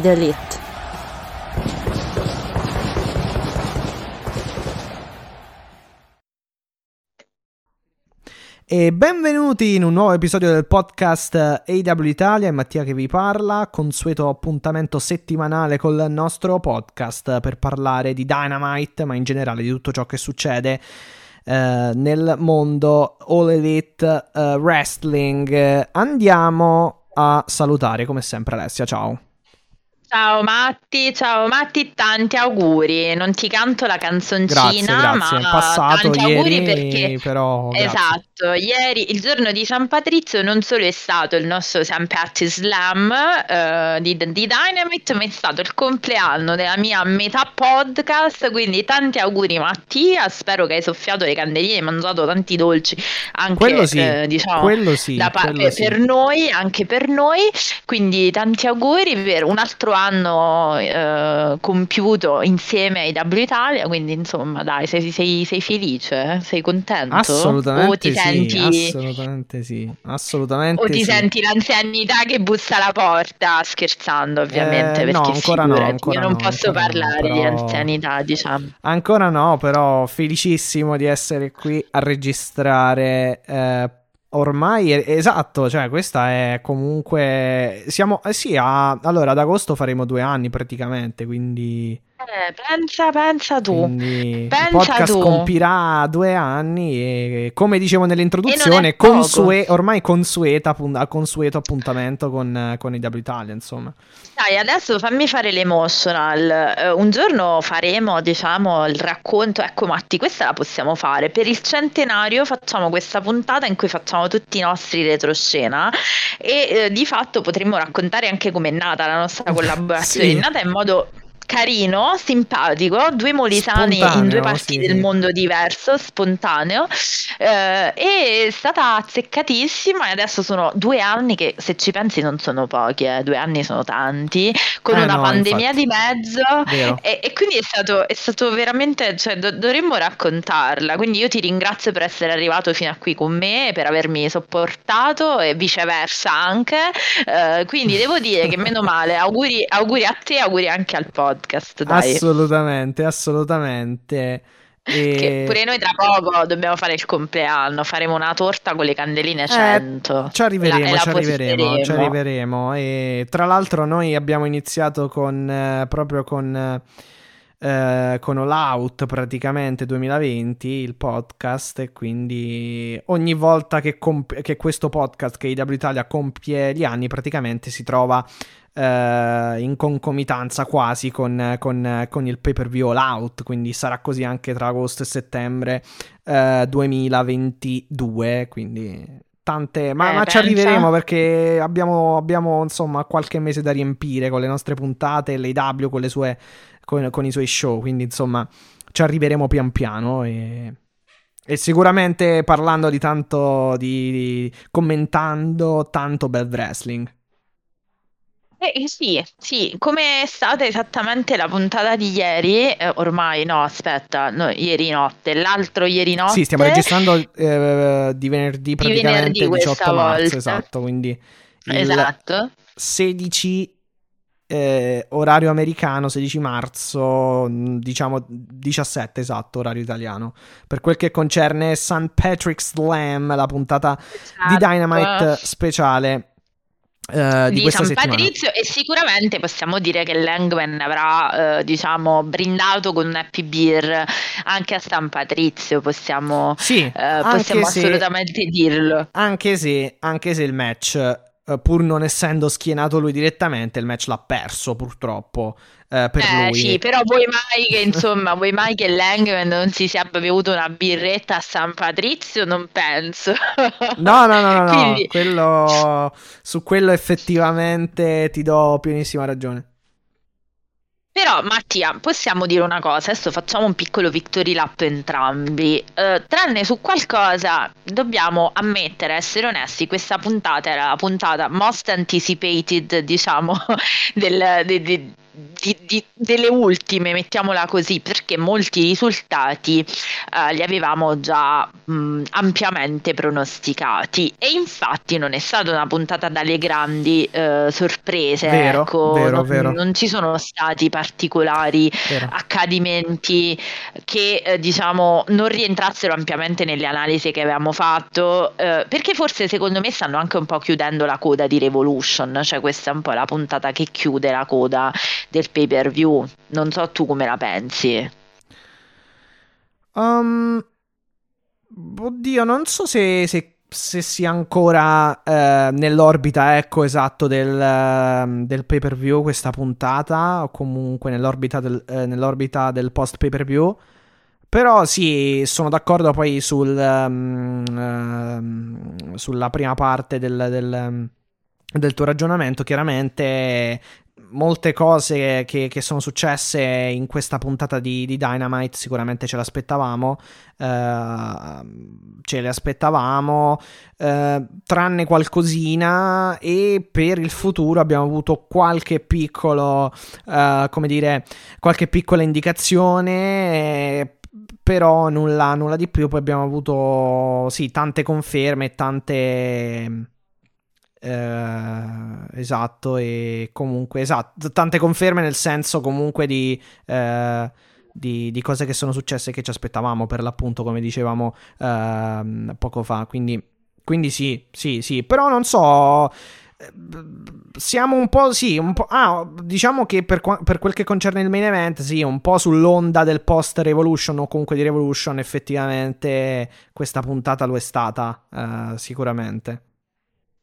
The elite. E benvenuti in un nuovo episodio del podcast AW Italia, è Mattia che vi parla, consueto appuntamento settimanale col nostro podcast per parlare di Dynamite, ma in generale di tutto ciò che succede eh, nel mondo All Elite eh, Wrestling. Andiamo a salutare come sempre Alessia, ciao. Ciao Matti, ciao Matti, tanti auguri. Non ti canto la canzoncina, Grazie, grazie. ma passato tanti ieri, auguri perché però grazie. Esatto, ieri il giorno di San Patrizio non solo è stato il nostro San Patty Slam eh, di, di Dynamite, ma è stato il compleanno della mia metà podcast, quindi tanti auguri Mattia, spero che hai soffiato le candeline, hai mangiato tanti dolci anche Quello sì, eh, diciamo quello sì, da quello per, sì. per noi, anche per noi, quindi tanti auguri per un altro anno eh, compiuto insieme ai W Italia, quindi insomma dai, sei, sei- sei felice? Sei contento? Assolutamente O ti sì, senti... assolutamente sì, assolutamente O ti sì. senti l'anzianità che bussa alla porta, scherzando ovviamente, Eh, perché no, ancora no, figurati, ancora io non no, posso ancora no, parlare di però- anzianità, diciamo. Ancora no, però felicissimo di essere qui a registrare. eh, ormai esatto, cioè questa è comunque. Siamo. Eh sì, a- allora ad agosto faremo due anni praticamente, quindi. Eh, pensa, pensa tu. quindi pensa il podcast tu. compirà due anni e come dicevo nell'introduzione, consue- ormai consueta, consueto appuntamento con, con i W Italia, insomma. Dai, adesso fammi fare l'emotional. Eh, un giorno faremo, diciamo, il racconto. Ecco, Matti, questa la possiamo fare. Per il centenario facciamo questa puntata in cui facciamo tutti i nostri retroscena e eh, di fatto potremmo raccontare anche com'è nata la nostra collaborazione. Sì. È nata in modo carino, simpatico, due molisani in Spontaneo, due parti sì, del mondo diverso, spontaneo. Eh, e è stata azzeccatissima e adesso sono due anni che se ci pensi non sono pochi, eh, due anni sono tanti, con Eh, una no, pandemia infatti. di mezzo e, e quindi è stato, è stato veramente, cioè do- dovremmo raccontarla, quindi io ti ringrazio per essere arrivato fino a qui con me, per avermi sopportato e viceversa anche, Eh, quindi devo dire che meno male, auguri, auguri a te, auguri anche al podcast, dai. Assolutamente, assolutamente. E- Che pure noi tra poco dobbiamo fare il compleanno, faremo una torta con le candeline 100. Eh, ci arriveremo, la- ci arriveremo, ci arriveremo. E tra l'altro noi abbiamo iniziato con eh, proprio con eh, con All Out praticamente 2020 il podcast e quindi ogni volta che, comp- che questo podcast che IW Italia compie gli anni praticamente si trova eh, in concomitanza quasi con, con- con il pay per view All Out quindi sarà così anche tra agosto e settembre eh, 2022 quindi tante ma, Eh, ma ci arriveremo perché abbiamo, abbiamo insomma qualche mese da riempire con le nostre puntate l'AW con le sue con, con i suoi show quindi insomma ci arriveremo pian piano e, e sicuramente parlando di tanto di, di- commentando tanto bel wrestling Eh, sì, sì, come è stata esattamente la puntata di ieri, eh, ormai no, aspetta, no, ieri notte, l'altro ieri notte. sì stiamo registrando eh, di venerdì praticamente venerdì questa 18 marzo volta. esatto quindi Esatto. 16 eh, orario americano 16 marzo mh, diciamo 17 esatto orario italiano per quel che concerne St. Patrick's Slam la puntata di Esatto. Dynamite speciale eh, di, di San settimana. Patrizio e sicuramente possiamo dire che Langman avrà eh, diciamo brindato con un happy beer anche a San Patrizio possiamo, sì eh, possiamo se- assolutamente dirlo. anche se, anche se il match uh, pur non essendo schienato lui direttamente, il match l'ha perso purtroppo uh, per eh, lui. Sì, però vuoi mai che insomma, vuoi mai che Langman non si sia bevuto una birretta a San Patrizio? Non penso. No, no, no, no, Quindi... no. Quello, su quello effettivamente ti do pienissima ragione. Però Mattia, possiamo dire una cosa, adesso facciamo un piccolo victory lap entrambi, uh, tranne su qualcosa dobbiamo ammettere, essere onesti, questa puntata era la puntata most anticipated, diciamo, del, de, de, di, di, delle ultime, mettiamola così, perché molti risultati eh, li avevamo già mh, ampiamente pronosticati. E infatti non è stata una puntata dalle grandi eh, sorprese, vero, ecco, vero, non, vero. non, ci sono stati particolari accadimenti che eh, diciamo non rientrassero ampiamente nelle analisi che avevamo fatto, eh, perché forse secondo me stanno anche un po' chiudendo la coda di Revolution, cioè questa è un po' la puntata che chiude la coda del pay per view. Non so tu come la pensi. Um, oddio, non so se, se, se sia ancora eh, nell'orbita, ecco, esatto, del, ehm, del pay per view questa puntata, o comunque nell'orbita del, eh, nell'orbita del post pay per view. Però sì, sono d'accordo poi sul, um, uh, sulla prima parte del, del, del, tuo ragionamento. Chiaramente molte cose che, che, sono successe in questa puntata di, di Dynamite sicuramente ce l'aspettavamo, uh, ce le aspettavamo, uh, tranne qualcosina e per il futuro abbiamo avuto qualche piccolo, uh, come dire, qualche piccola indicazione. però nulla, nulla di più. Poi abbiamo avuto sì, tante conferme, tante eh, esatto, e comunque, esatto, tante conferme nel senso comunque di, eh, di, di, cose che sono successe che ci aspettavamo per l'appunto, come dicevamo eh, poco fa. Quindi, quindi sì, sì, sì, però non so eh, siamo un po' sì, un po'. Ah, diciamo che per, per, quel che concerne il main event, sì, un po' sull'onda del post Revolution o comunque di Revolution, effettivamente questa puntata lo è stata, uh, sicuramente.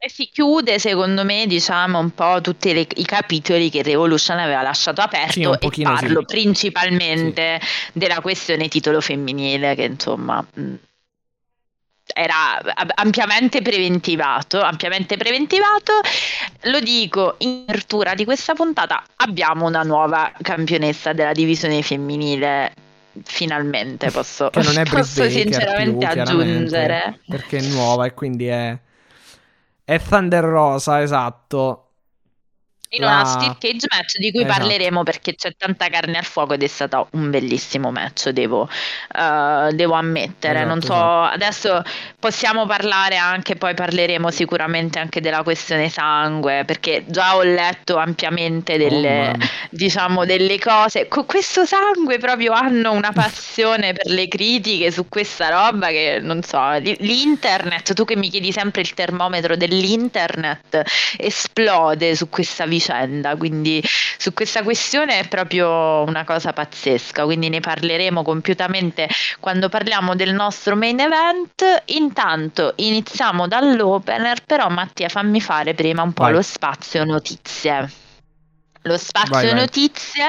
E si chiude, secondo me, diciamo un po' tutti le, i capitoli che Revolution aveva lasciato aperto sì, e parlo sì. principalmente sì. della questione titolo femminile che insomma mm, era ampiamente preventivato, ampiamente preventivato. Lo dico in apertura di questa puntata, abbiamo una nuova campionessa della divisione femminile finalmente posso, che non è posso sinceramente più, aggiungere perché è nuova e quindi è è Thunder Rosa, esatto in una steel cage match di cui esatto. parleremo perché c'è tanta carne al fuoco ed è stato un bellissimo match, devo, uh, devo ammettere. Esatto, non so, esatto. adesso possiamo parlare anche, poi parleremo sicuramente anche della questione sangue, perché già ho letto ampiamente delle, oh, diciamo, delle cose. Con questo sangue proprio hanno una passione per le critiche su questa roba che non so, l'internet, tu che mi chiedi sempre il termometro dell'internet, esplode su questa vicenda vicenda, quindi su questa questione è proprio una cosa pazzesca, quindi ne parleremo compiutamente quando parliamo del nostro main event. Intanto iniziamo dall'opener, però Mattia fammi fare prima un po' Vai. lo spazio notizie. Lo spazio vai, notizie,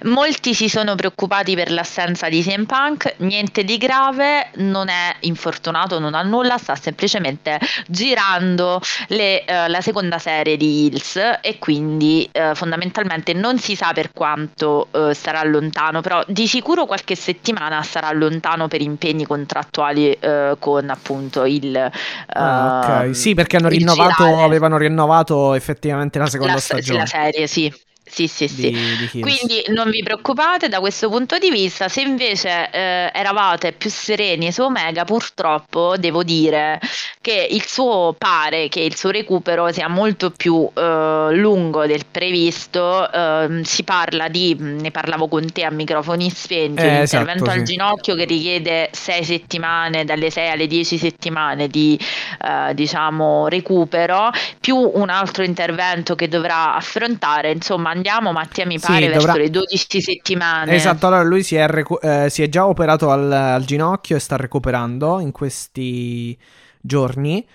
vai. molti si sono preoccupati per l'assenza di CM Punk, niente di grave, non è infortunato, non ha nulla, sta semplicemente girando le, uh, la seconda serie di Hills e quindi uh, fondamentalmente non si sa per quanto uh, sarà lontano, però di sicuro qualche settimana sarà lontano per impegni contrattuali con appunto il... Ah, ok, sì perché hanno rinnovato, avevano rinnovato effettivamente la seconda la, stagione. La serie, sì. Sì, sì, sì. Di, di Quindi non vi preoccupate da questo punto di vista. Se invece eh, eravate più sereni su Omega, purtroppo devo dire che il suo pare che il suo recupero sia molto più eh, lungo del previsto. Eh, si parla di, ne parlavo con te a microfoni spenti, eh, esatto, al sì. ginocchio che richiede 6 settimane, dalle 6 alle 10 settimane di eh, diciamo recupero, più un altro intervento che dovrà affrontare, insomma andiamo, Mattia, mi pare, sì, verso dovrà... le 12 settimane. Esatto, allora lui si è, recu- eh, si è già operato al, al, ginocchio e sta recuperando in questi giorni.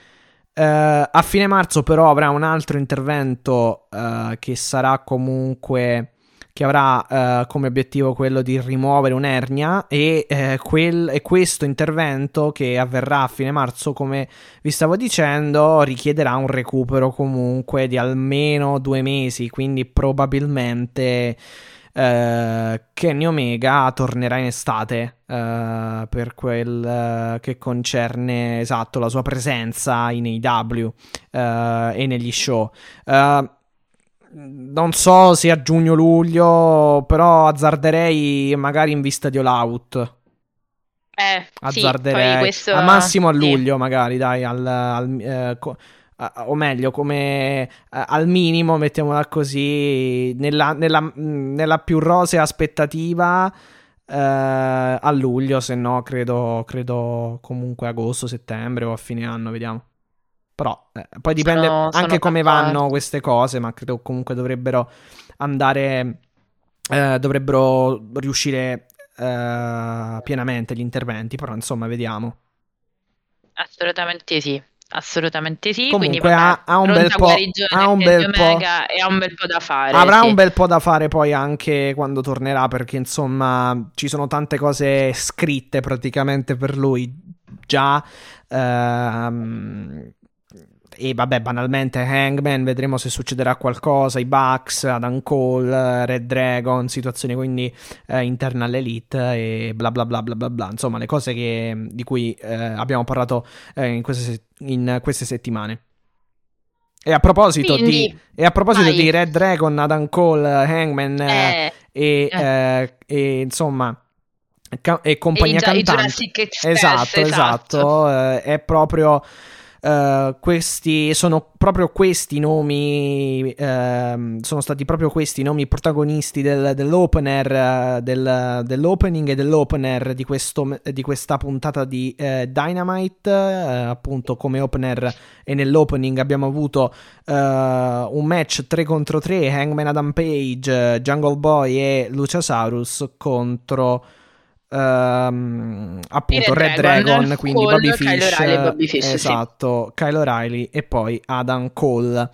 Uh, a fine marzo però avrà un altro intervento uh, che sarà comunque che avrà uh, come obiettivo quello di rimuovere un'ernia e, quel, e, questo intervento che avverrà a fine marzo come vi stavo dicendo richiederà un recupero comunque di almeno due mesi quindi probabilmente Uh, Kenny Omega tornerà in estate uh, per quel uh, che concerne esatto la sua presenza in AEW e negli show. Non so se a giugno-luglio, però azzarderei magari in vista di All Out. Eh, azzarderei sì, questo... al massimo a luglio, sì. magari dai, al, al co- o meglio, come al minimo, mettiamola così, nella, nella, nella più rosea aspettativa uh, a luglio, se no credo, credo comunque agosto, settembre o a fine anno, vediamo. Però eh, poi dipende sono, anche sono come vanno queste cose, ma credo comunque dovrebbero andare, eh, dovrebbero riuscire eh, pienamente gli interventi, però insomma vediamo. Assolutamente sì. Assolutamente sì. Comunque quindi, ha, ha, un bel po', ha un bel po', e ha un bel po' da fare. Avrà sì. un bel po' da fare poi anche quando tornerà, perché insomma ci sono tante cose scritte praticamente per lui già. Ehm, e vabbè, banalmente Hangman, vedremo se succederà qualcosa, i Bucks, Adam Cole, Red Dragon, situazioni quindi eh, interne all'Elite e bla bla bla bla bla bla, insomma le cose che, di cui eh, abbiamo parlato eh, in, queste, in, queste, settimane. E a proposito, quindi, di, e a proposito di, Red Dragon, Adam Cole, Hangman eh, e, eh. Eh, e insomma e compagnia e cantante. Esatto, esatto, esatto. è proprio Uh, questi sono proprio questi nomi, uh, sono stati proprio questi nomi protagonisti del, dell'opener, uh, del, dell'opening e dell'opener di, questo, di questa puntata di eh, Dynamite. appunto, come opener e nell'opening abbiamo avuto un match 3 contro 3: Hangman Adam Page, Jungle Boy e Luciasaurus contro. Um, appunto Red, Red Dragon, Dragon quindi Bobby Fish, Kyle O'Reilly, Bobby Fish esatto, sì. Kyle O'Reilly e poi Adam Cole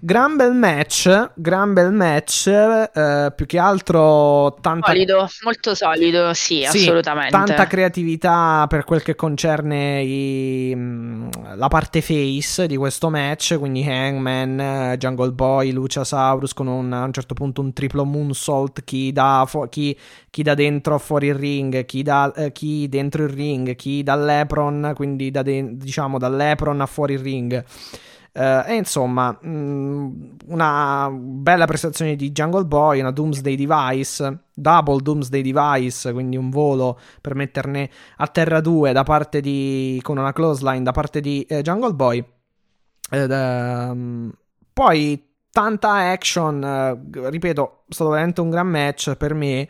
Gran bel match, gran bel match, eh, più che altro tanta... Solido, molto solido, sì, sì, assolutamente. Tanta creatività per quel che concerne i, mm, la parte face di questo match, quindi Hangman, Jungle Boy, Luciasaurus con un, a un certo punto un triplo moonsault, chi da, fu- chi, chi da dentro fuori il ring, chi, da, eh, chi dentro il ring, chi dall'Epron, quindi da de- diciamo dall'Epron a fuori il ring. Uh, e insomma, mh, mm, una bella prestazione di Jungle Boy, una Doomsday Device, double Doomsday Device, quindi un volo per metterne a terra due da parte di. con una close line da parte di eh, Jungle Boy. Ed, um, poi tanta action, uh, ripeto, è stato veramente un gran match per me.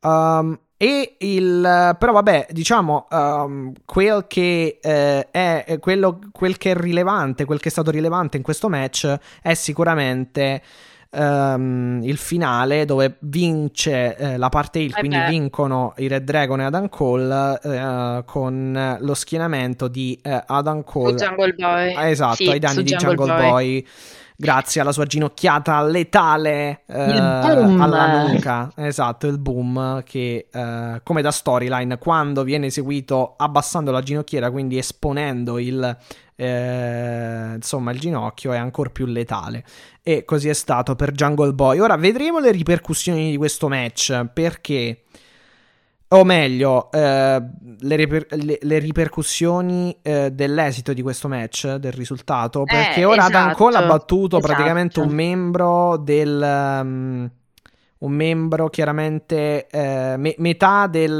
Um, e il però, vabbè, diciamo um, quel che eh, è quello, quel che è rilevante, quel che è stato rilevante in questo match è sicuramente um, il finale dove vince eh, la parte heel, eh quindi beh. vincono i Red Dragon e Adam Cole eh, con lo schienamento di eh, Adam Cole. Su Jungle Boy. Ah, esatto, sì, ai danni di Jungle, Jungle Boy. Boy grazie alla sua ginocchiata letale eh, alla nuca. Esatto, il boom che eh, come da storyline quando viene eseguito abbassando la ginocchiera, quindi esponendo il eh, insomma il ginocchio è ancora più letale e così è stato per Jungle Boy. Ora vedremo le ripercussioni di questo match perché o meglio, eh, le, riper- le, le, ripercussioni eh, dell'esito di questo match, del risultato, perché eh, ora esatto, Adam Cole ha battuto esatto. praticamente un membro del... Um, un membro chiaramente eh, me- metà del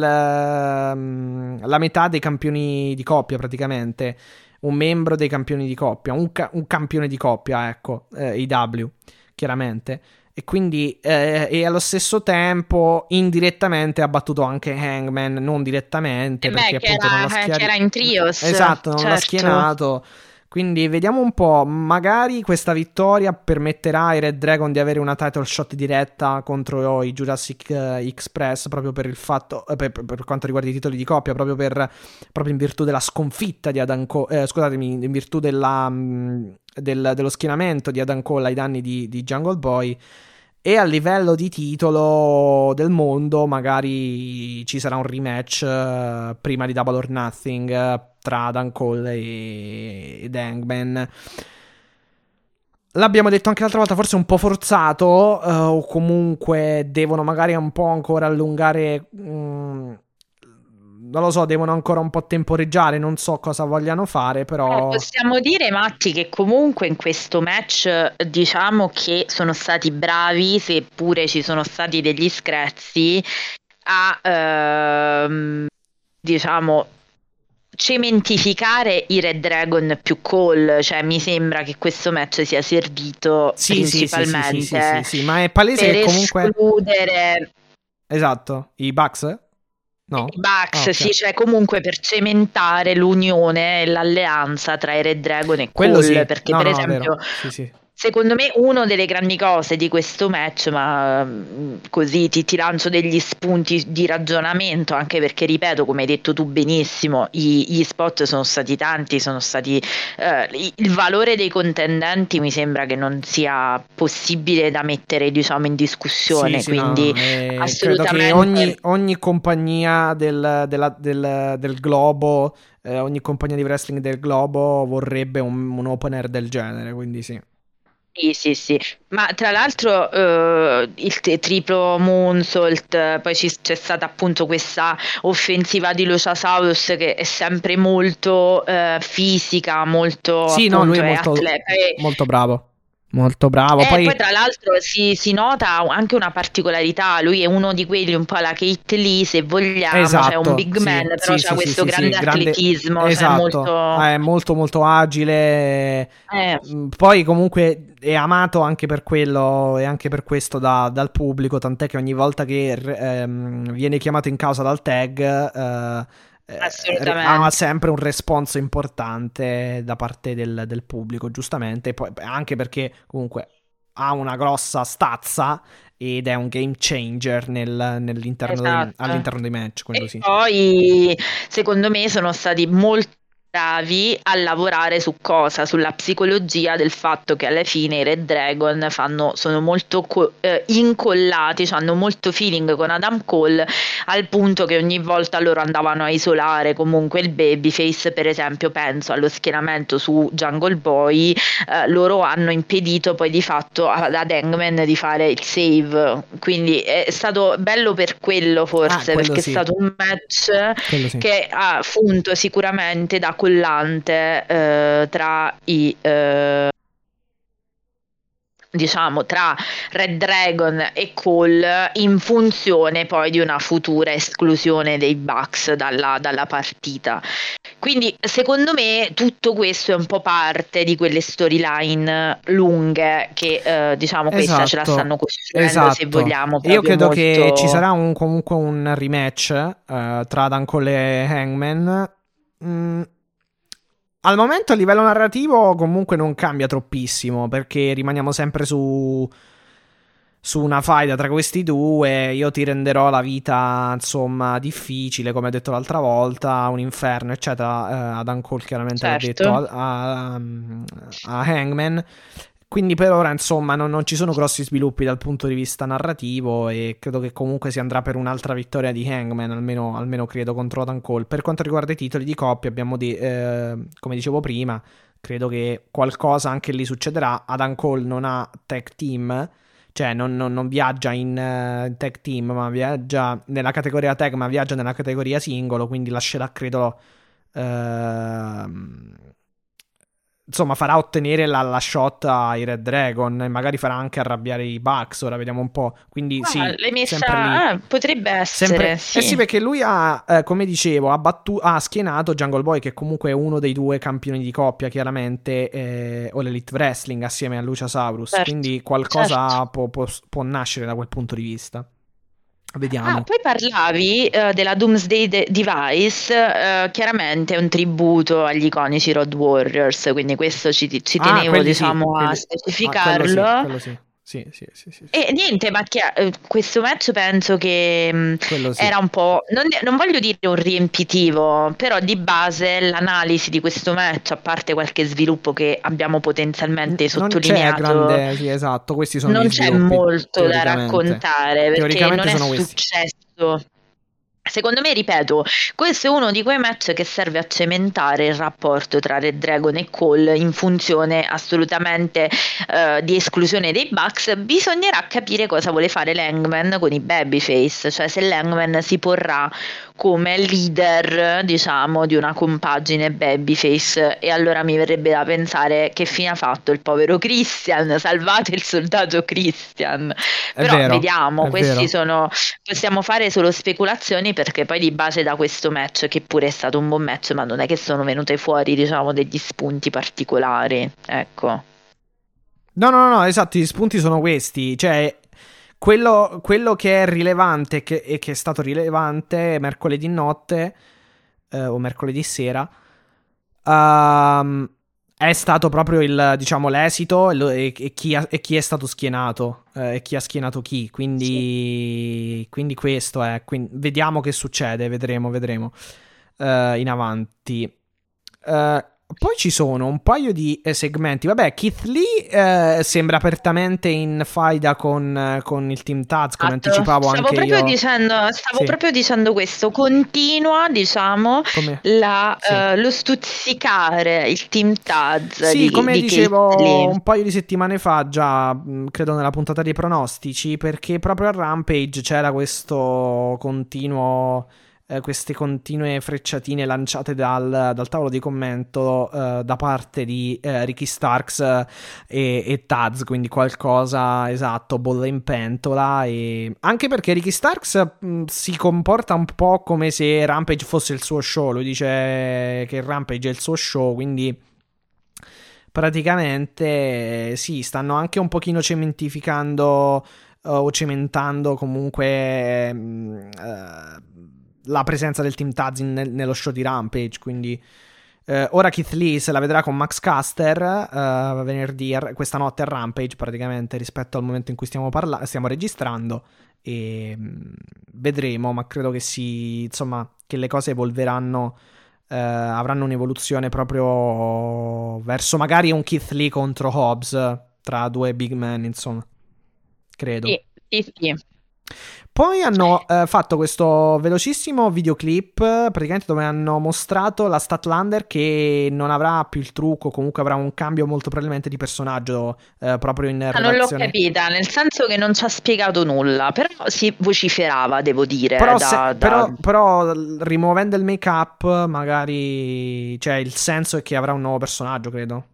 um, la metà dei campioni di coppia praticamente un membro dei campioni di coppia un, ca- un campione di coppia ecco eh, IW chiaramente e quindi, eh, e allo stesso tempo, indirettamente ha battuto anche Hangman, non direttamente, eh perché beh, appunto era, non ha schierato. era in trios. Esatto, non certo. l'ha schienato. Quindi vediamo un po', magari questa vittoria permetterà ai Red Dragon di avere una title shot diretta contro i Jurassic eh, Express proprio per il fatto, eh, per, per, quanto riguarda i titoli di coppia, proprio, per, proprio in virtù della sconfitta di Adam Cole, eh, scusatemi, in virtù della, mm, del, dello schienamento di Adam Cole ai danni di, di Jungle Boy. E a livello di titolo del mondo, magari ci sarà un rematch uh, prima di Double or Nothing uh, tra Adam Cole e, ed Hangman. L'abbiamo detto anche l'altra volta, forse un po' forzato, uh, o comunque devono magari un po' ancora allungare. Um, non lo so, devono ancora un po' temporeggiare, non so cosa vogliano fare, però... Eh, possiamo dire, Matti, che comunque in questo match diciamo che sono stati bravi, seppure ci sono stati degli screzzi, a, ehm, diciamo, cementificare i Red Dragon più call, cioè mi sembra che questo match sia servito sì, principalmente sì, sì, sì, ma è palese per che comunque escludere Esatto, i Bucks? No. I Bucks, Ah, ok. sì, cioè comunque per cementare l'unione e l'alleanza tra i Red Dragon e Quello Cole, sì. perché No, per no, esempio. Sì, sì. Secondo me una delle grandi cose di questo match, ma mh, così ti, ti lancio degli spunti di ragionamento, anche perché ripeto, come hai detto tu benissimo, i- gli spot sono stati tanti, sono stati eh, il valore dei contendenti mi sembra che non sia possibile da mettere diciamo in discussione, Sì, sì, no, quindi eh, assolutamente ogni, ogni compagnia del, della- del- del globo, eh, ogni compagnia di wrestling del globo vorrebbe un, un opener del genere, quindi sì. Sì, sì, sì, ma tra l'altro eh, il t- triplo moonsault, poi ci- c'è stata appunto questa offensiva di Luciasaurus che è sempre molto eh, fisica, molto Sì, no, lui appunto è molto, atleta. Molto bravo. Molto bravo. eh, Poi, poi tra l'altro si, si nota anche una particolarità, lui è uno di quelli un po' alla Kate Lee se vogliamo, cioè esatto, un big sì, man, però sì, c'ha sì, questo grande sì, grande- atletismo, cioè Esatto, molto... è molto molto agile. eh, Mm, Poi comunque è amato anche per quello e anche per questo da- dal pubblico, tant'è che ogni volta che ehm, viene chiamato in causa dal tag eh, eh. Ha sempre un responso importante da parte del, del pubblico, giustamente, poi, anche perché comunque ha una grossa stazza ed è un game changer nel- nell'interno dei- Esatto. all'interno dei match, E sì. poi, secondo me, sono stati molto bravi a lavorare su cosa? Sulla psicologia del fatto che alla fine i Red Dragon fanno, sono molto co- eh, incollati, cioè hanno molto feeling con Adam Cole, al punto che ogni volta loro andavano a isolare comunque il babyface, per esempio, penso allo schienamento su Jungle Boy, eh, loro hanno impedito poi di fatto ad Hangman di fare il save, quindi è stato bello per quello forse, Ah, perché sì. è stato un match sì. che ha funto sicuramente da collante eh, tra i eh, diciamo tra Red Dragon e Cole in funzione poi di una futura esclusione dei Bucks dalla, dalla partita quindi secondo me tutto questo è un po' parte di quelle storyline lunghe che eh, diciamo questa ce la Esatto, stanno costruendo se esatto. vogliamo Io credo che molto- ci sarà un- comunque un rematch eh, tra Dan Cole e Hangman. Mm, al momento a livello narrativo comunque non cambia troppissimo perché rimaniamo sempre su, su una faida tra questi due. Io ti renderò la vita insomma difficile, come ho detto l'altra volta, un inferno, eccetera. Eh, Adam Cole chiaramente l'ha Certo. detto a, a- a Hangman. Quindi per ora, insomma, non, non ci sono grossi sviluppi dal punto di vista narrativo e credo che comunque si andrà per un'altra vittoria di Hangman, almeno, almeno credo, contro Adam Cole. Per quanto riguarda i titoli di coppia, abbiamo di- eh, come dicevo prima, credo che qualcosa anche lì succederà. Adam Cole non ha tag team, cioè non, non- non viaggia in eh, tag team, ma viaggia nella categoria tag, ma viaggia nella categoria singolo, quindi lascerà, credo... ehm, insomma, farà ottenere la, la shot ai Red Dragon e magari farà anche arrabbiare i Bucks. Ora vediamo un po'. Quindi, Ah, sì, l'hai messa ah, potrebbe essere Sempre, sì. eh sì, perché lui ha, eh, come dicevo, ha, battu- ha schienato Jungle Boy, che comunque è uno dei due campioni di coppia, chiaramente, eh, o l'Elite Wrestling assieme a Luciasaurus. Certo, quindi qualcosa certo. può, può- può nascere da quel punto di vista. Vediamo. Ah, poi parlavi eh, della Doomsday De- Device, eh, chiaramente è un tributo agli iconici Road Warriors, quindi questo ci, ci Ah, tenevo sì, diciamo a quelli- ah, specificarlo. quello sì, quello sì. Sì, sì, sì, sì. E niente, ma chi- eh, questo match penso che sì. era un po', non, non voglio dire un riempitivo, però di base l'analisi di questo match, a parte qualche sviluppo che abbiamo potenzialmente Non c'è sottolineato, grande, sì, esatto, questi sono non c'è molto da raccontare perché non è successo. Secondo me, ripeto, questo è uno di quei match che serve a cementare il rapporto tra Red Dragon e Cole in funzione assolutamente eh, di esclusione dei Bucks. Bisognerà capire cosa vuole fare Langman con i Babyface, cioè se Langman si porrà come leader, diciamo, di una compagine Babyface. E allora mi verrebbe da pensare che fine ha fatto il povero Christian, salvate il soldato Christian. È Però vero, vediamo, questi vero. sono possiamo fare solo speculazioni perché poi di base da questo match, che pure è stato un buon match, ma non è che sono venute fuori, diciamo, degli spunti particolari. Ecco. No, no, no, no, esatto, gli spunti sono questi. Cioè, quello, quello che è rilevante che- e che è stato rilevante mercoledì notte eh, o mercoledì sera ehm, è stato proprio il, diciamo, l'esito e, e- chi, ha- e chi è stato schienato eh, e chi ha schienato chi. Quindi, quindi questo è. quindi vediamo che succede, vedremo, vedremo eh, in avanti. Eh, poi ci sono un paio di eh, segmenti. Vabbè, Keith Lee eh, sembra apertamente in faida con, eh, con il team Taz, come Esatto. anticipavo Stavo anche proprio io. dicendo, stavo Sì. proprio dicendo questo, continua, diciamo, la, Sì. eh, lo stuzzicare il team Taz Sì, di, come di dicevo un paio di settimane fa, già mh, credo nella puntata dei pronostici, perché proprio a Rampage c'era questo continuo. Eh, queste continue frecciatine lanciate dal, dal tavolo di commento eh, da parte di eh, Ricky Starks eh, e, e Taz, quindi qualcosa esatto, bolla in pentola. E... Anche perché Ricky Starks mh, si comporta un po' come se Rampage fosse il suo show. Lui dice che Rampage è il suo show, quindi praticamente eh, sì, stanno anche un pochino cementificando eh, o cementando comunque mm, eh, la presenza del team Taz in- nel- nello show di Rampage, quindi eh, ora Keith Lee se la vedrà con Max Caster eh, venerdì, questa notte a Rampage praticamente rispetto al momento in cui stiamo, parla- stiamo registrando e mm, vedremo, ma credo che si, insomma, che le cose evolveranno eh, avranno un'evoluzione proprio verso magari un Keith Lee contro Hobbs tra due big man, insomma. Credo. Sì, sì, sì. Poi hanno eh, fatto questo velocissimo videoclip, praticamente dove hanno mostrato la Statlander che non avrà più il trucco, comunque avrà un cambio molto probabilmente di personaggio eh, proprio in Ah, non l'ho capita, nel senso che non ci ha spiegato nulla, però si vociferava, devo dire, Però, da- se- da- però- però, rimuovendo il make up, magari. Cioè, il senso è che avrà un nuovo personaggio, credo.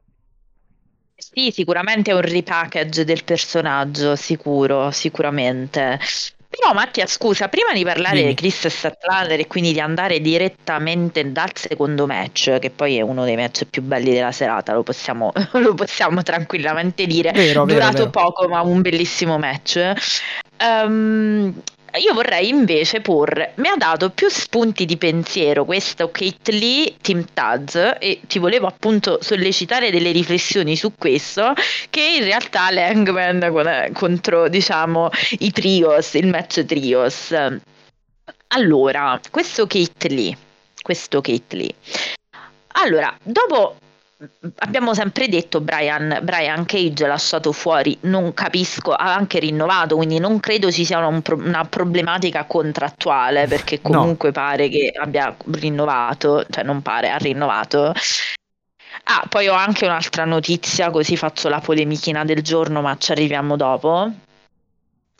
Sì, sicuramente è un repackage del personaggio, sicuro, sicuramente. Però Mattia, scusa, prima di parlare Dimmi. di Chris Statlander e quindi di andare direttamente dal secondo match, che poi è uno dei match più belli della serata, lo possiamo, lo possiamo tranquillamente dire, Vero, vero, durato vero. poco ma un bellissimo match. Ehm, io vorrei invece porre, mi ha dato più spunti di pensiero questo Kate Lee Team Taz e ti volevo appunto sollecitare delle riflessioni su questo che in realtà l'Hangman con- contro diciamo i trios, il match trios. Allora, questo Kate Lee, questo Kate Lee. Allora, dopo abbiamo sempre detto Brian, Brian Cage lasciato fuori, non capisco, ha anche rinnovato, quindi non credo ci sia un pro- una problematica contrattuale perché No. comunque pare che abbia rinnovato, cioè non pare, ha rinnovato. Ah, poi ho anche un'altra notizia, così faccio la polemichina del giorno, ma ci arriviamo dopo.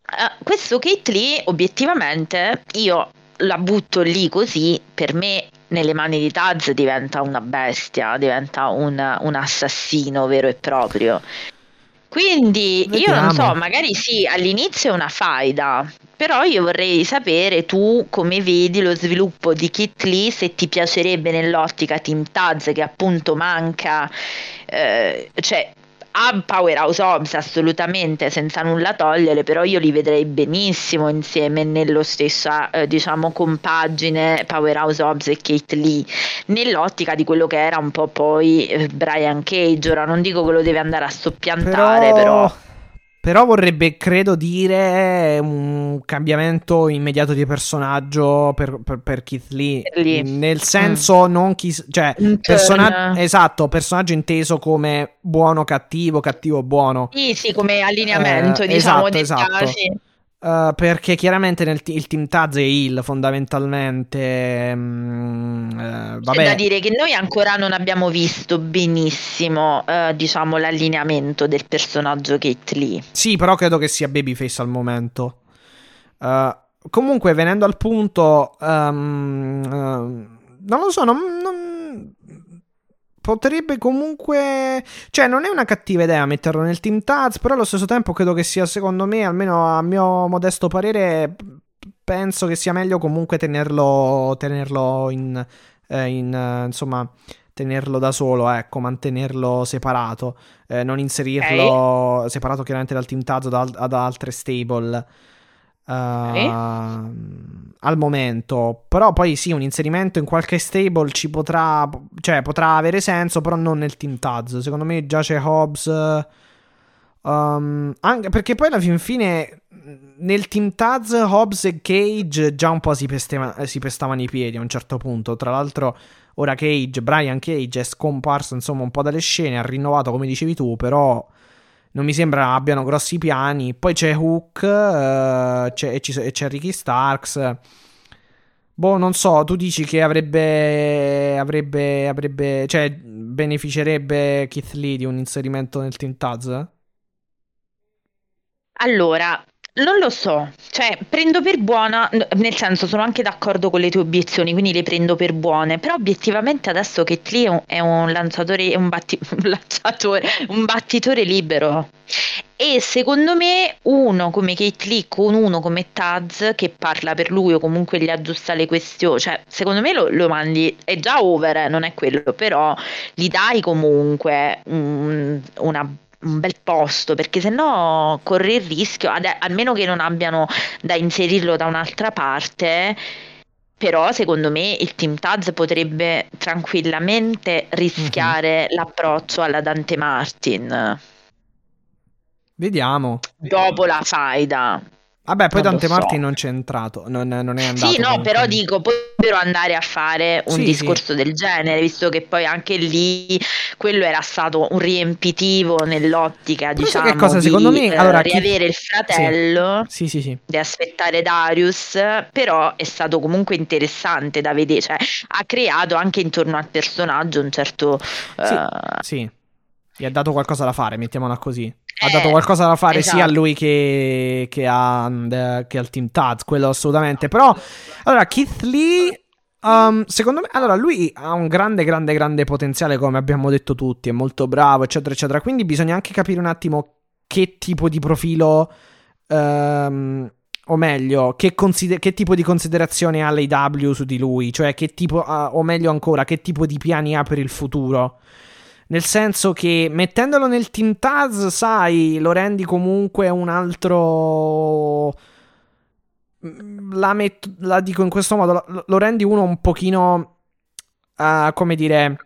Eh, questo Kate Lee, obiettivamente, io la butto lì così, per me nelle mani di Taz diventa una bestia, diventa un, un assassino vero e proprio. Quindi io non so, Vediamo. magari sì, all'inizio è una faida, però io vorrei sapere tu come vedi lo sviluppo di Kit Lee, se ti piacerebbe nell'ottica Team Taz che appunto manca, eh, cioè a Powerhouse Hobbs assolutamente senza nulla togliere, però io li vedrei benissimo insieme nello stesso, eh, diciamo, compagine Powerhouse Hobbs e Kate Lee, nell'ottica di quello che era un po' poi eh, Brian Cage. Ora non dico che lo deve andare a soppiantare, però... però... Però vorrebbe, credo, dire un cambiamento immediato di personaggio per, per, per Keith Lee. Lee. Nel senso, mm. non chi. Cioè, persona- esatto, personaggio inteso come buono, cattivo, cattivo, buono. Sì, sì, come allineamento, eh, diciamo. Esatto, esatto. Uh, perché chiaramente nel t- il team Taz è Hill fondamentalmente. Um, uh, vabbè. C'è da dire che noi ancora non abbiamo visto benissimo, uh, diciamo, l'allineamento del personaggio Kate Lee. Sì, però credo che sia babyface al momento. comunque, venendo al punto, um, non lo so, non, non potrebbe comunque. Cioè, non è una cattiva idea metterlo nel Team Taz, però allo stesso tempo credo che sia, secondo me, almeno a mio modesto parere, penso che sia meglio comunque tenerlo, tenerlo in, eh, in uh, insomma, tenerlo da solo, ecco, mantenerlo separato, eh, non inserirlo okay. separato chiaramente dal Team Taz o da, da altre stable. Uh, al momento, però poi sì, un inserimento in qualche stable ci potrà, cioè potrà avere senso, però non nel team Taz. Secondo me già c'è Hobbs. Um, anche perché poi alla fin fine nel team Taz Hobbs e Cage già un po' si, pesteva, si pestavano i piedi a un certo punto. Tra l'altro, ora Cage, Brian Cage è scomparso insomma un po' dalle scene, ha rinnovato come dicevi tu, però non mi sembra abbiano grossi piani. Poi c'è Hook uh, c'è, c'è, c'è Ricky Starks. Boh, non so, tu dici che avrebbe, avrebbe, avrebbe, cioè, beneficerebbe Keith Lee di un inserimento nel Team Taz? Allora, non lo so, cioè prendo per buona, nel senso sono anche d'accordo con le tue obiezioni, quindi le prendo per buone, però obiettivamente adesso che Lee è un lanciatore, un, batti, un, lanciatore, un battitore libero. E secondo me uno come Kate Lee con uno come Taz che parla per lui o comunque gli aggiusta le questioni, cioè secondo me lo, lo mandi, è già over, eh, non è quello, però gli dai comunque un, una un bel posto perché sennò corri il rischio, ad, almeno che non abbiano da inserirlo da un'altra parte. Però secondo me il Team Taz potrebbe tranquillamente rischiare mm-hmm. l'approccio alla Dante Martin. Vediamo. Dopo la faida. Vabbè, poi Dante so. Martin non c'è entrato, non, non è andato. Sì, no, però dico, potrebbero andare a fare un sì, discorso sì. del genere, visto che poi anche lì quello era stato un riempitivo nell'ottica, però diciamo, che cosa, secondo di, me, allora, riavere chi... il fratello, sì. Sì, sì, di aspettare Darius, però è stato comunque interessante da vedere, cioè ha creato anche intorno al personaggio un certo... Sì, uh... sì. Gli ha dato qualcosa da fare, mettiamola così ha dato eh, qualcosa da fare esatto. sia a esatto. lui che, che, a, che, al team Taz, quello assolutamente. Però, allora, Keith Lee. Um, secondo me, allora lui ha un grande, grande, grande potenziale, come abbiamo detto tutti, è molto bravo, eccetera, eccetera. Quindi bisogna anche capire un attimo che tipo di profilo, um, o meglio, che, consider- che, tipo di considerazione ha l'AW su di lui, cioè che tipo, uh, o meglio ancora, che tipo di piani ha per il futuro. Nel senso che mettendolo nel Team Taz, sai, lo rendi comunque un altro. La, met- la dico in questo modo: lo, lo rendi uno un pochino. Uh, come dire.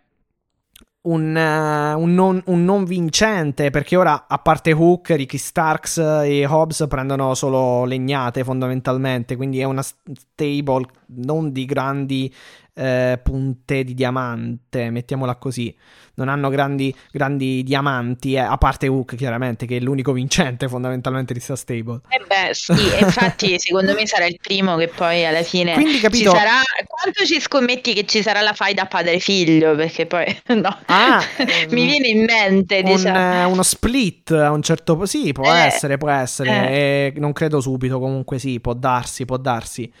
Un, uh, un, non, un, non, vincente perché ora a parte Hook, Ricky Starks e Hobbs prendono solo legnate fondamentalmente quindi è una stable non di grandi eh, punte di diamante mettiamola così non hanno grandi, grandi diamanti, eh, a parte Hook chiaramente, che è l'unico vincente fondamentalmente di sta stable. Eh beh, sì, infatti secondo me sarà il primo che poi alla fine Quindi, capito... ci sarà... Quanto ci scommetti che ci sarà la faida padre-figlio? Perché poi, no, ah, mi viene in mente, un, diciamo. Uno split a un certo punto, sì, può eh, essere, può essere, eh. non credo subito, comunque sì, può darsi, può darsi.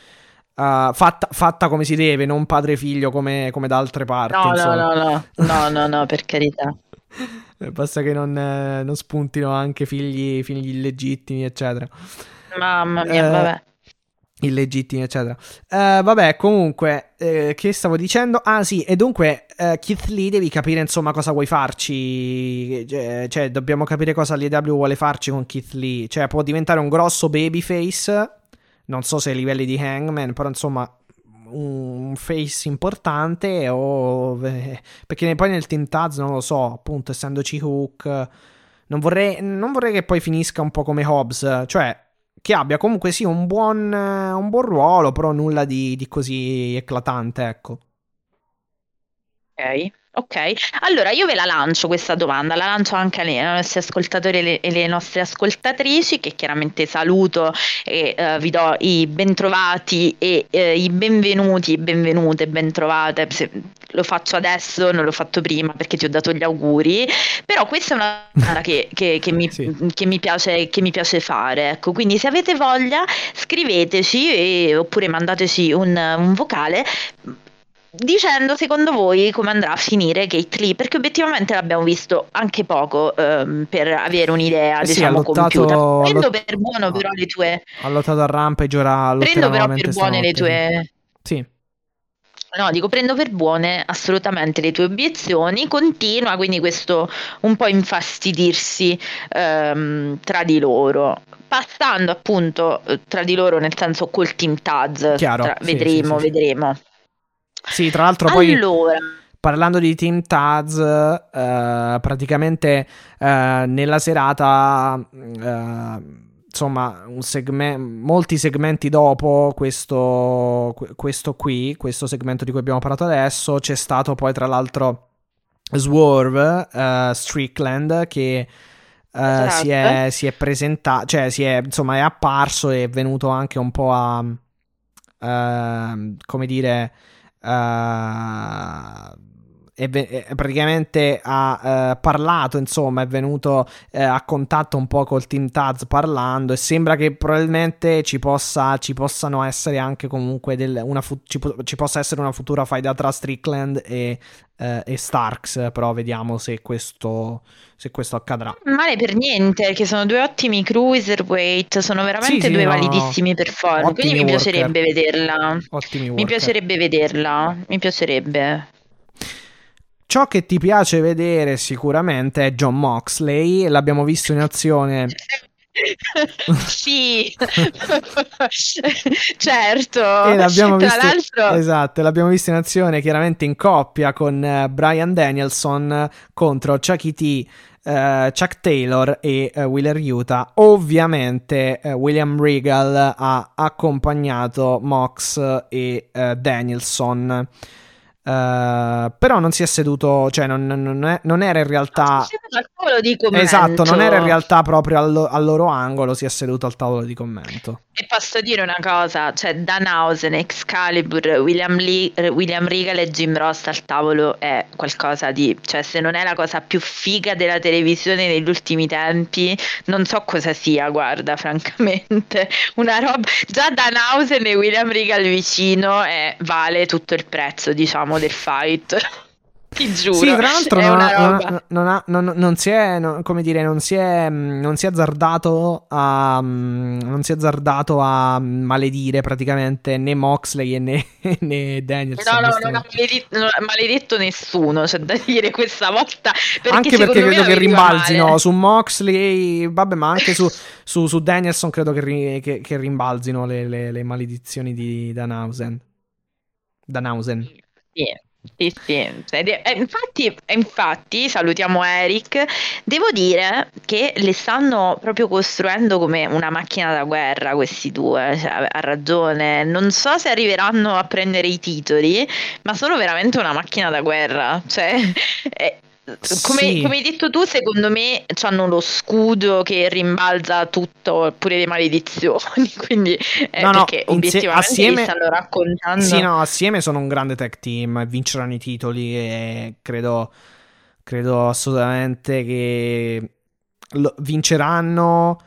Uh, fatta, fatta, come si deve, non padre-figlio come, come da altre parti. No, no, no, no, no, no, no, per carità. Eh, basta che non, eh, non spuntino anche figli, figli illegittimi, eccetera. Mamma mia, eh, vabbè. illegittimi, eccetera. Uh, vabbè, comunque, eh, che stavo dicendo? Ah, sì, e dunque, Keith Lee, devi capire insomma cosa vuoi farci. Cioè, cioè, dobbiamo capire cosa l'EW vuole farci con Keith Lee. Cioè, può diventare un grosso babyface. Non so se ai livelli di Hangman, però insomma, un face importante. O... Eh, perché poi nel Team Taz non lo so, appunto, essendoci Hook. Non vorrei, non vorrei che poi finisca un po' come Hobbs. Cioè che abbia comunque sì un buon, un buon ruolo, però nulla di, di così eclatante, ecco. Ok. Ok, allora io ve la lancio questa domanda, la lancio anche ai nostri ascoltatori e le, e le nostre ascoltatrici che chiaramente saluto e uh, vi do i bentrovati e uh, i benvenuti, benvenute, bentrovate, Se lo faccio adesso, non l'ho fatto prima perché ti ho dato gli auguri, però questa è una domanda che, che, che, mi, sì. che, mi piace, che mi piace fare, ecco, quindi se avete voglia scriveteci e, oppure mandateci un, un vocale dicendo secondo voi come andrà a finire Gate Lee? Perché obiettivamente l'abbiamo visto anche poco ehm, per avere un'idea eh sì, diciamo lottato, compiuta. prendo lot... per buono però le tue. ha lottato a Rampage ora prendo però per buone le tue. Sì. No, dico prendo per buone assolutamente le tue obiezioni, continua quindi questo un po' infastidirsi ehm, tra di loro. Passando appunto eh, tra di loro, nel senso col team Taz, Chiaro, tra, sì, vedremo, sì, sì. vedremo. Sì, tra l'altro poi... Allora... Parlando di Team Taz, uh, praticamente uh, nella serata, uh, insomma, segme- molti segmenti dopo questo, questo qui, questo segmento di cui abbiamo parlato adesso, c'è stato poi tra l'altro Swerve, Strickland, che esatto. si, è, si è presentato, cioè si è, insomma, è apparso e è venuto anche un po' a, come dire Uh, è, praticamente ha uh, parlato, insomma, è venuto uh, a contatto un po' col team Taz parlando e sembra che probabilmente ci, possa, ci possano essere anche comunque del, una fu- ci, po- ci, possa essere una futura faida tra Strickland e, uh, e Starks, però vediamo se questo, se questo accadrà. Male per niente, che sono due ottimi cruiserweight, sono veramente sì, sì, due no, validissimi performance, quindi mi worker. piacerebbe vederla. Ottimi mi piacerebbe vederla, mi piacerebbe. Ciò che ti piace vedere sicuramente è John Moxley, l'abbiamo visto in azione. sì, certo. E l'abbiamo Tra visto, l'altro... Esatto, l'abbiamo visto in azione chiaramente in coppia con uh, Brian Danielson contro Chucky T. Uh, Chuck Taylor e uh, Wheeler Utah. Ovviamente uh, William Regal ha accompagnato Mox e Danielson. Uh, però non si è seduto, cioè non, non, è, non era in realtà. Esatto, non era in realtà proprio al, al, loro angolo, si è seduto al tavolo di commento. E posso dire una cosa: cioè Danhausen, Excalibur, William, Lee, William Regal e Jim Ross al tavolo è qualcosa di. cioè, se non è la cosa più figa della televisione negli ultimi tempi, non so cosa sia, guarda, francamente. Una roba. Già Danhausen e William Regal vicino è, vale tutto il prezzo, diciamo del fight. Ti giuro. Sì, tra l'altro non, ha, non, ha, non, non, si è, come dire, non si è, non si è azzardato a, non si è azzardato a maledire praticamente né Moxley né, né Danielson. No, no, non ha maledetto, maledetto nessuno, c'è da dire questa volta. Perché anche perché credo che rimbalzino su Moxley, vabbè, ma anche su, su, su Danielson credo che, che, che rimbalzino le, le, le maledizioni di Danhausen. Danhausen. Sì. Sì, sì. Eh, infatti, infatti, salutiamo Eric. Devo dire che le stanno proprio costruendo come una macchina da guerra questi due. Cioè, ha ragione. Non so se arriveranno a prendere i titoli, ma sono veramente una macchina da guerra. Cioè, eh, come, sì. come, hai detto tu, secondo me hanno lo scudo che rimbalza tutto, pure le maledizioni. Quindi, eh, no, no, perché obiettivamente assieme, stanno raccontando. Sì, no, assieme sono un grande tag team, vinceranno i titoli e credo, credo assolutamente che lo, vinceranno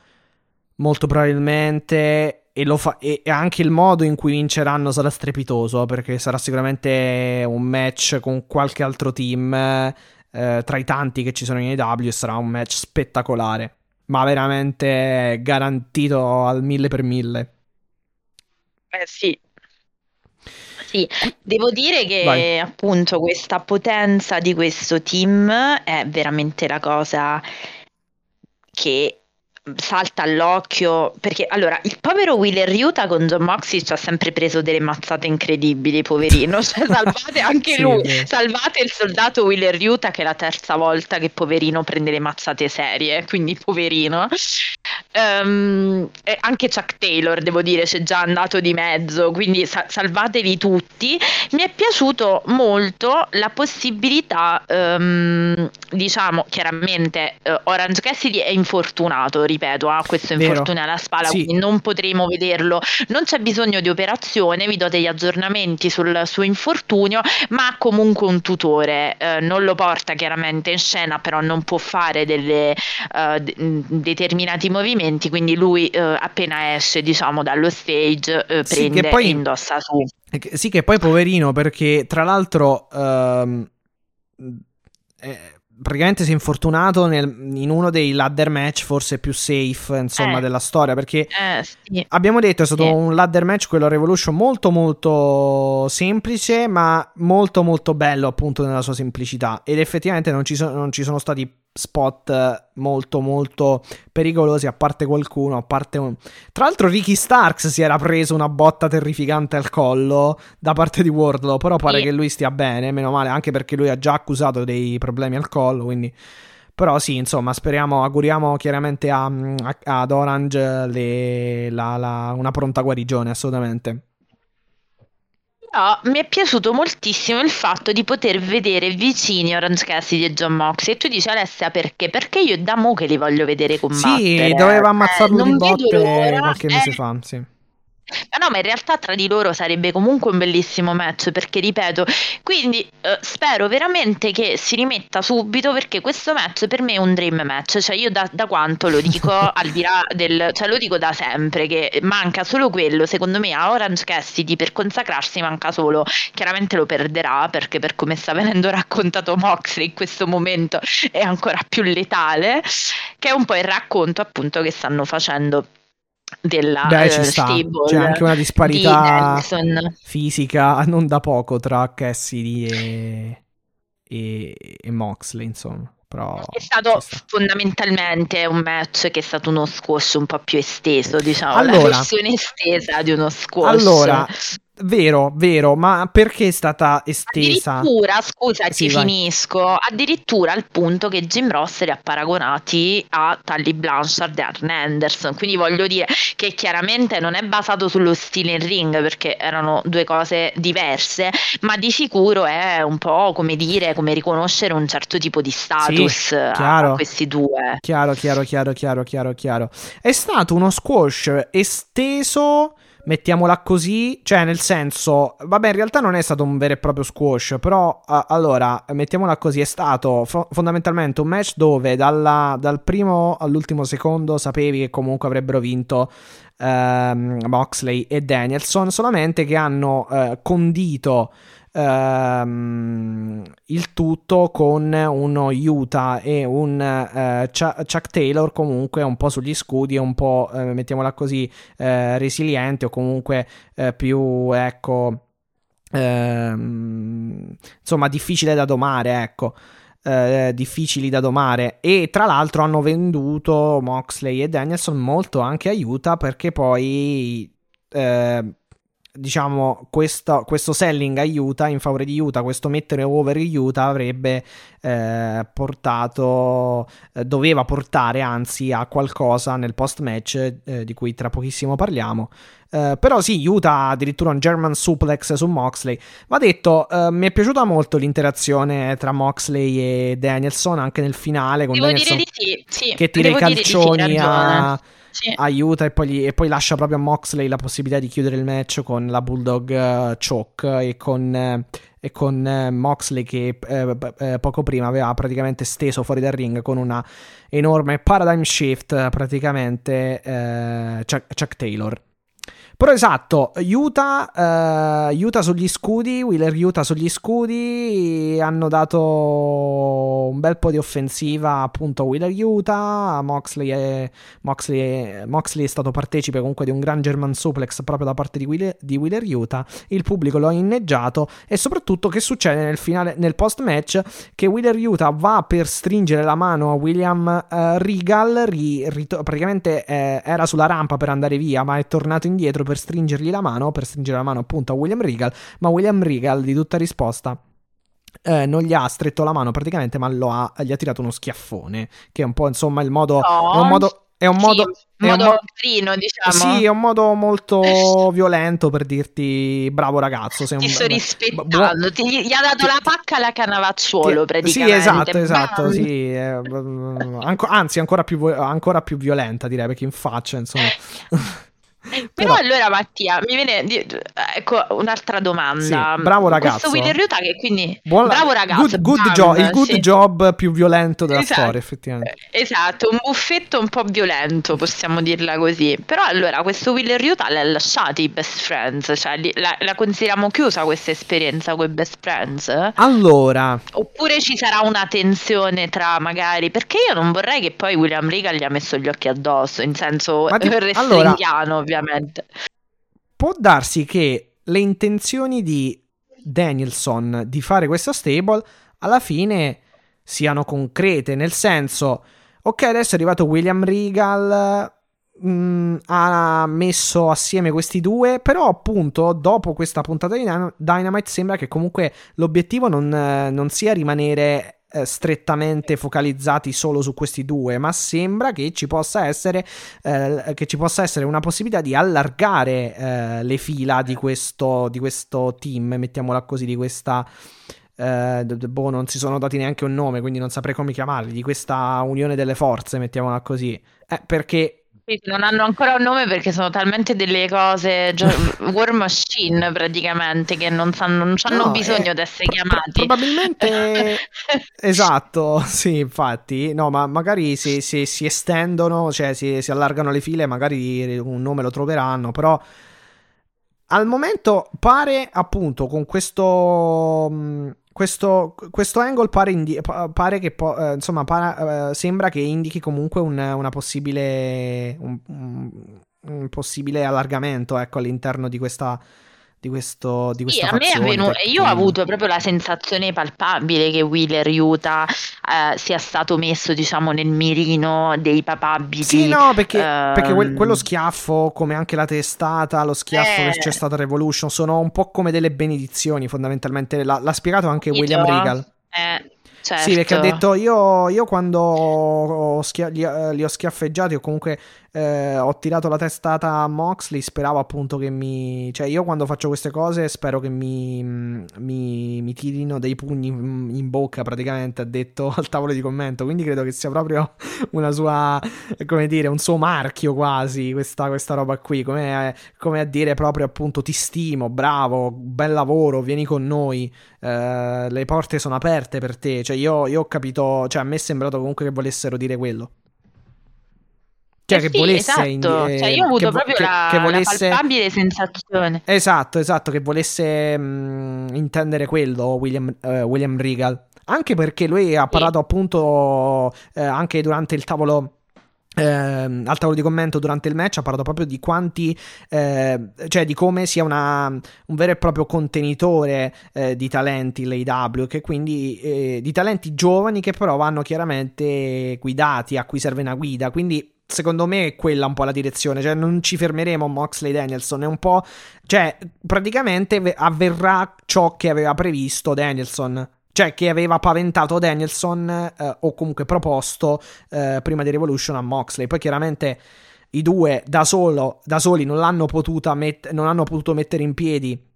molto probabilmente. E, fa- e, anche il modo in cui vinceranno sarà strepitoso perché sarà sicuramente un match con qualche altro team eh, tra i tanti che ci sono in AW sarà un match spettacolare, ma veramente garantito al mille per mille. Eh sì. Sì, devo dire che Vai. appunto questa potenza di questo team è veramente la cosa che salta all'occhio perché allora il povero Wheeler Utah con John Moxley ci ha sempre preso delle mazzate incredibili poverino. Cioè salvate anche Sì, lui. vero. salvate il soldato Wheeler Utah che è la terza volta che poverino prende le mazzate serie quindi poverino. E anche Chuck Taylor devo dire c'è già andato di mezzo quindi sa- salvateli tutti. Mi è piaciuto molto la possibilità ehm, diciamo chiaramente eh, Orange Cassidy è infortunato ripeto ha questo Vero. infortunio alla spalla Sì. quindi non potremo vederlo non c'è bisogno di operazione vi do degli aggiornamenti sul suo infortunio ma ha comunque un tutore eh, non lo porta chiaramente in scena però non può fare delle, eh, de- mh, determinati movimenti quindi lui eh, appena esce diciamo dallo stage eh, Sì, prende poi- e indossa su E che- Sì, che poi poverino perché tra l'altro ehm, eh, praticamente si è infortunato nel- in uno dei ladder match forse più safe insomma Eh. della storia perché eh, sì. abbiamo detto è stato Sì. un ladder match quello Revolution molto molto semplice ma molto molto bello appunto nella sua semplicità ed effettivamente non ci, so- non ci sono stati spot molto molto pericolosi a parte qualcuno a parte un... tra l'altro Ricky Starks si era preso una botta terrificante al collo da parte di Wardlow però pare Sì. che lui stia bene meno male anche perché lui ha già accusato dei problemi al collo quindi però sì, insomma, speriamo, auguriamo chiaramente a- a- ad Orange le- la- la- una pronta guarigione, assolutamente. Però mi è piaciuto moltissimo il fatto di poter vedere vicini Orange Cassidy e John Moxley. E tu dici Alessia perché? Perché io da mo che li voglio vedere combattere. Sì, doveva ammazzarlo Eh, di botte qualche Eh, mese fa, sì. Ma no, ma in realtà tra di loro sarebbe comunque un bellissimo match perché ripeto, quindi eh, spero veramente che si rimetta subito perché questo match per me è un dream match, cioè io da, da quanto lo dico al di là del, cioè lo dico da sempre che manca solo quello, secondo me a Orange Cassidy per consacrarsi manca solo, chiaramente lo perderà perché per come sta venendo raccontato Moxley in questo momento è ancora più letale, che è un po' il racconto appunto che stanno facendo della Beh, eh, ci stable C'è anche una di disparità fisica non da poco tra Cassidy e, e, e Moxley, insomma. Però È stato fondamentalmente un match che è stato uno squash un po' più esteso, diciamo, Allora. la versione estesa di uno squash. Allora, vero, vero, ma perché è stata estesa? Addirittura, scusa, Sì, ti vai. finisco. Addirittura al punto che Jim Ross li ha paragonati a Tully Blanchard e Arn Anderson. Quindi voglio dire che chiaramente non è basato sullo stile in ring perché erano due cose diverse, ma di sicuro è un po' come dire, come riconoscere un certo tipo di status chiaro. a questi due. Chiaro, chiaro, chiaro, chiaro, chiaro, chiaro. È stato uno squash esteso, mettiamola così, cioè nel senso, vabbè, in realtà non è stato un vero e proprio squash, però a- allora, mettiamola così, è stato fo- fondamentalmente un match dove dalla- dal primo all'ultimo secondo sapevi che comunque avrebbero vinto ehm, Moxley e Danielson, solamente che hanno eh, condito ehm, il tutto con uno Utah e un eh, Chuck Taylor comunque un po' sugli scudi un po' eh, mettiamola così eh, resiliente o comunque eh, più ecco ehm, insomma difficile da domare ecco eh, difficili da domare. E tra l'altro hanno venduto Moxley e Danielson molto anche a Utah perché poi eh, diciamo questo, questo selling a Utah in favore di Utah questo mettere over Utah avrebbe eh, portato eh, doveva portare anzi a qualcosa nel post match eh, di cui tra pochissimo parliamo eh, però sì, Utah addirittura un German suplex su Moxley. Va detto, eh, mi è piaciuta molto l'interazione tra Moxley e Danielson anche nel finale con Devo Danielson di sì, sì, che tira i devo dire di sì, calcioni ragione. Sì. aiuta e poi, gli- e poi lascia proprio a Moxley la possibilità di chiudere il match con la Bulldog eh, Choke e con, eh, e con eh, Moxley che poco prima aveva praticamente steso fuori dal ring con una enorme paradigm shift praticamente Chuck, Chuck Taylor. Però esatto, Utah, eh, Utah sugli scudi, Wheeler Utah sugli scudi hanno dato un bel po' di offensiva appunto a Wheeler Utah, Moxley è, Moxley, è, Moxley è stato partecipe comunque di un gran German suplex proprio da parte di Wheeler, di Wheeler Utah, il pubblico lo ha inneggiato e soprattutto che succede nel, finale, nel post match che Wheeler Utah va per stringere la mano a William uh, Regal, ri, ri, praticamente eh, era sulla rampa per andare via ma è tornato indietro per stringergli la mano, per stringere la mano appunto a William Regal, ma William Regal di tutta risposta eh, non gli ha stretto la mano praticamente, ma ha, gli ha tirato uno schiaffone. Che è un po' insomma il modo. No, è un modo. È un modo, sì, è modo un mo- carino, diciamo. Sì, è un modo molto violento per dirti bravo ragazzo. Sei Ti un, sto rispettando. Bu- Ti, gli ha dato la pacca alla canavacciuolo, praticamente. Sì, esatto, esatto. Sì, eh, anco, anzi, ancora più, ancora più violenta, direi, perché in faccia, insomma. Però, Però, allora Mattia, mi viene ecco un'altra domanda. Sì, bravo ragazzo. Questo Wheeler Utah che quindi Buon, bravo ragazzo. Good, good job, il good sì. job più violento della esatto, storia, effettivamente. Esatto, un buffetto un po' violento, possiamo dirla così. Però allora questo Wheeler Utah l'ha lasciato i best friends, cioè la, la consideriamo chiusa questa esperienza con i best friends? Allora, oppure ci sarà una tensione tra magari perché io non vorrei che poi William Regal gli ha messo gli occhi addosso, in senso ti, restringhiano, allora, ovviamente. Può darsi che le intenzioni di Danielson di fare questa stable alla fine siano concrete, nel senso, ok, adesso è arrivato William Regal, mh, mm, ha messo assieme questi due, però appunto dopo questa puntata di Dynamite sembra che comunque l'obiettivo non, non sia rimanere eh, strettamente focalizzati solo su questi due, ma sembra che ci possa essere, eh, che ci possa essere una possibilità di allargare eh, le fila di questo, di questo team, mettiamola così, di questa... Eh, boh, non si sono dati neanche un nome, quindi non saprei come chiamarli, di questa unione delle forze, mettiamola così. Eh, perché non hanno ancora un nome perché sono talmente delle cose war machine praticamente che non, sanno, non hanno no, bisogno eh, di essere chiamati. probabilmente esatto, sì, infatti. No, ma magari se, se si estendono, cioè si, si allargano le file, magari un nome lo troveranno, però al momento pare appunto con questo questo, questo angle pare, indi- pare che po- eh, insomma para- eh, sembra che indichi comunque un, una possibile un, un, possibile allargamento ecco, all'interno di questa di, questo, di questa sì, a me è venuto, io ho avuto proprio la sensazione palpabile che Wheeler Utah eh, sia stato messo diciamo nel mirino dei papabili sì no perché, um... perché que- quello schiaffo come anche la testata lo schiaffo eh... che c'è stata Revolution sono un po' come delle benedizioni fondamentalmente. L'ha, l'ha spiegato anche io William Regal eh. Certo. Sì, perché ha detto io, io quando schia- li, li, ho schiaffeggiati o comunque eh, ho tirato la testata a Moxley, speravo appunto che mi... Cioè io quando faccio queste cose spero che mi, mi, mi tirino dei pugni in bocca praticamente, ha detto al tavolo di commento, quindi credo che sia proprio una sua, come dire, un suo marchio quasi questa, questa roba qui, come, come, a dire proprio appunto ti stimo, bravo, bel lavoro, vieni con noi, eh, le porte sono aperte per te, cioè io, io ho capito, cioè a me è sembrato comunque che volessero dire quello. Cioè, eh che sì, volesse. Esatto. Indi- cioè, io ho avuto che, proprio che, la, che volesse... la palpabile sensazione. Esatto, esatto, che volesse mh, intendere quello William, uh, William Regal. Anche perché lui ha parlato sì. appunto eh, anche durante il tavolo. Eh, al tavolo di commento durante il match ha parlato proprio di quanti, eh, cioè di come sia una, un vero e proprio contenitore eh, di talenti l'AW, che quindi eh, di talenti giovani che però vanno chiaramente guidati, a cui serve una guida. Quindi secondo me è quella un po' la direzione, cioè non ci fermeremo Moxley Danielson, è un po'... cioè praticamente avverrà ciò che aveva previsto Danielson, cioè che aveva paventato Danielson eh, o comunque proposto eh, prima di Revolution a Moxley, poi chiaramente i due da, solo, da soli non met- non hanno potuto mettere in piedi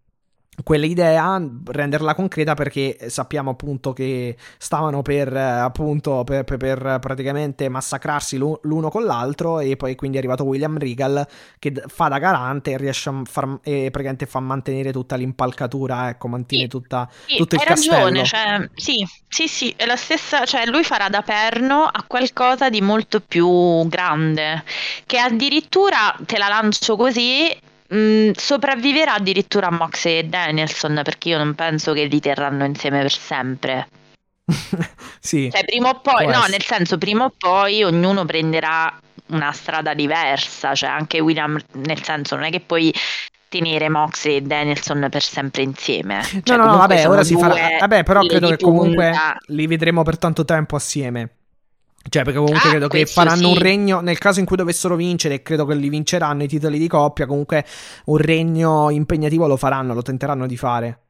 quell'idea, renderla concreta perché sappiamo appunto che stavano per, appunto, per, per, per, praticamente massacrarsi l'uno con l'altro e poi quindi è arrivato William Regal che fa da garante e riesce a far, e praticamente fa mantenere tutta l'impalcatura, ecco, mantiene sì, tutta, sì, tutto il hai castello. ragione, cioè, sì, sì, sì, è la stessa, cioè lui farà da perno a qualcosa di molto più grande, che addirittura te la lancio così Mm, sopravviverà addirittura Moxley e Danielson perché io non penso che li terranno insieme per sempre. sì. Cioè, prima o poi, no, nel senso, prima o poi ognuno prenderà una strada diversa, cioè anche William, nel senso, non è che puoi tenere Moxley e Danielson per sempre insieme. Cioè, no, no, vabbè, ora si farà. Vabbè, però credo che comunque punta. li vedremo per tanto tempo assieme. Cioè, perché comunque Ah, credo che faranno un sì. regno. Nel caso in cui dovessero vincere, e credo che li vinceranno i titoli di coppia. Comunque, un regno impegnativo lo faranno, lo tenteranno di fare.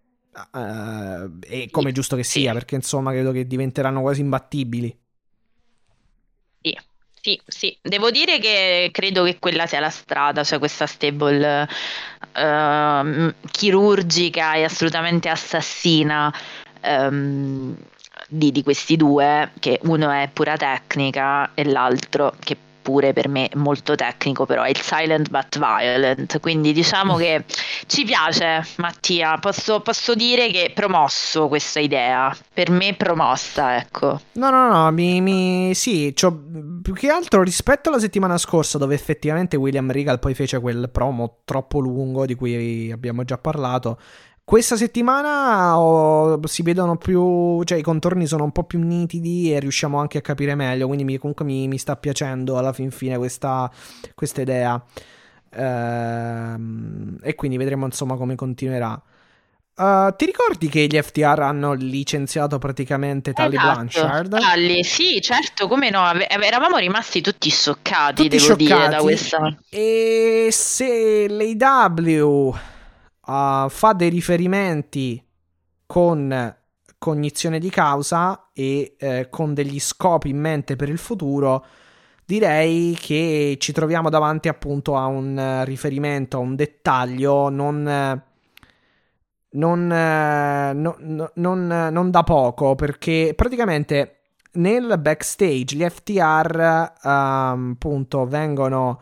Eh, e come è giusto che sì. sia, perché insomma, credo che diventeranno quasi imbattibili. Sì, sì, sì. Devo dire che credo che quella sia la strada, cioè questa stable ehm, chirurgica e assolutamente assassina ehm, di, di questi due, che uno è pura tecnica e l'altro che pure per me molto tecnico, però è il silent but violent. Quindi diciamo che ci piace, Mattia. Posso, posso dire che promosso questa idea. Per me promossa, ecco. No, no, no, mi, mi- sì, c'ho- più che altro rispetto alla settimana scorsa dove effettivamente William Regal poi fece quel promo troppo lungo di cui abbiamo già parlato. Questa settimana oh, si vedono più, cioè i contorni sono un po' più nitidi e riusciamo anche a capire meglio, quindi mi- comunque mi, mi sta piacendo alla fin fine questa, questa idea. Ehm, e quindi vedremo insomma come continuerà. Uh, ti ricordi che gli FTR hanno licenziato praticamente Tally Esatto. Blanchard? Tally, sì, certo, come no, ave- eravamo rimasti tutti scioccati, Tutti devo dire, da scioccati. questa. E se l'AW uh, fa dei riferimenti con cognizione di causa e eh, con degli scopi in mente per il futuro, direi che ci troviamo davanti appunto a un eh, riferimento, a un dettaglio non. eh, non, eh, no- no- non, non da poco perché praticamente nel backstage gli FTR ehm, appunto vengono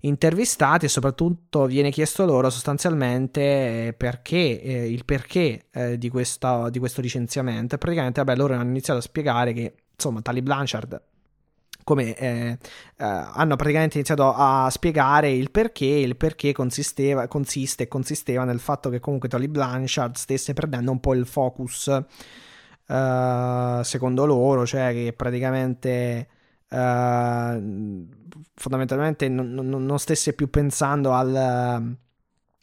intervistati e soprattutto viene chiesto loro sostanzialmente eh, perché eh, il perché eh, di, questa- di questo licenziamento. E praticamente vabbè loro hanno iniziato a spiegare che insomma Tally Blanchard come eh, eh, hanno praticamente iniziato a spiegare il perché, il perché consisteva, consiste e consisteva nel fatto che comunque Tolly Blanchard stesse perdendo un po' il focus eh, secondo loro, cioè che praticamente eh, fondamentalmente non, non- stesse più pensando al,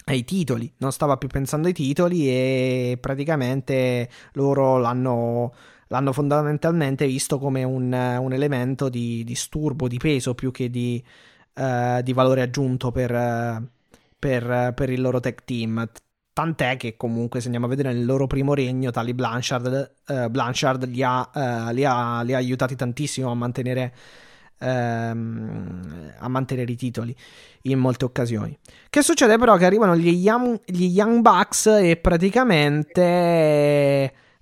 ai titoli, non stava più pensando ai titoli e praticamente loro l'hanno l'hanno fondamentalmente visto come un, un elemento di disturbo, di peso più che di, eh, di valore aggiunto per, eh, per- per il loro tech team. Tant'è che comunque se andiamo a vedere nel loro primo regno, tali Blanchard, eh, Blanchard li, ha, eh, li ha- li ha aiutati tantissimo a mantenere, ehm, a mantenere i titoli in molte occasioni. Che succede però che arrivano gli Young, gli Young Bucks e praticamente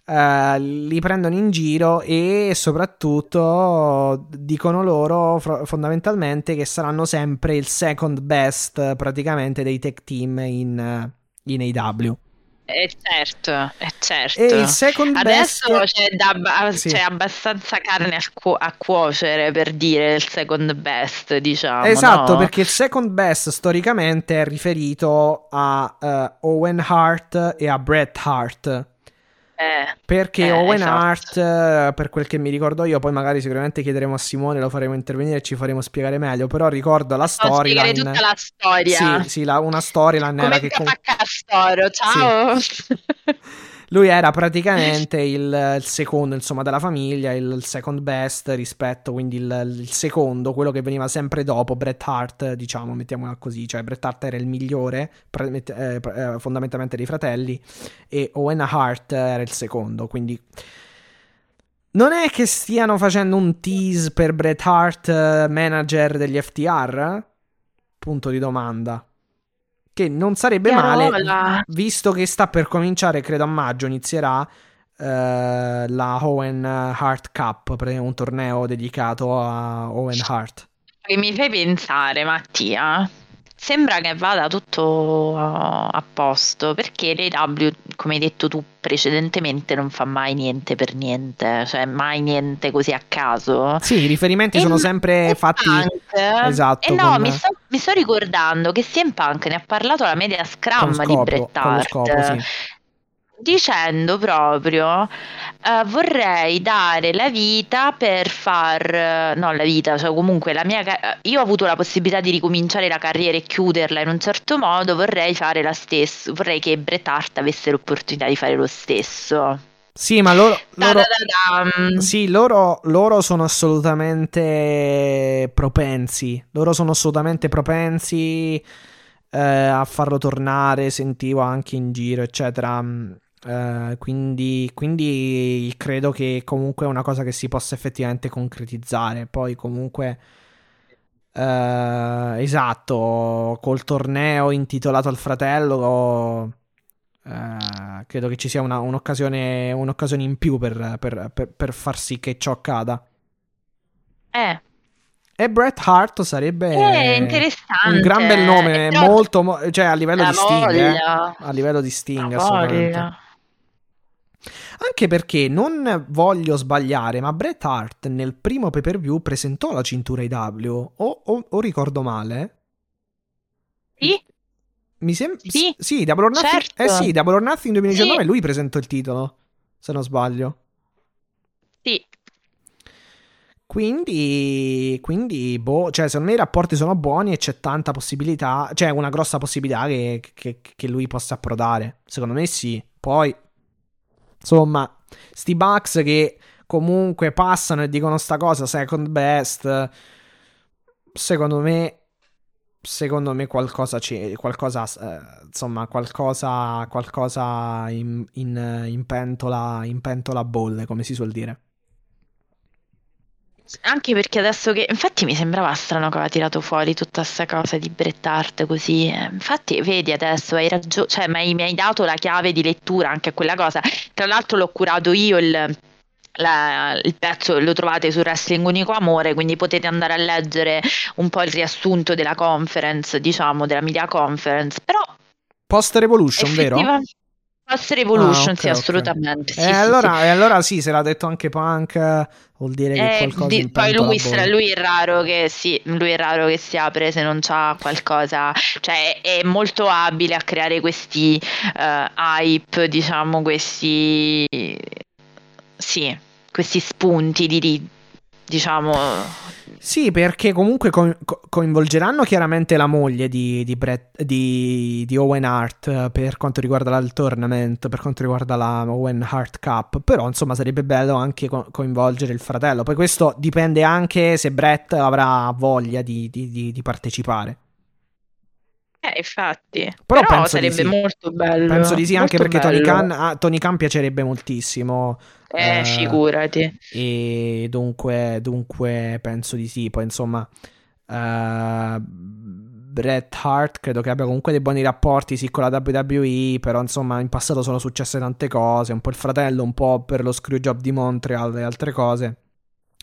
eh, li prendono in giro e soprattutto dicono loro fro- fondamentalmente che saranno sempre il second best praticamente dei tech team in, in AW. Eh, certo, eh, certo. E il second Adesso best c'è, da- a- Sì. c'è abbastanza carne a, cu- a cuocere per dire il second best, diciamo. Esatto, no? perché il second best storicamente è riferito a eh, Owen Hart e a Bret Hart. Eh, Perché Eh, Owen esatto. Hart, eh, per quel che mi ricordo io, poi magari sicuramente chiederemo a Simone, lo faremo intervenire e ci faremo spiegare meglio. Però ricordo la posso spiegare tutta la storia. Sì, sì, la- una storyline era che Castoro, ciao. lui era praticamente il, il secondo, insomma, della famiglia, il, il second best rispetto, quindi il, il secondo, quello che veniva sempre dopo Bret Hart, diciamo, mettiamola così, cioè Bret Hart era il migliore, pre- eh, pre- eh, fondamentalmente dei fratelli, e Owen Hart era il secondo, quindi... Non è che stiano facendo un tease per Bret Hart, eh, manager degli FTR? Punto di domanda. Che non sarebbe male, Chiarola. visto che sta per cominciare, credo a maggio, inizierà eh, la Owen Hart Cup, un torneo dedicato a Owen Hart. Che mi fai pensare, Mattia? Sembra che vada tutto a, a posto perché l'AW, come hai detto tu precedentemente, non fa mai niente per niente, cioè mai niente così a caso. Sì, i riferimenti E sono sempre fatti... Punk, Esatto, E no, con- mi, sto, mi sto ricordando che CM Punk ne ha parlato alla media scrum di scopo, Bret con lo Hart. scopo, sì. Dicendo proprio eh, vorrei dare la vita per far eh, no la vita cioè comunque la mia io ho avuto la possibilità di ricominciare la carriera e chiuderla in un certo modo vorrei fare la stessa vorrei che Bret Hart avesse l'opportunità di fare lo stesso Sì, ma loro, loro, sì, loro, loro sono assolutamente propensi. Loro sono assolutamente propensi eh, a farlo tornare. Sentivo anche in giro, eccetera. Eh, quindi, quindi credo che comunque è una cosa che si possa effettivamente concretizzare. Poi, comunque, eh, esatto, col torneo intitolato al fratello. eh, credo che ci sia una- un'occasione, un'occasione in più per, per- per- per far sì che ciò accada. eh E Bret Hart sarebbe interessante. un gran bel nome, molto, mo- cioè a livello La di Sting, eh. a livello di Sting, assolutamente. voglia. Anche perché non voglio sbagliare, ma Bret Hart nel primo pay per view presentò la cintura IW, o, o- o ricordo male? Sì, Mi sembra Sì, sì, Double or Nothing, certo. eh sì, Double or Nothing 2019 Sì. lui presentò il titolo, se non sbaglio. sì. Quindi, quindi, boh, cioè, secondo me i rapporti sono buoni e c'è tanta possibilità, c'è una grossa possibilità che, che- che lui possa approdare. Secondo me sì. Poi, insomma, sti Bucks che comunque passano e dicono sta cosa, second best, secondo me, secondo me qualcosa c'è, qualcosa, eh, insomma, qualcosa, qualcosa in, in, in pentola, in pentola bolle, come si suol dire. Anche perché adesso che infatti mi sembrava strano che aveva tirato fuori tutta questa cosa di Bret Hart così. eh. Infatti, vedi adesso hai ragione, cioè mi hai, mi hai dato la chiave di lettura anche a quella cosa. Tra l'altro l'ho curato io il, la- il pezzo, lo trovate su Wrestling Unico Amore, quindi potete andare a leggere un po' il riassunto della conference, diciamo, della media conference. Però Post Revolution, vero? Post Revolution, Ah, ok, sì, ok. assolutamente. E sì, sì, allora, sì. e allora sì, se l'ha detto anche Punk, eh, vuol dire che Eh, qualcosa di- poi lui, sarà- lui è raro che sì, lui è raro che si apre se non c'ha qualcosa, cioè è molto abile a creare questi eh, hype, diciamo, questi sì, questi spunti di, di- diciamo Sì, perché comunque co- co- coinvolgeranno chiaramente la moglie di, di, Bret- di- di Owen Hart eh, per quanto riguarda il tournament, per quanto riguarda la Owen Hart Cup, però insomma sarebbe bello anche co- coinvolgere il fratello. Poi questo dipende anche se Brett avrà voglia di- di partecipare. Eh, infatti, Però però, sarebbe sì. molto bello. Penso di sì, anche perché Tony. Khan, a Tony Khan piacerebbe moltissimo. Eh, eh, figurati. E dunque, dunque penso di sì. Poi insomma, eh, Bret Hart credo che abbia comunque dei buoni rapporti sì con la WWE, però insomma in passato sono successe tante cose, un po' il fratello, un po' per lo screwjob di Montreal e altre cose.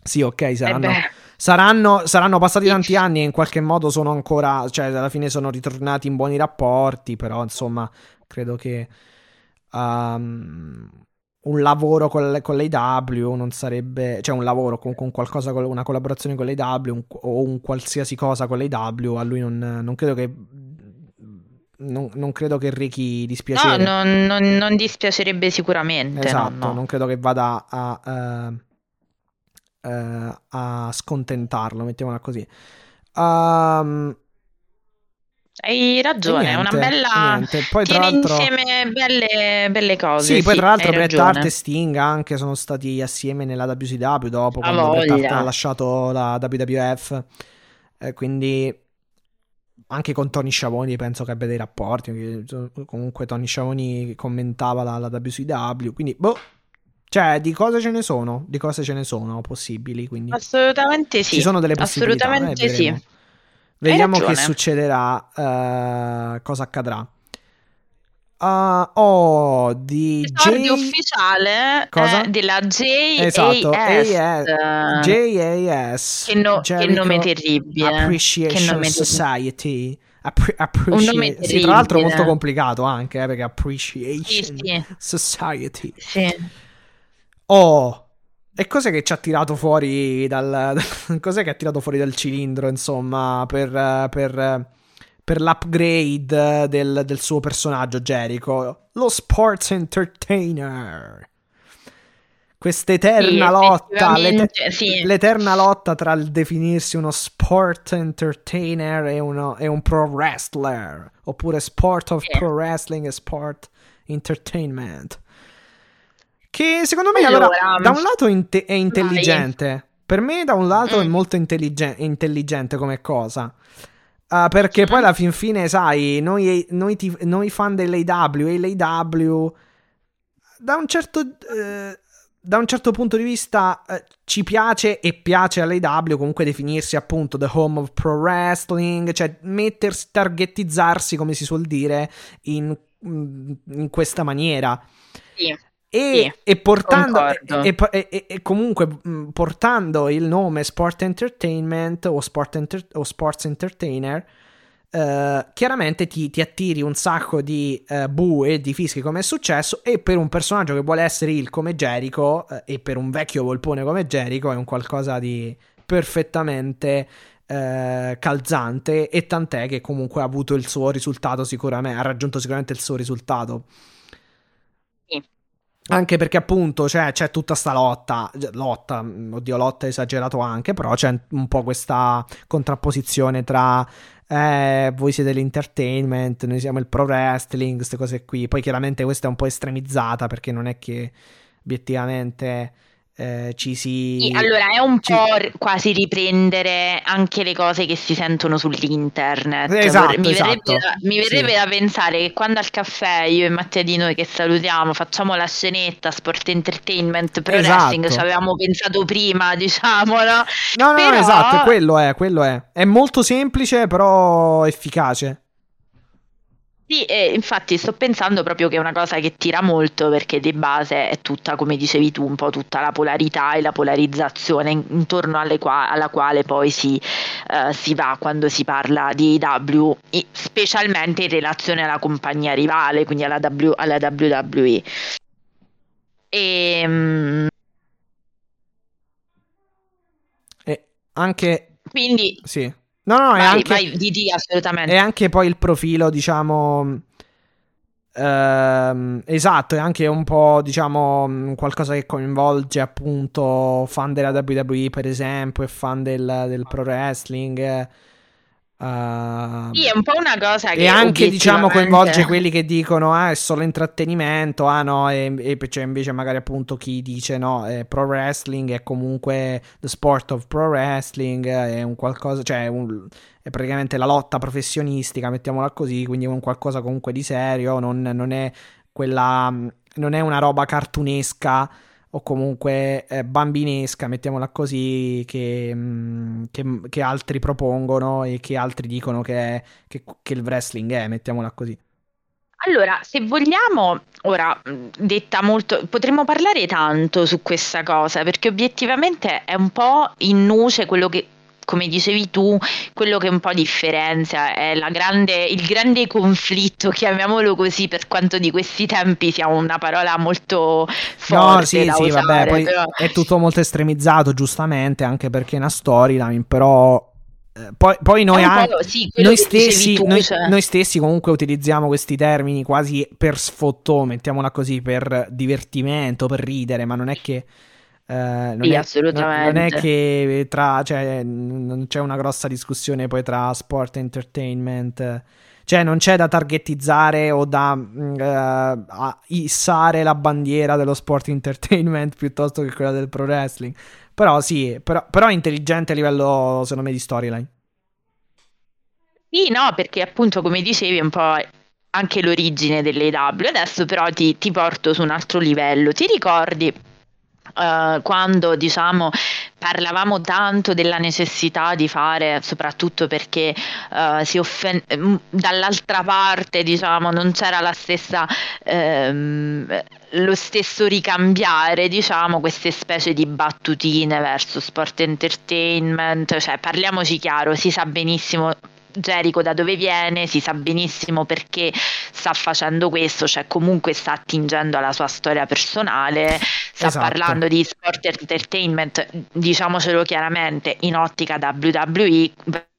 Sì, ok, Eh saranno, saranno, saranno passati tanti anni e in qualche modo sono ancora, cioè alla fine sono ritornati in buoni rapporti, però insomma credo che um, un lavoro con, le- con l'AW non sarebbe, cioè un lavoro con, con qualcosa, con una collaborazione con l'AW un- o un qualsiasi cosa con l'AW, a lui non, non credo che... Non, non credo che rechi no, dispiacere. non, non- non dispiacerebbe sicuramente. no, Esatto, no. non credo che vada a, eh, eh, a scontentarlo, mettiamola così. Ehm, Hai ragione, e è una niente, bella. niente. Poi tra l'altro... insieme belle, belle cose. Sì, poi tra l'altro Bret. Hart e Sting anche sono stati assieme nella WCW dopo Ha quando Bret Hart voglia. ha lasciato la WWF. Eh, quindi anche con Tony Schiavone penso che abbia dei rapporti. Comunque Tony Schiavone commentava la, la WCW. Quindi, boh. Cioè, di cose ce ne sono, di cose ce ne sono possibili. Quindi Assolutamente sì. ci sono delle possibilità. Assolutamente eh, sì. Vediamo che succederà, eh, cosa accadrà. Ah, oh, di J... ufficiale eh, della JAS. Esatto, eh, AS, JAS. che, no- che Jericho nome terribile. Che Appreciation nome terribile. Society. Appre- Un nome sì, tra l'altro molto complicato anche, eh, perché Sì, Appreciation sì, Society. sì. Oh, e cos'è che ci ha tirato fuori dal... cos'è che ha tirato fuori dal cilindro, insomma, per... per per l'upgrade del, del suo personaggio Jericho, lo sports entertainer. Questa eterna Sì, lotta, l'ete- effettivamente, sì. l'eterna lotta tra il definirsi uno sport entertainer e, uno- e un pro wrestler, oppure sport of Sì. pro wrestling e sport entertainment. Che secondo me allora, Allora, da un lato inte- è intelligente, per me da un lato è Mm. molto intelligen- intelligente come cosa. Ah, perché poi alla fin fine, sai, noi, noi, tif- noi fan dell'AW e l'AW da un certo eh, da un certo punto di vista eh, ci piace e piace all'AW comunque definirsi appunto the home of pro wrestling, cioè mettersi, targetizzarsi come si suol dire in, in questa maniera. Sì. E, Sì, e portando e, e- comunque mh, portando il nome Sport Entertainment o, sport enter- o Sports Entertainer eh, chiaramente ti, ti attiri un sacco di eh, bu e di fischi come è successo e per un personaggio che vuole essere il come Jericho eh, e per un vecchio volpone come Jericho è un qualcosa di perfettamente eh, calzante e tant'è che comunque ha avuto il suo risultato sicuramente ha raggiunto sicuramente il suo risultato. Anche perché appunto c'è, c'è tutta sta lotta, lotta, mm, oddio lotta esagerato anche, però c'è un po' questa contrapposizione tra eh, voi siete l'entertainment, noi siamo il pro wrestling, queste cose qui. Poi chiaramente questa è un po' estremizzata perché non è che obiettivamente eh, ci si... Allora è un ci- po' quasi riprendere anche le cose che si sentono sull'internet. Esatto, mi verrebbe, esatto. da, mi verrebbe Sì. da pensare che quando al caffè io e Mattia di noi che salutiamo facciamo la scenetta Sport Entertainment Pro Esatto. Wrestling, ci avevamo pensato prima, diciamo, no? No, no, no, Però- esatto, quello è, quello è. È molto semplice, però efficace. Sì, e infatti sto pensando proprio che è una cosa che tira molto perché di base è tutta, come dicevi tu, un po' tutta la polarità e la polarizzazione in- intorno alle qua- alla quale poi si, eh, si va quando si parla di e specialmente in relazione alla compagnia rivale, quindi alla, W- alla WWE. E, mm, E anche... quindi Sì. No, no, è vai, anche... vai, di, di, assolutamente. E anche poi il profilo, diciamo. ehm, esatto, è anche un po', diciamo, qualcosa che coinvolge appunto fan della WWE, per esempio, e fan del, del pro wrestling. Ehm, Sì, è un po' una cosa che e anche, diciamo, coinvolge quelli che dicono, ah, è solo intrattenimento, ah, no, e, e c'è invece magari appunto chi dice, no, eh, pro wrestling è comunque the sport of pro wrestling, è un qualcosa, cioè, un- è praticamente la lotta professionistica, mettiamola così, quindi è un qualcosa comunque di serio, non, non è quella, non è una roba cartunesca o comunque eh, bambinesca, mettiamola così, che, mm, che- che altri propongono e che altri dicono che, è- che- che il wrestling è, mettiamola così. Allora, se vogliamo, ora mh, detta molto, potremmo parlare tanto su questa cosa, perché obiettivamente è un po' in nuce quello che, come dicevi tu, quello che un po' differenzia, è la grande, il grande conflitto, chiamiamolo così, per quanto di questi tempi sia una parola molto forte no, sì, sì, usare, vabbè, poi però- è tutto molto estremizzato, giustamente, anche perché è una storyline, però... eh, Poi, poi noi, È un an- po', sì, noi stessi, tu, noi, cioè. noi stessi comunque utilizziamo questi termini quasi per sfottò, mettiamola così, per divertimento, per ridere, ma non è che... eh, non, Sì, è, assolutamente. non è che tra, cioè, non c'è una grossa discussione poi tra sport e entertainment. Cioè, non c'è da targetizzare o da a- issare la bandiera dello sport entertainment piuttosto che quella del pro wrestling. Però sì, però, però è intelligente a livello, secondo me, di storyline. Sì, no, perché appunto come dicevi è un po' anche l'origine delle W. Adesso però ti, ti porto su un altro livello. Ti ricordi eh, quando diciamo parlavamo tanto della necessità di fare, soprattutto perché eh, si offen- mm, dall'altra parte diciamo non c'era la stessa ehm, lo stesso ricambiare, diciamo, queste specie di battutine verso sport entertainment, cioè parliamoci chiaro, si sa benissimo Jericho da dove viene, si sa benissimo perché sta facendo questo, cioè comunque sta attingendo alla sua storia personale, sta Esatto. parlando di sport entertainment, diciamocelo chiaramente, in ottica WWE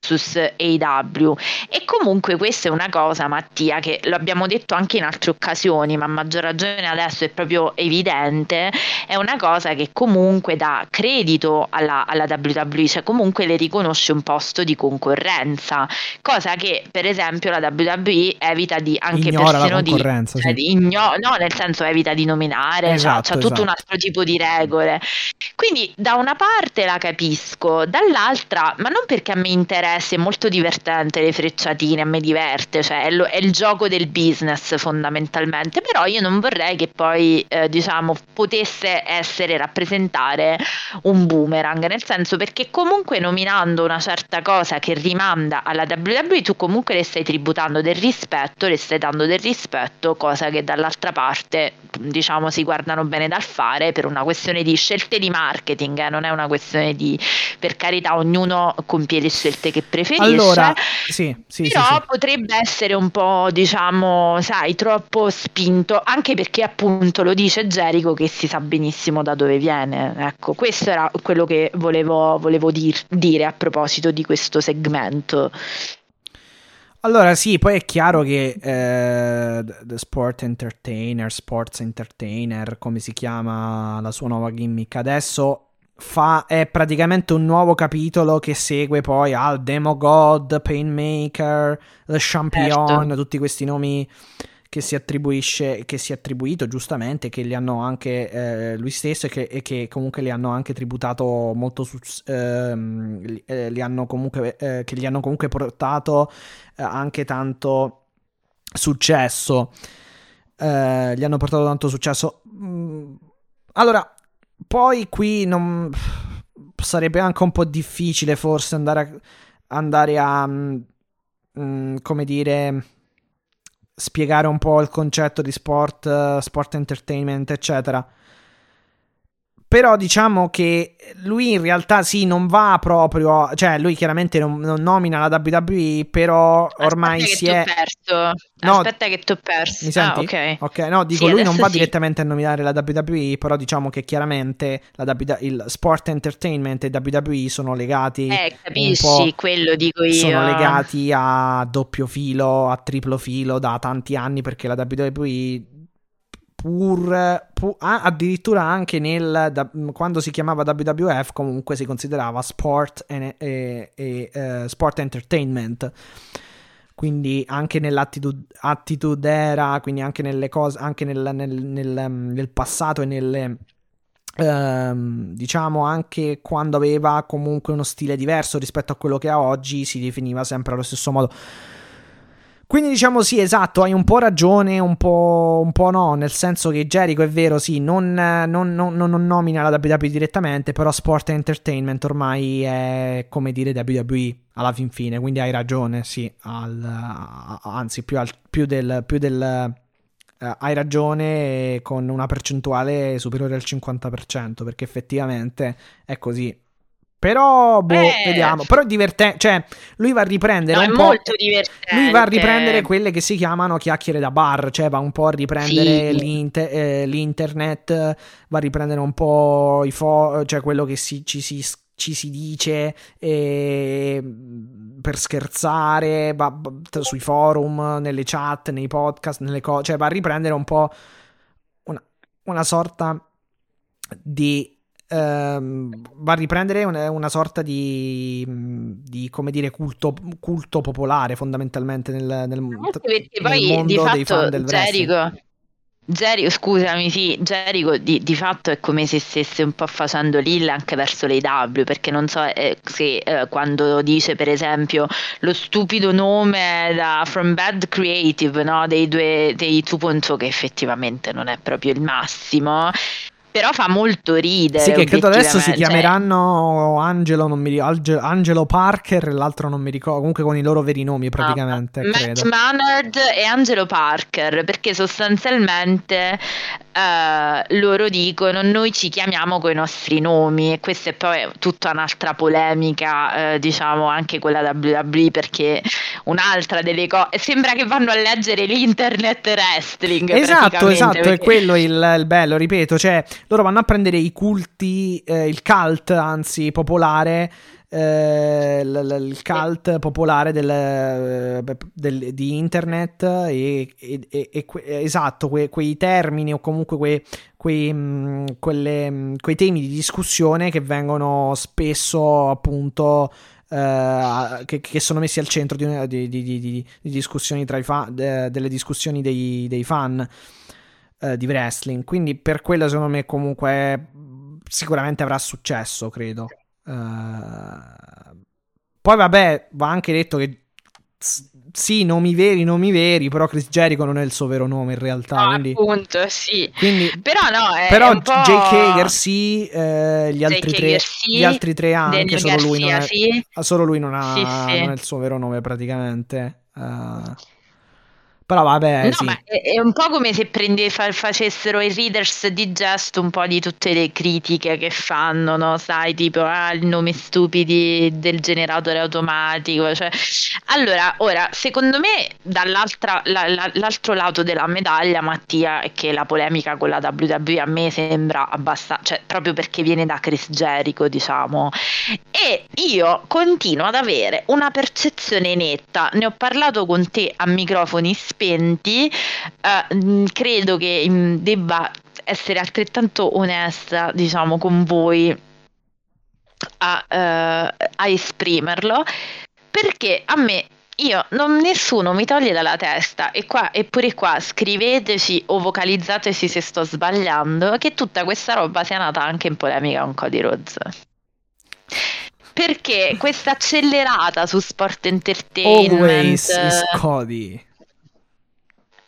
AW. E comunque questa è una cosa, Mattia, che lo abbiamo detto anche in altre occasioni, ma a maggior ragione adesso è proprio evidente, è una cosa che comunque dà credito alla, alla WWE, cioè comunque le riconosce un posto di concorrenza, cosa che per esempio la WWE evita di anche Ignora la persino di, cioè, sì. di igno- no, nel senso evita di nominare, cioè, Esatto, tutto esatto. un altro tipo di regole. Quindi da una parte la capisco, dall'altra, ma non perché a me interessi, è molto divertente le frecciatine, a me diverte, cioè è, lo- è il gioco del business fondamentalmente, però io non vorrei che poi eh, diciamo potesse essere rappresentare un boomerang, nel senso perché comunque nominando una certa cosa che rimanda alla WWE tu comunque le stai tributando del rispetto, le stai dando del rispetto, cosa che dall'altra parte diciamo si guardano bene dal fare per una questione di scelte di marketing, eh, non è una questione di per carità ognuno compie le scelte che preferisce. Allora, sì, sì, Però sì. potrebbe essere un po', diciamo, sai, troppo spinto, anche perché appunto lo dice Jericho che si sa benissimo da dove viene. Ecco, questo era quello che volevo, volevo dir- dire a proposito di questo segmento. Allora, sì, poi è chiaro che eh, The Sport Entertainer, Sports Entertainer, come si chiama la sua nuova gimmick adesso, fa, è praticamente un nuovo capitolo che segue poi al Demogod, Painmaker, The Champion, Certo. tutti questi nomi che si attribuisce, che si è attribuito giustamente, che li hanno anche eh, lui stesso e che, e che comunque li hanno anche tributato molto su, ehm, li, eh, li hanno comunque, eh, che gli hanno comunque portato eh, anche tanto successo. Eh, gli hanno portato tanto successo. Mm, Allora, poi qui non sarebbe anche un po' difficile forse andare a, andare a mm, mm, come dire spiegare un po' il concetto di sport, eh, sport entertainment, eccetera. Però diciamo che lui in realtà sì, non va proprio, cioè lui chiaramente non, non nomina la WWE, però ormai Aspetta si è... perso. No, Aspetta che ti ho perso. Mi senti? Ah, ok. Ok, no, dico Sì, lui non va sì. direttamente a nominare la WWE, però diciamo che chiaramente la W- il sport entertainment e WWE sono legati Eh, un capisci, po' quello dico io. sono legati a doppio filo, a triplo filo da tanti anni perché la WWE pur, pu- ah, addirittura anche nel da- quando si chiamava WWF comunque si considerava sport e, e- e, eh, sport entertainment. Quindi anche nell'attitude attitude era quindi anche nelle cose anche nel, nel- nel, um, nel passato e nelle ehm, diciamo anche quando aveva comunque uno stile diverso rispetto a quello che ha oggi si definiva sempre allo stesso modo quindi diciamo sì, esatto, hai un po' ragione, un po', un po' no, nel senso che Jericho è vero, sì, non, non- non- non nomina la WWE direttamente, però Sport Entertainment ormai è come dire WWE alla fin fine, quindi hai ragione, sì, al- anzi più, al- più del... Più del eh, hai ragione con una percentuale superiore al 50%, perché effettivamente è così. Però, boh, Eh. vediamo. Però è divertente, cioè, lui va a riprendere No, è un po'... molto divertente. Lui va a riprendere quelle che si chiamano chiacchiere da bar, cioè va un po' a riprendere Sì. l'inte- eh, l'internet, va a riprendere un po' i fo- cioè quello che si- ci, si, ci si dice eh, per scherzare va- va- sui forum, nelle chat, nei podcast, nelle cose, cioè va a riprendere un po' una, una sorta di ehm, va a riprendere una, una sorta di, di come dire culto, culto popolare fondamentalmente nel, nel, perché nel poi di mondo dei fan fatto del wrestling. Jericho, Jericho, scusami, sì, Jericho di, di fatto è come se stesse un po' facendo l'IL anche verso le W, perché non so eh, se eh, quando dice per esempio lo stupido nome da From Bad Creative, no, dei due dei 2.0 che effettivamente non è proprio il massimo. Però fa molto ridere. Sì, che credo adesso si cioè- chiameranno Angelo, non mi ricordo, Ange- Angelo Parker e l'altro non mi ricordo, comunque con i loro veri nomi praticamente, Matt credo. Maynard e Angelo Parker perché sostanzialmente uh, loro dicono noi ci chiamiamo con i nostri nomi e questa è poi tutta un'altra polemica, uh, diciamo anche quella WWE perché un'altra delle cose sembra che vanno a leggere l'internet wrestling. Esatto, esatto, perché... è quello il, il, bello, ripeto, cioè loro vanno a prendere i culti, eh, il cult anzi popolare eh, l- l- il cult popolare del, eh, del, di internet e, e, e, que- esatto, que- quei termini o comunque que- quei, mh, mm, quelle, mh, mm, quei temi di discussione che vengono spesso appunto Uh, che, che, sono messi al centro di, di, di, di discussioni tra i fan, de, delle discussioni dei, dei fan uh, di wrestling. Quindi per quello secondo me comunque sicuramente avrà successo, credo. Uh, poi vabbè, va anche detto che sì, nomi veri, nomi veri, però Chris Jericho non è il suo vero nome in realtà. No, quindi, appunto, sì. Quindi, però no, è però un po'... Jake Hager sì, eh, gli, altri tre, sì, gli altri tre anche, solo, Garcia, lui non è, sì. solo lui non, ha, sì. non è il suo vero nome praticamente. Uh, però vabbè, no, sì. ma è, è, un po' come se prende, fa, facessero i readers digest un po' di tutte le critiche che fanno, no? Sai, tipo, ah, il nome stupidi del generatore automatico. Cioè. Allora, ora, secondo me, dall'altro la, la, lato della medaglia, Mattia, è che la polemica con la WWE a me sembra abbastanza, cioè, proprio perché viene da Chris Jericho, diciamo. E io continuo ad avere una percezione netta, ne ho parlato con te a microfoni spenti spenti, uh, credo che um, debba essere altrettanto onesta, diciamo, con voi a, uh, a esprimerlo, perché a me io non, nessuno mi toglie dalla testa. E qua eppure qua scriveteci o vocalizzateci se sto sbagliando che tutta questa roba sia nata anche in polemica con Cody Rhodes. Perché questa accelerata su sport entertainment always is Cody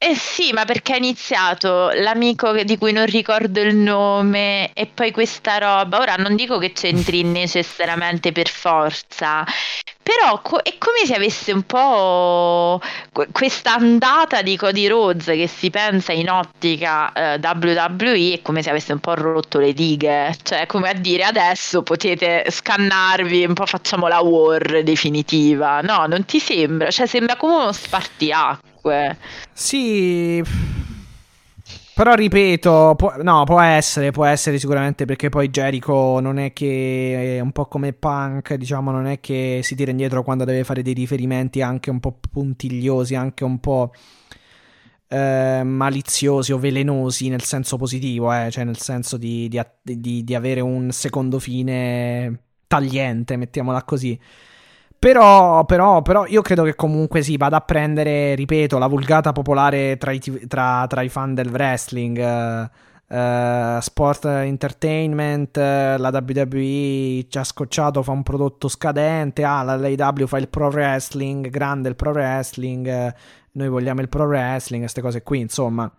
eh sì, ma perché ha iniziato l'amico di cui non ricordo il nome e poi questa roba. Ora non dico che c'entri necessariamente per forza, però co- è come se avesse un po' questa andata di Cody Rhodes che si pensa in ottica eh, WWE, è come se avesse un po' rotto le dighe, cioè come a dire adesso potete scannarvi, un po' facciamo la war definitiva. No, non ti sembra? Cioè sembra come uno spartiacque comunque. Sì. Però ripeto, può, no, può essere, può essere sicuramente perché poi Jericho non è che è un po' come Punk, diciamo, non è che si tira indietro quando deve fare dei riferimenti anche un po' puntigliosi, anche un po' eh, maliziosi o velenosi nel senso positivo, eh, cioè nel senso di, di, di, di avere un secondo fine tagliente, mettiamola così. Però, però, però, io credo che comunque si vada a prendere, ripeto, la vulgata popolare tra i, tra, tra i fan del wrestling. Uh, uh, sport entertainment, uh, la WWE ci ha scocciato, fa un prodotto scadente. Ah, la l'AW fa il pro wrestling, grande il pro wrestling. noi vogliamo il pro wrestling, queste cose qui, insomma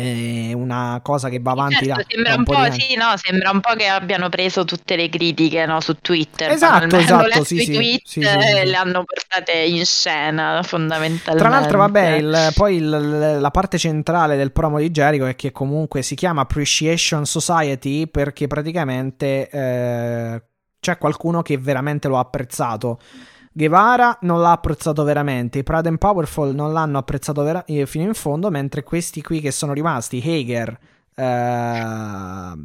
una cosa che va avanti certo, da, sembra da un, un po', sì, no, sembra un po' che abbiano preso tutte le critiche no, su Twitter esatto, esatto sì, sì, tweet sì, e le hanno portate in scena fondamentalmente. Tra l'altro vabbè il, poi il, la parte centrale del promo di Jericho è che comunque si chiama Appreciation Society perché praticamente eh, c'è qualcuno che veramente lo ha apprezzato Guevara non l'ha apprezzato veramente, i Pride and Powerful non l'hanno apprezzato vera- eh, fino in fondo, mentre questi qui che sono rimasti, Hager, Uh,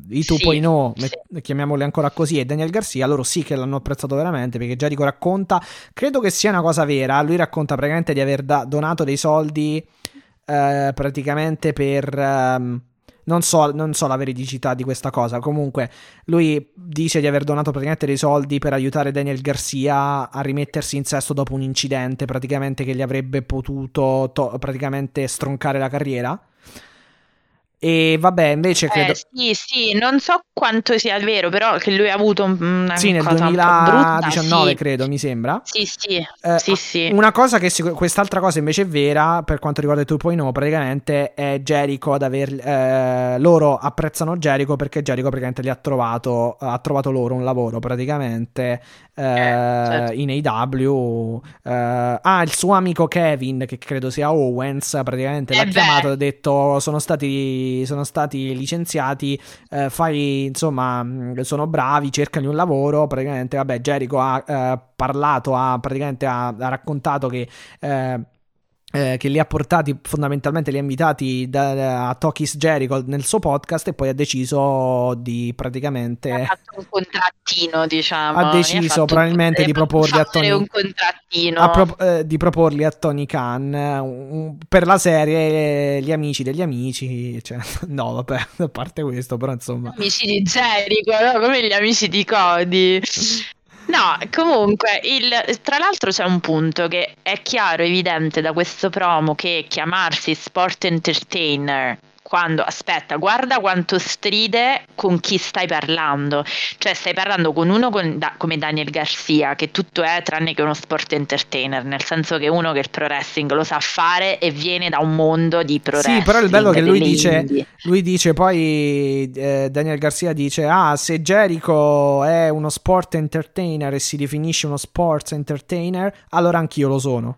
i 2.0, sì, sì. chiamiamoli ancora così, e Daniel Garcia, loro sì che l'hanno apprezzato veramente perché Jericho racconta, credo che sia una cosa vera, lui racconta praticamente di aver da- donato dei soldi uh, praticamente per... Um, non so, non so, la veridicità di questa cosa. Comunque, lui dice di aver donato praticamente dei soldi per aiutare Daniel Garcia a rimettersi in sesto dopo un incidente, praticamente che gli avrebbe potuto to- praticamente stroncare la carriera. E vabbè, invece eh, credo. sì, sì, non so quanto sia vero, però che lui ha avuto una sì, nel cosa 2019, sì. credo, mi sembra. Sì, sì, eh, sì, sì. Una cosa che sicur- quest'altra cosa invece è vera per quanto riguarda il 2.0, praticamente è Jericho ad aver. Eh, loro apprezzano Jericho perché Jericho praticamente li ha trovato. Ha trovato loro un lavoro praticamente eh, certo. in AW. Eh, ah, il suo amico Kevin, che credo sia Owens, praticamente l'ha beh. chiamato e ha detto: Sono stati sono stati licenziati, eh, fai, insomma, sono bravi, cercano un lavoro, praticamente, vabbè, Jericho ha eh, parlato, ha praticamente ha, ha raccontato che... Eh, eh, che li ha portati fondamentalmente li ha invitati da, da, a Tokis Jericho nel suo podcast e poi ha deciso di praticamente ha fatto un contrattino diciamo ha deciso probabilmente di proporli a Tony un contrattino a pro, eh, di proporli a Tony Khan un, per la serie Gli amici degli amici cioè, no vabbè a parte questo però insomma amici di Jericho no? come gli amici di Cody No, comunque, il, tra l'altro c'è un punto che è chiaro, evidente da questo promo che chiamarsi Sport Entertainer quando aspetta, guarda quanto stride con chi stai parlando. Cioè, stai parlando con uno con, da, come Daniel Garcia, che tutto è tranne che uno sport entertainer, nel senso che uno che il pro wrestling lo sa fare e viene da un mondo di pro sì, wrestling. Sì, però il bello che lui dice, lui dice poi, eh, Daniel Garcia dice, ah, se Jericho è uno sport entertainer e si definisce uno sports entertainer, allora anch'io lo sono.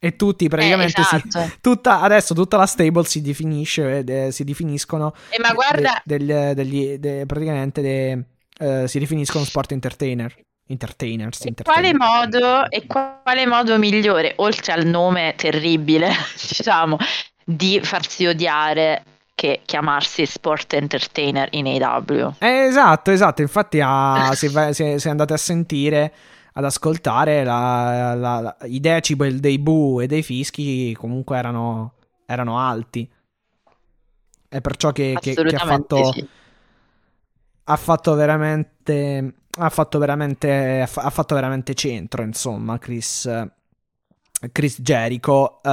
E tutti praticamente eh, esatto. si, tutta, adesso tutta la stable si definisce, eh, si definiscono. Eh, ma guarda, de, del, degli, de, praticamente de, uh, si definiscono sport entertainer. Entertainers. E quale modo, e quale modo migliore, oltre al nome terribile, diciamo, di farsi odiare che chiamarsi sport entertainer in AW? Eh, esatto, esatto. Infatti, ah, se, se, se andate a sentire ad ascoltare la, la, la, i decibel dei bu e dei fischi comunque erano, erano alti. È perciò che, che, che ha fatto sì. ha fatto veramente ha fatto veramente ha fatto veramente centro insomma Chris Chris Jericho uh,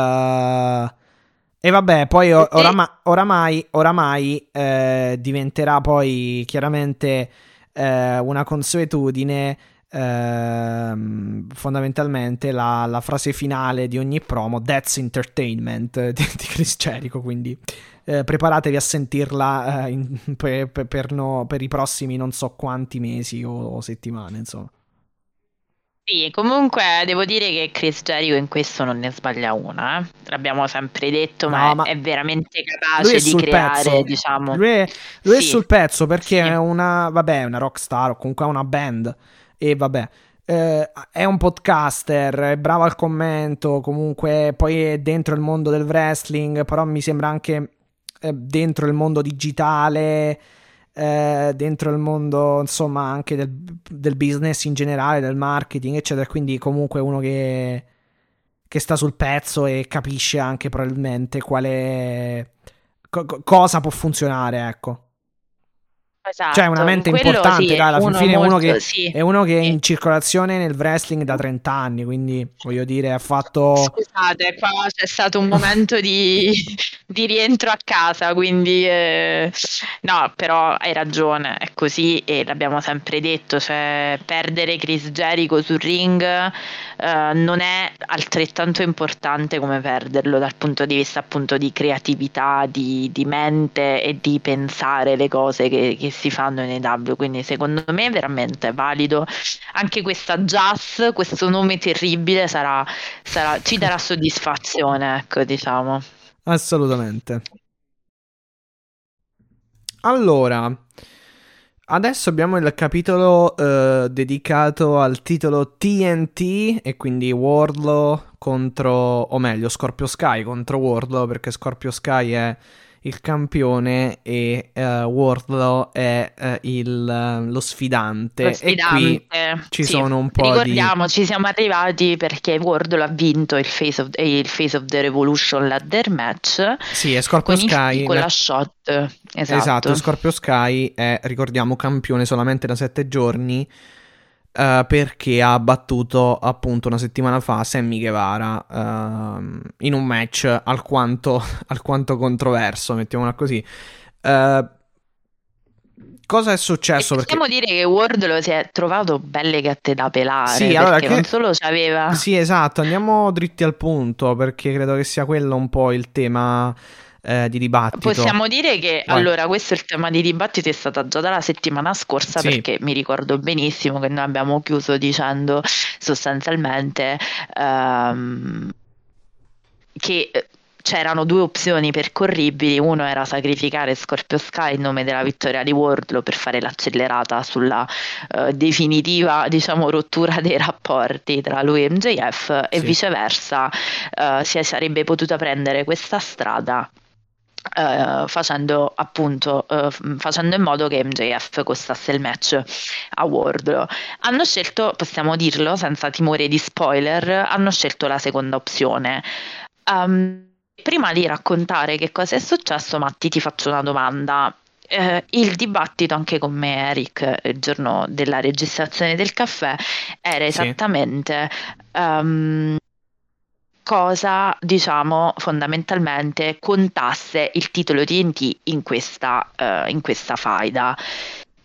e vabbè poi orama, oramai oramai eh, diventerà poi chiaramente eh, una consuetudine Ehm, fondamentalmente la, la, frase finale di ogni promo That's Entertainment di, di Chris Jericho quindi eh, preparatevi a sentirla eh, in, per, per, no, per, i prossimi non so quanti mesi o, o settimane insomma sì, comunque devo dire che Chris Jericho in questo non ne sbaglia una, eh? l'abbiamo sempre detto, no, ma, ma, è veramente capace è di creare, pezzo. diciamo. Lui è, lui sì. è sul pezzo perché sì. è una, vabbè, una rockstar o comunque una band e vabbè. Eh, è un podcaster, è bravo al commento, comunque poi è dentro il mondo del wrestling, però mi sembra anche eh, dentro il mondo digitale, eh, dentro il mondo insomma anche del, del, business in generale, del marketing, eccetera. Quindi comunque uno che, che sta sul pezzo e capisce anche probabilmente quale co- cosa può funzionare, ecco. Esatto, cioè, una mente importante, sì, dai, alla uno fine è uno molto, che sì. è uno che è in circolazione nel wrestling da 30 anni, quindi voglio dire, ha fatto Scusate, qua c'è stato un momento di, di rientro a casa, quindi eh, no, però hai ragione, è così e l'abbiamo sempre detto, cioè perdere Chris Jericho sul ring eh, non è altrettanto importante come perderlo dal punto di vista appunto di creatività, di, di mente e di pensare le cose che, che si fanno in EW, quindi secondo me è veramente valido anche questa Jazz, questo nome terribile sarà, sarà, ci darà soddisfazione, ecco diciamo. Assolutamente. Allora, adesso abbiamo il capitolo eh, dedicato al titolo TNT e quindi Wardlow contro, o meglio, Scorpio Sky contro Wardlow perché Scorpio Sky è il campione e uh, Wardlow è uh, il, lo, sfidante. lo, sfidante. E qui ci sì. sono un po' Ricordiamo, di... ci siamo arrivati perché Wardlow ha vinto il Face of, il face of the Revolution Ladder Match. Sì, è Scorpio con Sky. Il, con la shot. Esatto. esatto, Scorpio Sky è, ricordiamo, campione solamente da sette giorni. Uh, perché ha battuto appunto una settimana fa Sammy Guevara uh, in un match alquanto, alquanto controverso, mettiamola così. Uh, cosa è successo? E possiamo perché... dire che Wardlow si è trovato belle gatte da pelare. Sì, perché allora che... non solo c'aveva. Sì, esatto, andiamo dritti al punto perché credo che sia quello un po' il tema eh, di dibattito. Possiamo dire che Vai. allora questo è il tema di dibattito è stato già dalla settimana scorsa Sì. perché mi ricordo benissimo che noi abbiamo chiuso dicendo sostanzialmente ehm, che eh, c'erano due opzioni percorribili, uno era sacrificare Scorpio Sky in nome della vittoria di Wardlow per fare l'accelerata sulla uh, definitiva diciamo, rottura dei rapporti tra lui e MJF e viceversa uh, si sarebbe potuta prendere questa strada Uh, facendo appunto uh, facendo in modo che MJF costasse il match a Wardlow hanno scelto possiamo dirlo senza timore di spoiler hanno scelto la seconda opzione. Um, prima di raccontare che cosa è successo Matti ti faccio una domanda. Eh, il dibattito anche con me Eric il giorno della registrazione del caffè era esattamente sì. um, cosa, diciamo, fondamentalmente contasse il titolo TNT in questa, uh, in questa faida.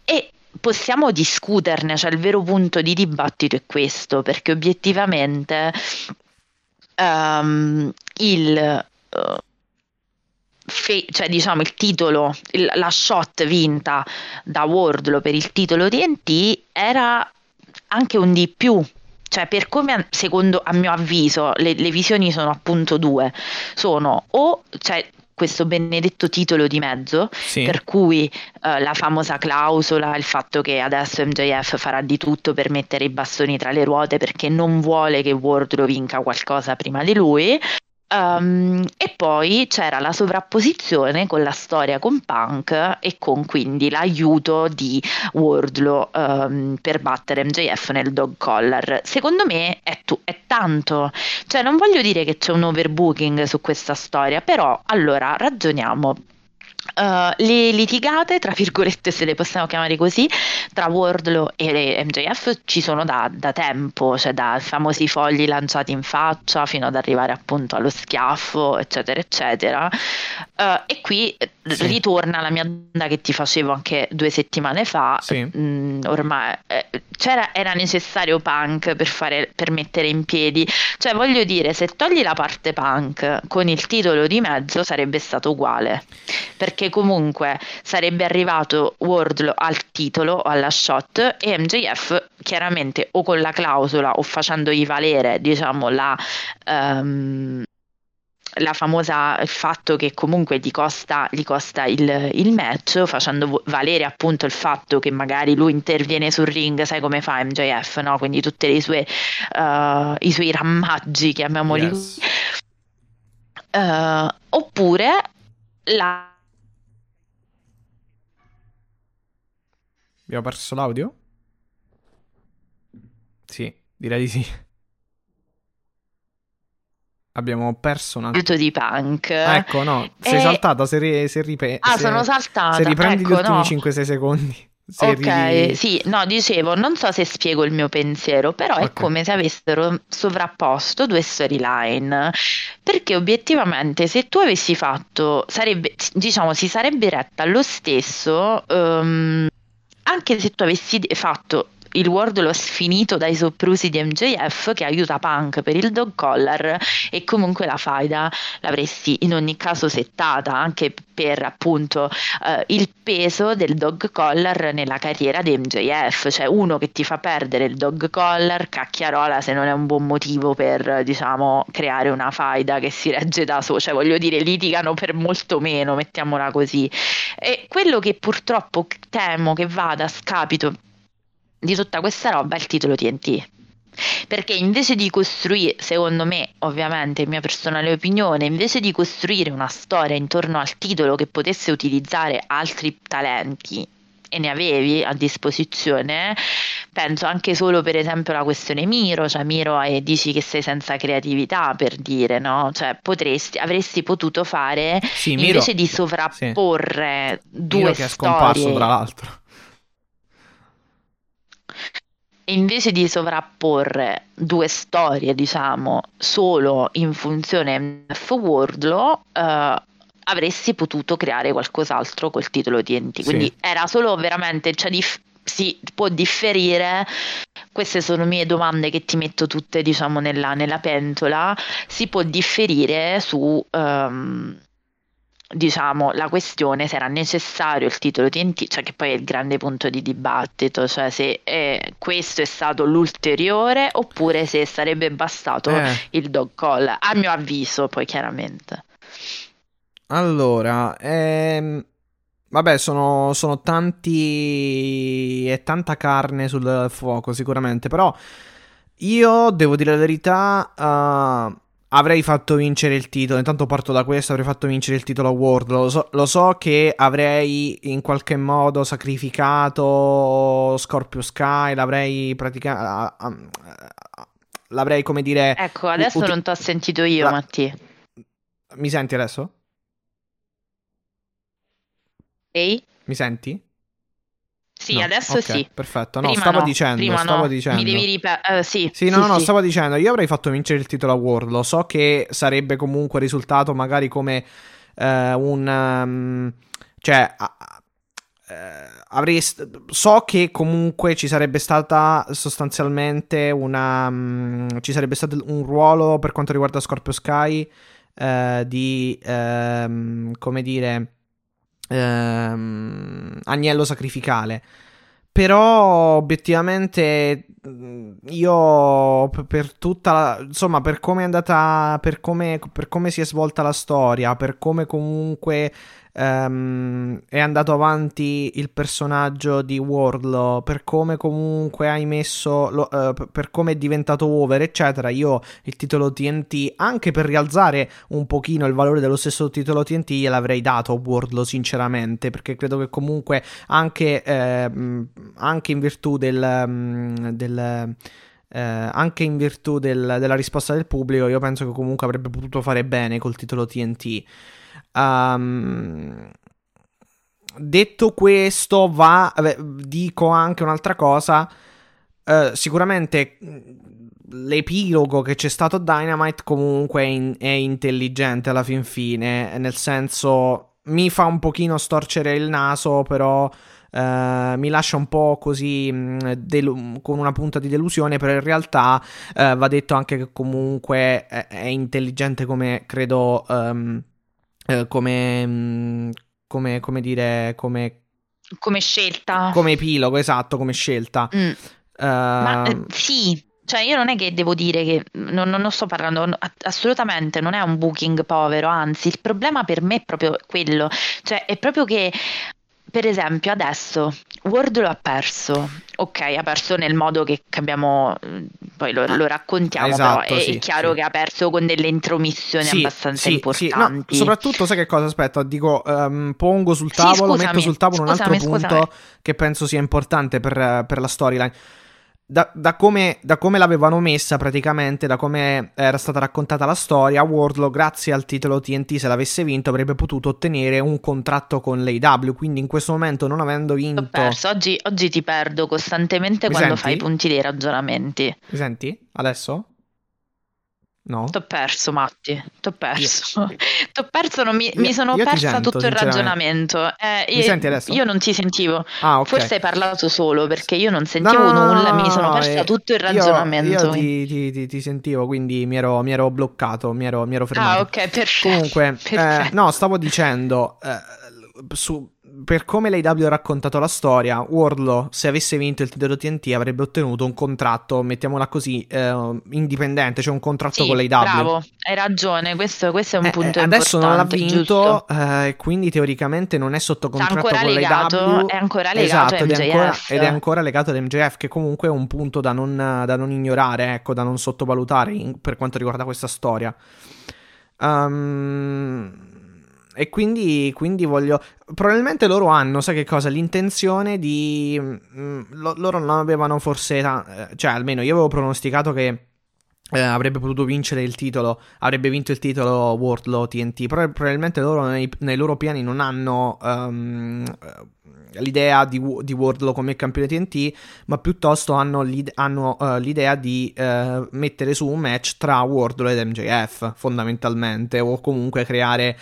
E possiamo discuterne, cioè il vero punto di dibattito è questo, perché obiettivamente um, il... Uh, Fe- cioè diciamo il titolo, il, la shot vinta da Wardlow per il titolo TNT era anche un di più cioè per come secondo a mio avviso le, le visioni sono appunto due sono o cioè, questo benedetto titolo di mezzo, sì. per cui uh, la famosa clausola, il fatto che adesso MJF farà di tutto per mettere i bastoni tra le ruote perché non vuole che Wardlow vinca qualcosa prima di lui, Um, e poi c'era la sovrapposizione con la storia con Punk e con quindi l'aiuto di Wardlow um, per battere MJF nel dog collar. Secondo me è, tu- è tanto, cioè non voglio dire che c'è un overbooking su questa storia, però allora ragioniamo Uh, le litigate, tra virgolette se le possiamo chiamare così, tra Wardlow e MJF ci sono da, da tempo, cioè da famosi fogli lanciati in faccia fino ad arrivare appunto allo schiaffo, eccetera, eccetera. Uh, e qui sì. ritorna la mia domanda che ti facevo anche due settimane fa. Sì. Mm, ormai eh, era necessario punk per, fare, per mettere in piedi, cioè voglio dire, se togli la parte punk con il titolo di mezzo sarebbe stato uguale. Perché perché comunque sarebbe arrivato Wardlow al titolo o alla shot e MJF chiaramente o con la clausola o facendogli valere diciamo la um, la famosa il fatto che comunque gli costa, gli costa il, il, match facendo valere appunto il fatto che magari lui interviene sul ring sai come fa MJF no? quindi tutti uh, i suoi rammaggi chiamiamoli yes. uh, oppure la Abbiamo perso l'audio? Sì, direi di sì. Abbiamo perso un altro di punk. ecco, no, sei e... saltata, se, ri- se, ripe- ah, se, sono saltata. se riprendi ecco, gli ultimi no. 5-6 secondi. Ok, ri... sì, no, dicevo, non so se spiego il mio pensiero, però okay. è come se avessero sovrapposto due storyline, perché obiettivamente se tu avessi fatto, sarebbe, diciamo, si sarebbe retta lo stesso um, anche se tu avessi fatto il World lo sfinito dai soprusi di MJF che aiuta Punk per il dog collar e comunque la faida l'avresti in ogni caso settata anche per appunto uh, il peso del dog collar nella carriera di MJF cioè uno che ti fa perdere il dog collar cacchiarola se non è un buon motivo per diciamo creare una faida che si regge da solo cioè voglio dire litigano per molto meno mettiamola così. E quello che purtroppo temo che vada a scapito di tutta questa roba è il titolo TNT. Perché invece di costruire, secondo me, ovviamente, mia personale opinione, invece di costruire una storia intorno al titolo che potesse utilizzare altri talenti e ne avevi a disposizione, penso anche solo per esempio alla questione Miro, cioè Miro e dici che sei senza creatività per dire, no? Cioè potresti, avresti potuto fare sì, Miro, invece di sovrapporre sì. due Miro che storie. è scomparso tra l'altro invece di sovrapporre due storie, diciamo, solo in funzione F Wardlow, eh, avresti potuto creare qualcos'altro col titolo TNT. Quindi sì. era solo veramente, cioè dif- si può differire. Queste sono mie domande che ti metto tutte, diciamo, nella, nella pentola. Si può differire su. Um, diciamo, la questione se era necessario il titolo TNT, cioè che poi è il grande punto di dibattito, cioè se eh, questo è stato l'ulteriore oppure se sarebbe bastato eh. il dog call, a mio avviso poi chiaramente. Allora, ehm, vabbè, sono, sono tanti. È tanta carne sul fuoco, sicuramente. Però io devo dire la verità. Uh, avrei fatto vincere il titolo. Intanto parto da questo: avrei fatto vincere il titolo a World. Lo so, lo so che avrei in qualche modo sacrificato Scorpio Sky. L'avrei praticamente. L'avrei, come dire. Ecco, adesso ut- non ti ho sentito io, la- Mattia. Mi senti adesso? Ehi? Mi senti? Sì, no, adesso okay, sì. Perfetto, no, prima stavo no, dicendo, stavo no. dicendo. Mi devi ripetere, uh, sì. Sì, no, sì, no, sì. stavo dicendo, io avrei fatto vincere il titolo a World, lo so che sarebbe comunque risultato magari come uh, un... Um, cioè... Uh, avrei, so che comunque ci sarebbe stata sostanzialmente una... Um, ci sarebbe stato un ruolo per quanto riguarda Scorpio Sky uh, di... Um, come dire ehm, agnello sacrificale. Però obiettivamente mm, io per tutta la, insomma per come è andata per come, per come si è svolta la storia per come comunque um, è andato avanti il personaggio di Wardlow, per come comunque hai messo, lo, uh, per come è diventato over, eccetera. Io il titolo TNT, anche per rialzare un pochino il valore dello stesso titolo TNT, gliel'avrei dato a Wardlow, sinceramente, perché credo che comunque anche, eh, anche in virtù del, del eh, anche in virtù del, della risposta del pubblico, io penso che comunque avrebbe potuto fare bene col titolo TNT. Um, detto questo, va, dico anche un'altra cosa. Uh, sicuramente l'epilogo che c'è stato Dynamite comunque è, in, è, intelligente alla fin fine, nel senso mi fa un pochino storcere il naso, però uh, mi lascia un po' così delu- con una punta di delusione, però in realtà uh, va detto anche che comunque è, è intelligente come credo um, eh, come, mm, come, come dire, come... Come scelta. Come epilogo, esatto, come scelta. Mm. Uh, Ma eh, sì, cioè io non è che devo dire che non, non, sto parlando assolutamente non è un booking povero anzi il problema per me è proprio quello cioè è proprio che per esempio adesso Word lo ha perso, ok, ha perso nel modo che, abbiamo, poi lo, lo raccontiamo, esatto, però è, sì, è chiaro sì. che ha perso con delle intromissioni sì, abbastanza importanti. No, soprattutto, sai che cosa? Aspetta, dico, um, pongo sul tavolo, scusami, metto sul tavolo scusami, un altro scusami. punto che penso sia importante per, per la storyline da, da, come, da, come, l'avevano messa praticamente, da come era stata raccontata la storia, Wardlow, grazie al titolo TNT, se l'avesse vinto, avrebbe potuto ottenere un contratto con l'AW. Quindi in questo momento, non avendo vinto. Ho perso. Oggi, oggi ti perdo costantemente Mi quando senti? fai punti dei ragionamenti. Mi senti? Adesso? No. T'ho perso, Matti. T'ho perso. Io... T'ho perso, non mi, io, mi sono persa sento, tutto il ragionamento. Eh, mi io, senti adesso? Io non ti sentivo. Ah, okay. Forse hai parlato solo perché io non sentivo no, nulla. mi sono persa eh, tutto il ragionamento. Io, ti, ti, ti, ti, sentivo, quindi mi ero, mi ero bloccato, mi ero, mi ero fermato. Ah, ok, perfetto. Comunque, eh, perfetto. Eh, no, stavo dicendo. Eh, su, per come l'AW ha raccontato la storia, Wardlow, se avesse vinto il titolo TNT, avrebbe ottenuto un contratto, mettiamola così, eh, indipendente, cioè un contratto sì, con l'AW. Bravo, hai ragione, questo, questo è un eh, punto eh, adesso non l'ha vinto, eh, quindi teoricamente non è sotto contratto con legato, l'AW. È ancora legato esatto, ed è ancora, ed è ancora legato ad MJF, che comunque è un punto da non, da non ignorare, ecco, da non sottovalutare in, per quanto riguarda questa storia. Um, e quindi, quindi, voglio. Probabilmente loro hanno, sai che cosa? L'intenzione di. Mh, mm, lo, loro non avevano forse. Ta- eh, cioè, almeno io avevo pronosticato che. Eh, avrebbe potuto vincere il titolo, avrebbe vinto il titolo Wardlow TNT. Però probabilmente loro nei, nei loro piani non hanno um, l'idea di, di, Wardlow come campione TNT, ma piuttosto hanno, l'ide- hanno uh, l'idea di uh, mettere su un match tra Wardlow ed MJF, fondamentalmente, o comunque creare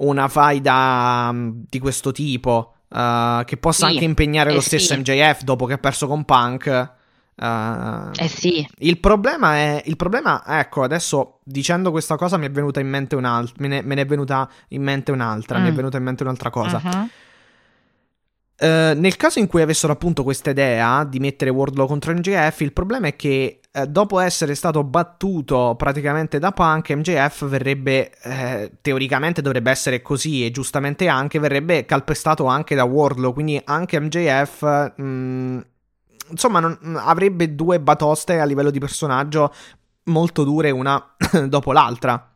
una faida mm, di questo tipo uh, che possa sì, anche impegnare eh lo stesso sì. MJF dopo che ha perso con Punk. Uh, eh sì. Il problema è. Il problema, ecco, adesso dicendo questa cosa mi è venuta in mente un'altra. Me, me ne, è venuta in mente un'altra. Mm. Mi è mm. venuta in mente un'altra cosa. Uh-huh. Uh, nel caso in cui avessero appunto questa idea di mettere Wardlow contro MJF, il problema è che uh, dopo essere stato battuto praticamente da Punk, MJF verrebbe, uh, teoricamente dovrebbe essere così e giustamente anche, verrebbe calpestato anche da Wardlow, quindi anche MJF... Mh, mm, insomma, non, avrebbe due batoste a livello di personaggio molto dure una dopo l'altra.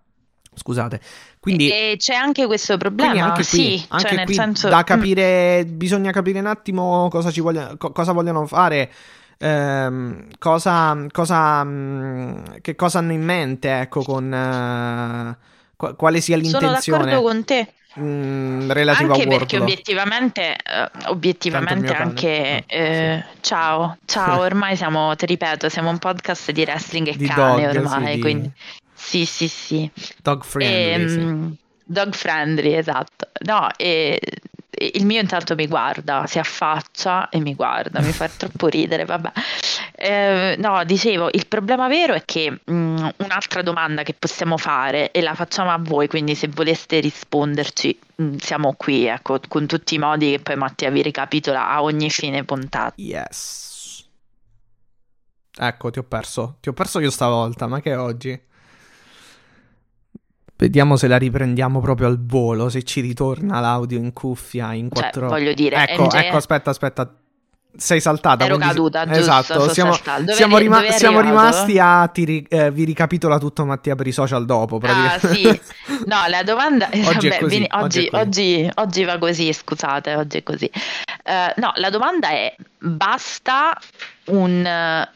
Scusate. Quindi, e c'è anche questo problema, anche qui, sì, anche cioè nel qui senso... da capire, mm. bisogna capire un attimo cosa, ci voglia, co- cosa vogliono fare, ehm, cosa, cosa, mh, che cosa hanno in mente, ecco, con uh, qu- quale sia l'intenzione. Sono d'accordo con te. Mm, relativa anche a perché obiettivamente, uh, obiettivamente anche eh, sì. ciao, ciao, ormai siamo, ti ripeto, siamo un podcast di wrestling e di cane dog, ormai, sì, quindi sì, sì, sì. Dog friendly. E, sì. um, dog friendly, esatto. No, e, e, il mio intanto mi guarda, si affaccia e mi guarda, mi fa troppo ridere, vabbè. Eh, no, dicevo, il problema vero è che mh, mm, un'altra domanda che possiamo fare e la facciamo a voi, quindi se voleste risponderci, mh, mm, siamo qui, ecco, con tutti i modi che poi Mattia vi ricapitola a ogni fine puntata. Yes. Ecco, ti ho perso. Ti ho perso io stavolta, ma che oggi? Vediamo se la riprendiamo proprio al volo, se ci ritorna l'audio in cuffia in Cioè, quattro... voglio dire, Ecco, MJ ecco, aspetta, aspetta. Sei saltata. ero caduta, giusto? Esatto, siamo, siamo, rima- siamo rimasti a... Ti ri- eh, vi ricapitola tutto Mattia per i social dopo, Ah, praticamente. sì. No, la domanda Oggi è vabbè, così, oggi oggi, oggi- va così, scusate, oggi è così. Eh, no, la domanda è: basta un eh,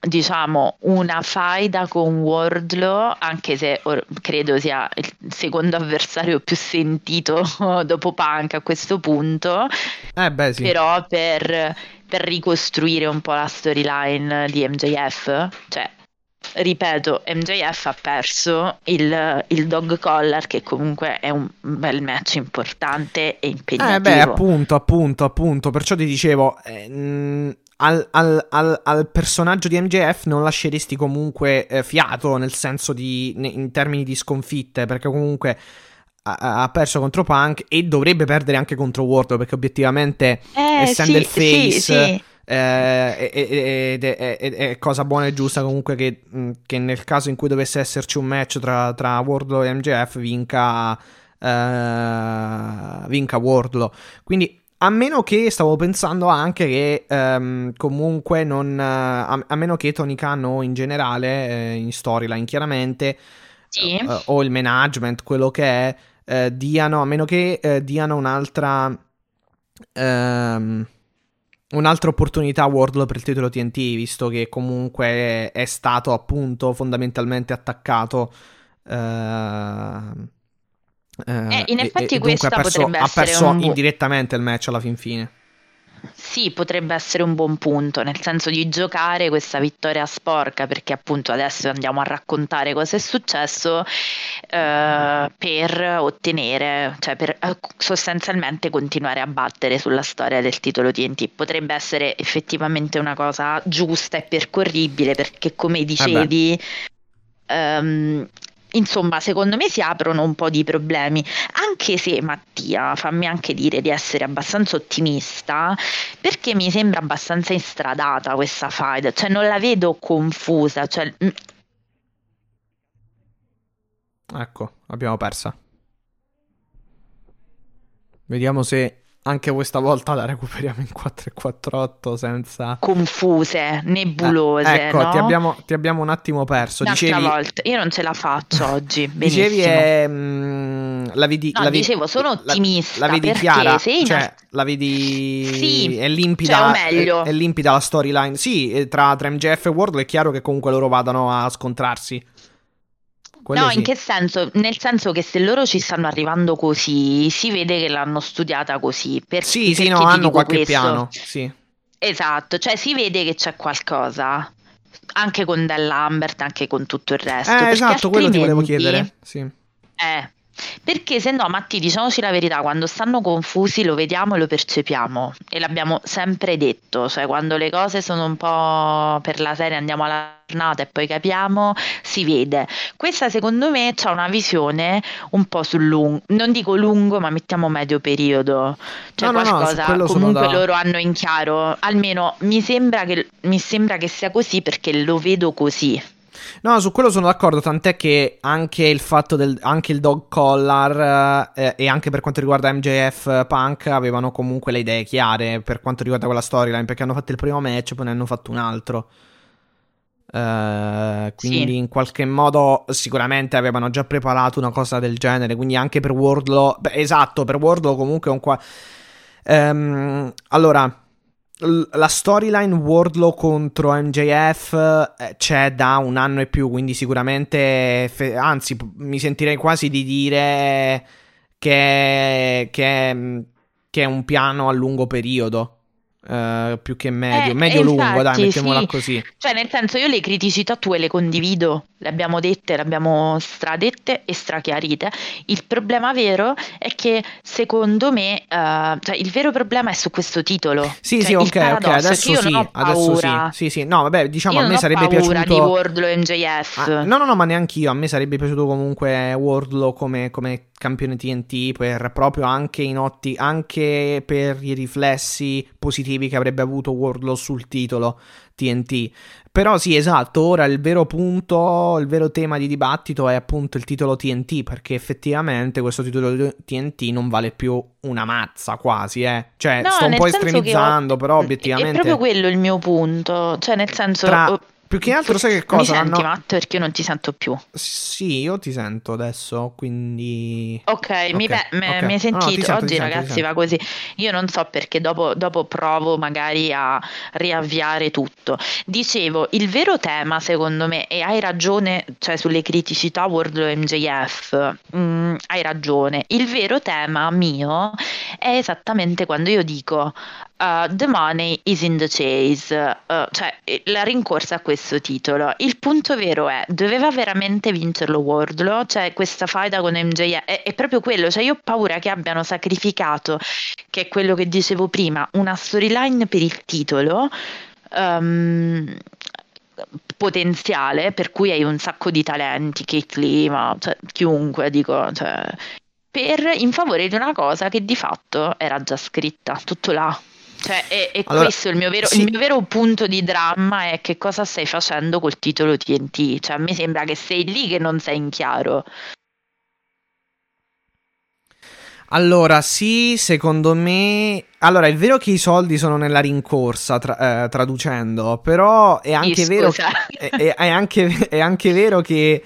diciamo una faida con Wardlow, anche se or- credo sia il secondo avversario più sentito dopo Punk a questo punto, Eh beh, sì. però per, per ricostruire un po' la storyline di MJF, cioè ripeto, MJF ha perso il, il dog collar che comunque è un bel match importante e impegnativo. Eh beh, appunto, appunto, appunto. Perciò ti dicevo, eh, al, al- al- al personaggio di MJF non lasceresti comunque eh, fiato, nel senso di, in termini di sconfitte, perché comunque ha, ha perso contro Punk e dovrebbe perdere anche contro Wardlow, perché obiettivamente, Eh, essendo sì, il face... sì, sì. eh, è- ed è- è- cosa buona e giusta comunque che, mh, che nel caso in cui dovesse esserci un match tra, tra Wardlow e MJF vinca, eh, vinca Wardlow. Quindi a meno che stavo pensando anche che ehm, comunque non... eh, a, a meno che Tony Khan o in generale, eh, in storyline chiaramente, Sì. eh, o il management, quello che è, eh, diano, a meno che eh, diano un'altra... ehm, un'altra opportunità a Wardlow per il titolo TNT, visto che comunque è, stato appunto fondamentalmente attaccato. ehm, Eh, in e- effetti e questa ha perso, potrebbe ha essere perso un indirettamente il match alla fin fine. Sì, potrebbe essere un buon punto, nel senso di giocare questa vittoria sporca, perché appunto adesso andiamo a raccontare cosa è successo eh, per ottenere, cioè per eh, sostanzialmente continuare a battere sulla storia del titolo TNT. Potrebbe essere effettivamente una cosa giusta e percorribile, perché come dicevi, ehm, Insomma, secondo me si aprono un po' di problemi, anche se Mattia, fammi anche dire di essere abbastanza ottimista, perché mi sembra abbastanza instradata questa fight, cioè non la vedo confusa, cioè, Ecco, l'abbiamo persa. Vediamo se anche questa volta la recuperiamo in 4 e 4-8 senza... confuse, nebulose, Eh, ecco, no? ti, abbiamo, ti abbiamo un attimo perso. Un'altra Dicevi, volta, io non ce la faccio oggi, dicevi benissimo. è... mm, la vedi, No, la vedi- dicevo, sono la- ottimista, La, vedi perché chiara? se in- Cioè, la vedi... Sì, è limpida, cioè, meglio. È, è limpida la storyline. Sì, eh, tra, tra MJF e Wardlow è chiaro che comunque loro vadano a scontrarsi. Quello No, sì. in che senso? Nel senso che se loro ci stanno arrivando così, si vede che l'hanno studiata così. Per- Sì, sì, no, hanno qualche questo? piano. Sì. Esatto, cioè si vede che c'è qualcosa, anche con Dell'Ambert, anche con tutto il resto. Eh, esatto, quello ti volevo chiedere. Sì. Eh, Perché se no, Matti, diciamoci la verità, quando stanno confusi lo vediamo e lo percepiamo e l'abbiamo sempre detto, cioè quando le cose sono un po' per la serie andiamo alla giornata e poi capiamo, si vede. Questa secondo me ha una visione un po' sul lungo, non dico lungo, ma mettiamo medio periodo. Cioè No, no, no, qualcosa quello sono comunque da- loro hanno in chiaro, almeno mi sembra che, mi sembra che sia così perché lo vedo così. No, su quello sono d'accordo, tant'è che anche il fatto del anche il dog collar eh, e anche per quanto riguarda MJF Punk avevano comunque le idee chiare per quanto riguarda quella storyline, perché hanno fatto il primo match, poi ne hanno fatto un altro. Eh, quindi Sì. in qualche modo sicuramente avevano già preparato una cosa del genere, quindi anche per Wardlow, beh, esatto, per Wardlow comunque è un qua Ehm, allora la storyline Wardlow contro MJF eh, c'è da un anno e più, quindi sicuramente, fe- anzi, mi sentirei quasi di dire che, che, che è un piano a lungo periodo. Eh, più che medio, Eh, medio-lungo, dai, infatti, mettiamola sì. così. Cioè, nel senso, io le criticità tue le condivido, le abbiamo dette, le abbiamo stradette e strachiarite. Il problema vero è che, secondo me, eh, cioè, il vero problema è su questo titolo. Sì, Cioè, sì, ok, ok, adesso sì, adesso sì, sì, sì, no, vabbè, diciamo a me sarebbe paura piaciuto di Wardlow e MJF. Ah, no, no, no, ma neanche io. A me sarebbe piaciuto comunque Wardlow come, come campione TNT per proprio anche in otti, anche per i riflessi positivi che avrebbe avuto Wardlow sul titolo TNT. Però sì, esatto, ora il vero punto, il vero tema di dibattito è appunto il titolo TNT, perché effettivamente questo titolo TNT non vale più una mazza quasi, eh. Cioè, No, sto un po' che ho- estremizzando, però È obiettivamente... proprio quello il mio punto. Cioè, nel senso. Tra- più che altro sai che Mi cosa? senti, L'hanno- Matt? Perché io non ti sento più. Sì, io ti sento adesso, quindi... Ok, mi, Ok, pe- me- ok. mi hai No, sentito? ti sento, Oggi sento, ragazzi va così. Io non so perché dopo, dopo provo magari a riavviare tutto. Dicevo, il vero tema secondo me, e hai ragione, cioè sulle criticità e MJF, mm, hai ragione. Il vero tema mio è esattamente quando io dico uh, The money is in the chase, uh, cioè eh, la rincorsa a questo titolo. Il punto vero è, doveva veramente vincerlo Wardlow? Cioè questa faida con MJF è, è proprio quello, cioè io ho paura che abbiano sacrificato, che è quello che dicevo prima, una storyline per il titolo. ehm, potenziale per cui hai un sacco di talenti Kate Lee cioè, chiunque dico cioè, per in favore di una cosa che di fatto era già scritta, tutto là. Cioè, e, e Allora, questo è il mio, vero, sì. il mio vero punto di dramma è che cosa stai facendo col titolo TNT. Cioè, a me sembra che sei lì che non sei in chiaro. Allora, sì, secondo me... Allora, è vero che i soldi sono nella rincorsa, tra- eh, traducendo, però è anche Sì, vero... È, è- è anche, è anche vero che...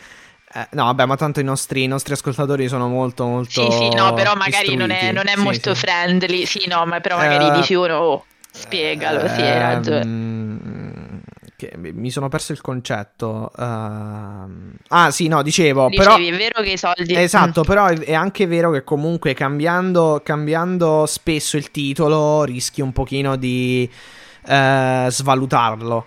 eh, no, vabbè, ma tanto i nostri, i nostri ascoltatori sono molto, molto... Sì, sì, no, però magari non è, non è molto sì. friendly. Sì, no, ma però magari Eh, dici uno, oh, spiegalo, sì, hai ragione. Ehm, mi sono perso il concetto. ehm. ah, sì, no, dicevo, Dicevi, però... è vero che i soldi... Esatto, però è, è anche vero che comunque cambiando, cambiando spesso il titolo rischi un pochino di eh, svalutarlo.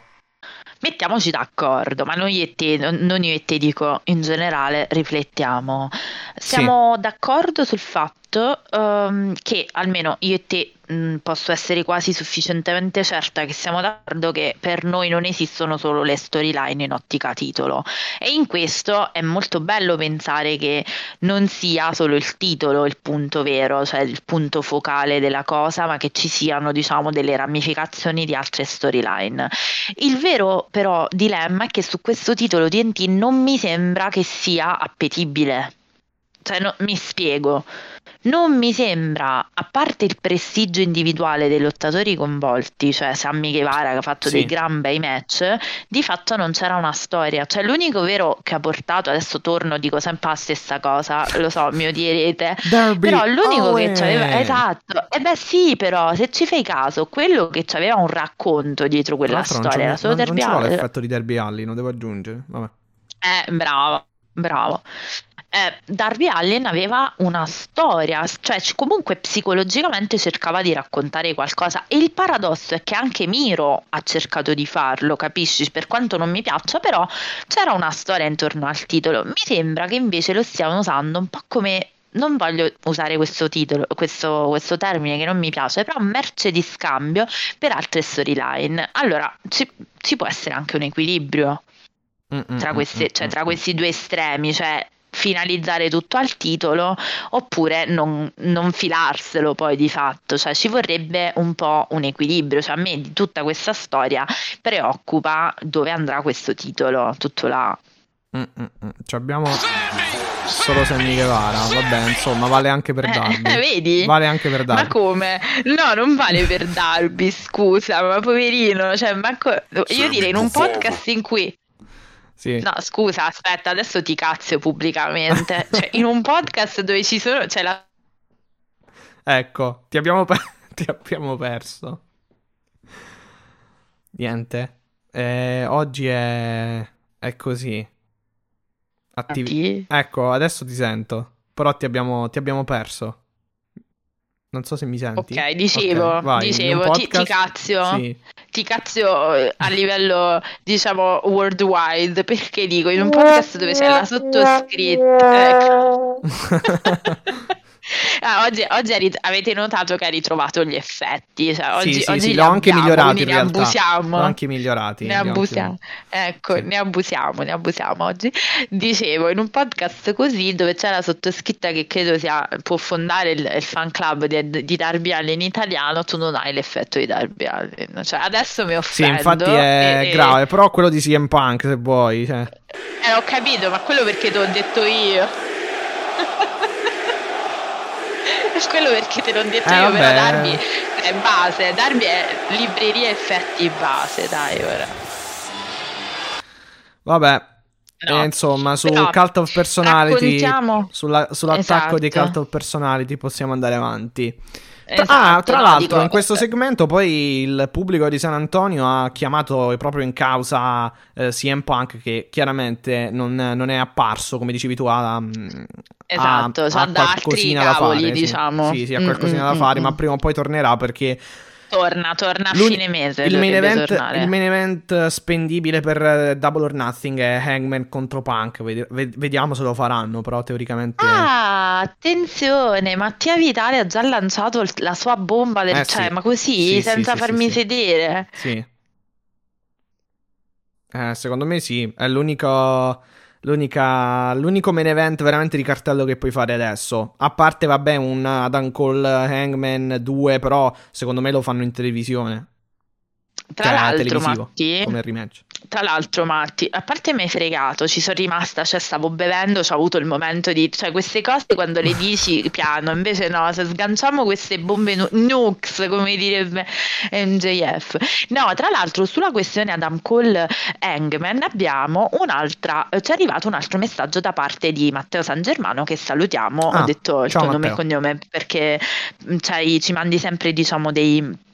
Mettiamoci d'accordo, ma noi e te, non io e te dico, in generale riflettiamo. Siamo d'accordo sul fatto ehm, che almeno io e te mh, posso essere quasi sufficientemente certa che siamo d'accordo che per noi non esistono solo le storyline in ottica titolo. E in questo è molto bello pensare che non sia solo il titolo il punto vero, cioè il punto focale della cosa, ma che ci siano, diciamo, delle ramificazioni di altre storyline. Il vero però dilemma è che su questo titolo TNT non mi sembra che sia appetibile. Cioè, no- mi spiego. Non mi sembra, a parte il prestigio individuale dei lottatori coinvolti, cioè Sammy Guevara che ha fatto Sì. dei gran bei match, di fatto non c'era una storia. Cioè, l'unico vero che ha portato, adesso torno, dico sempre la stessa cosa, lo so, mi odierete, Derby però l'unico che Owen. c'aveva, esatto, e beh sì, però se ci fai caso, quello che c'aveva un racconto dietro quella non storia era solo non, non Derby l'ho Allin. l'effetto di Derby Allin, lo devo aggiungere. Vabbè. Eh, bravo, bravo. Eh, Darby Allin aveva una storia, cioè comunque psicologicamente cercava di raccontare qualcosa e il paradosso è che anche Miro ha cercato di farlo, capisci? Per quanto non mi piaccia, però c'era una storia intorno al titolo. Mi sembra che invece lo stiano usando un po' come non voglio usare questo titolo, questo, questo termine che non mi piace, però merce di scambio per altre storyline. Allora, ci, ci può essere anche un equilibrio Mm, tra, mm, queste- mm, cioè, mm, tra questi due estremi, cioè finalizzare tutto al titolo oppure non, non filarselo poi di fatto, cioè ci vorrebbe un po' un equilibrio, cioè a me di tutta questa storia preoccupa dove andrà questo titolo, tutto là. Mm, mm, mm. Cioè abbiamo solo Sammy Guevara. Vabbè, insomma, vale anche per Eh, Darby. vedi? Vale anche per Ma Darby. come? No, non vale per Darby, scusa, ma poverino, cioè, manco- io direi in un podcast in cui Sì. No, scusa, aspetta, adesso ti cazzo pubblicamente. Cioè, in un podcast dove ci sono, c'è la Ecco, ti abbiamo, per- ti abbiamo perso. Niente. Eh, oggi è... è così. Attivi-. Ecco, adesso ti sento. Però ti abbiamo, ti abbiamo perso. Non so se mi senti. Ok, dicevo, Ok, vai, in dicevo, ti, ti cazzo, Sì. ti cazzo eh, a livello, diciamo, worldwide, perché dico, in un podcast dove c'è la sottoscritta, ecco. Ah, oggi oggi rit- avete notato che hai ritrovato gli effetti, cioè, oggi, sì, sì, oggi sì, li l'ho anche migliorati ne abusiamo. L'ho anche migliorati. Ne ho abusiamo, ecco, Sì. ne abusiamo, ne abusiamo oggi. Dicevo, in un podcast così dove c'è la sottoscritta che credo sia, può fondare il, il fan club di, di Darby Allin in italiano, tu non hai l'effetto di Darby Allin. Cioè, adesso mi Sì, offendo. infatti è e- e- grave, però quello di CM Punk se vuoi. Cioè. Eh, ho capito, ma quello perché te l'ho detto io. Quello perché te l'ho detto Eh, io, però vabbè. Darby è base, Darby è libreria effetti base, dai ora. Vabbè, No. insomma, su Però Cult of Personality, raccontiamo- sulla- sull'attacco di Esatto. Cult of Personality possiamo andare avanti. Esatto, ah, tra l'altro, dico- in questo segmento poi il pubblico di San Antonio ha chiamato proprio in causa eh, CM Punk, che chiaramente non, non è apparso, come dicevi tu, a, mm, Esatto, a, a qualcosina da cavoli, fare. sì. diciamo. Sì, sì, ha Mm, qualcosina mm, da mm, fare, mm. ma prima o poi tornerà perché Torna, torna a L'uni- fine mese. il main, event, il main event spendibile per eh, Double or Nothing è Hangman contro Punk. Ved- ved- vediamo se lo faranno, però teoricamente... Ah, attenzione, Mattia Vitale ha già lanciato il- la sua bomba del Eh, cioè, sì. ma così, Sì, senza sì, farmi sedere. Sì. Eh, secondo me sì, è l'unico, l'unica, l'unico main event veramente di cartello che puoi fare adesso. A parte, vabbè, un Adam Cole Hangman 2, però secondo me lo fanno in televisione. Tra Cioè, l'altro, Matti, Come rematch. Tra l'altro, Matti, a parte mi hai fregato, ci sono rimasta, cioè stavo bevendo, ho avuto il momento di, cioè queste cose quando le dici piano, invece no, se sganciamo queste bombe nu- nukes, come direbbe MJF. No, tra l'altro sulla questione Adam Cole Hangman abbiamo un'altra, ci è arrivato un altro messaggio da parte di Matteo San Germano che salutiamo, Ah, ho detto il tuo nome e Matteo. cognome perché cioè, ci mandi sempre diciamo dei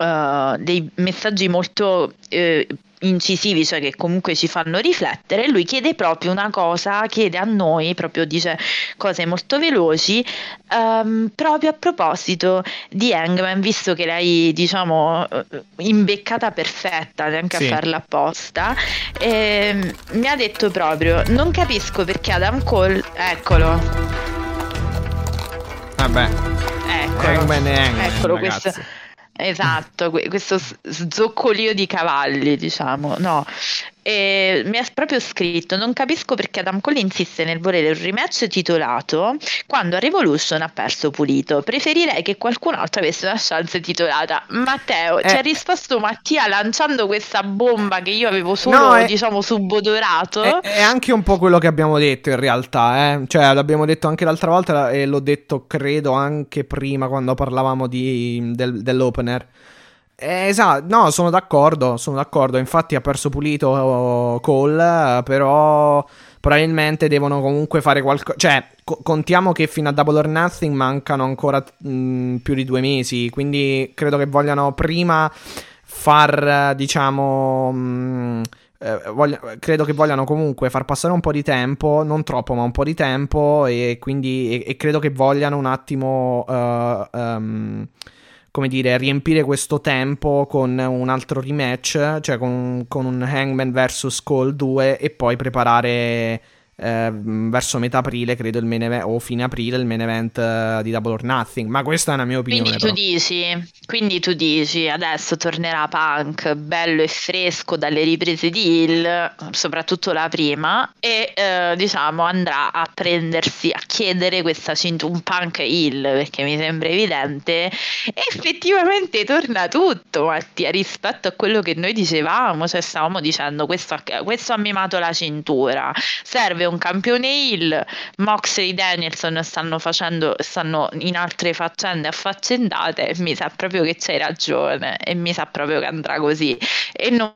eh, dei messaggi molto eh, incisivi, cioè che comunque ci fanno riflettere. Lui chiede proprio una cosa, chiede a noi, proprio dice cose molto veloci, ehm, proprio a proposito di Hangman, visto che lei, diciamo, eh, imbeccata perfetta, neanche Sì. a farla apposta, ehm, mi ha detto proprio: Non capisco perché Adam Cole, eccolo, Vabbè, eccolo. Hangman e Hangman, Eccolo ragazzi. questo. Esatto, que- questo zoccolio di cavalli, diciamo, no. E mi ha proprio scritto: Non capisco perché Adam Cole insiste nel volere un rematch titolato quando a Revolution ha perso pulito. Preferirei che qualcun altro avesse una chance titolata. Matteo, Eh. ci ha risposto Mattia lanciando questa bomba che io avevo solo, No, è- diciamo, subodorato. È, è anche un po' quello che abbiamo detto in realtà, eh. Cioè, l'abbiamo detto anche l'altra volta e l'ho detto, credo, anche prima quando parlavamo di- del- dell'opener. Eh, esatto, no, sono d'accordo, sono d'accordo. Infatti ha perso pulito oh, Cole, però probabilmente devono comunque fare qualcosa. Cioè, co- contiamo che fino a Double or Nothing mancano ancora mh, più di due mesi, quindi credo che vogliano prima far, eh, diciamo... mh, eh, voglia- credo che vogliano comunque far passare un po' di tempo, non troppo, ma un po' di tempo. E quindi e, e credo che vogliano un attimo, eh, ehm, come dire, riempire questo tempo con un altro rematch, cioè con, con un Hangman vs Cole 2 e poi preparare eh, verso metà aprile, credo il main event, o fine aprile, il main event uh, di Double or Nothing. Ma questa è una mia opinione. Quindi tu, dici, quindi tu dici adesso tornerà Punk bello e fresco dalle riprese di Hill, soprattutto la prima, e eh, diciamo andrà a prendersi, a chiedere questa cintura, un Punk Hill, perché mi sembra evidente. effettivamente torna tutto, Mattia, rispetto a quello che noi dicevamo, cioè stavamo dicendo questo, questo ha mimato la cintura, serve un campione Hill, Moxley e Danielson stanno facendo, stanno in altre faccende affaccendate, mi sa proprio che c'hai ragione e mi sa proprio che andrà così e non,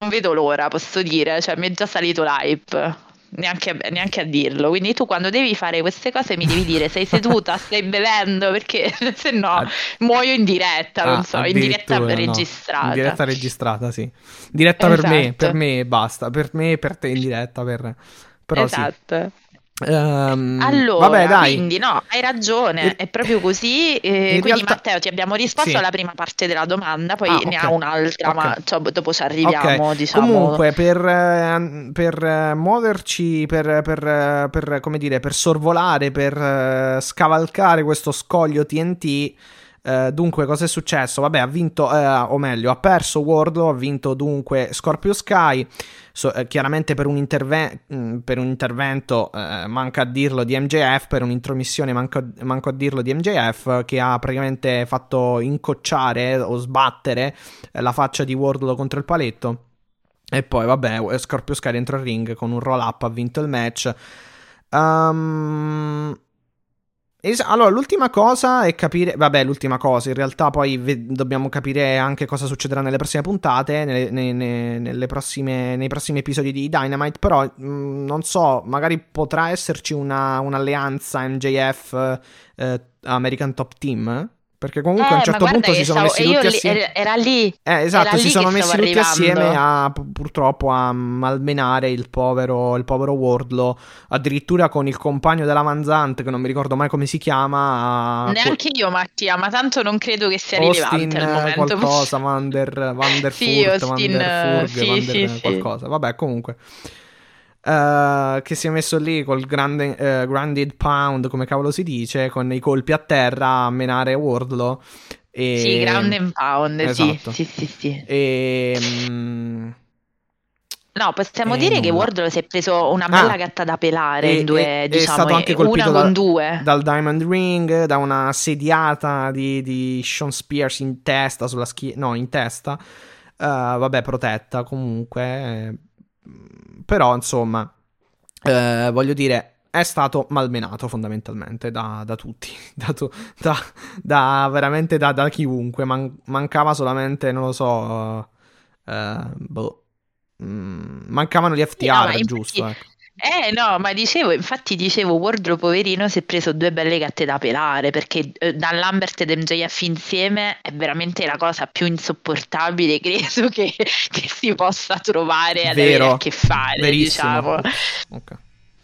non vedo l'ora, posso dire, cioè mi è già salito l'hype. Neanche a, neanche a, dirlo. Quindi tu quando devi fare queste cose mi devi dire sei seduta, stai bevendo, perché se no muoio in diretta, non so, in diretta registrata. No. In diretta registrata, sì. Diretta esatto. per me, per me basta, per me e per te in diretta, per... Però esatto. Sì. Um, allora, vabbè, dai. quindi no, hai ragione, è proprio così. Eh, quindi realtà... Matteo, ti abbiamo risposto sì. alla prima parte della domanda, poi ah, ne ha un'altra, okay. ma cioè, dopo ci arriviamo. Okay. Diciamo... Comunque, per, eh, per eh, muoverci, per, per, per, come dire, per sorvolare, per uh, scavalcare questo scoglio TNT. Uh, dunque, cosa è successo? Vabbè, ha vinto, uh, o meglio, ha perso Wardlow, ha vinto dunque Scorpio Sky so, eh, chiaramente per un, interve- mm, per un intervento, eh, manca a dirlo, di MJF, per un'intromissione manco, manco a dirlo di MJF, che ha praticamente fatto incocciare o sbattere eh, la faccia di Wardlow contro il paletto. E poi, vabbè, Scorpio Sky dentro il ring con un roll up ha vinto il match. Um, Es- allora, l'ultima cosa è capire. Vabbè, l'ultima cosa. In realtà, poi ve- dobbiamo capire anche cosa succederà nelle prossime puntate. Nelle, ne- ne- nelle prossime, nei prossimi episodi di Dynamite. Però, mh, mm, non so, magari potrà esserci una, un'alleanza MJF eh, American Top Team. Perché comunque eh, a un certo punto si sono messi tutti lì, assieme. Era lì. Eh, esatto, era si lì sono messi tutti arrivando. assieme a purtroppo a malmenare il povero, il povero Wardlow. Addirittura con il compagno della Manzante, che non mi ricordo mai come si chiama. Neanche io, Mattia, ma tanto non credo che sia Austin, rilevante al momento. qualcosa, Vander, Vander sì, Furt, Austin, Vander Furg, sì, Vander sì, qualcosa. Vabbè, comunque. Uh, che si è messo lì col grande, uh, grounded pound, come cavolo si dice, con i colpi a terra a menare Wardlow. E... Sì, ground and pound, esatto. sì, sì, sì, sì. E... Um... No, possiamo Eh, dire che nulla. Wardlow si è preso una bella Ah, gatta da pelare e- in due, e- è diciamo, stato anche e colpito da- con due. dal Diamond Ring, da una sediata di, di Sean Spears in testa, sulla schiena, no, in testa, Uh, vabbè, protetta comunque, eh, però insomma, eh, voglio dire, è stato malmenato fondamentalmente da, da tutti, da, tu- da- veramente da, da chiunque, Man- mancava solamente, non lo so, eh, boh, Mm, mancavano gli FTR, Sì, no, ma infatti- giusto, ecco. Eh no, ma dicevo, infatti dicevo, Wardrow poverino si è preso due belle gatte da pelare perché eh, Dan Lambert ed MJF insieme è veramente la cosa più insopportabile credo che, che si possa trovare ad Vero. avere a che fare, Verissimo. diciamo. Ok.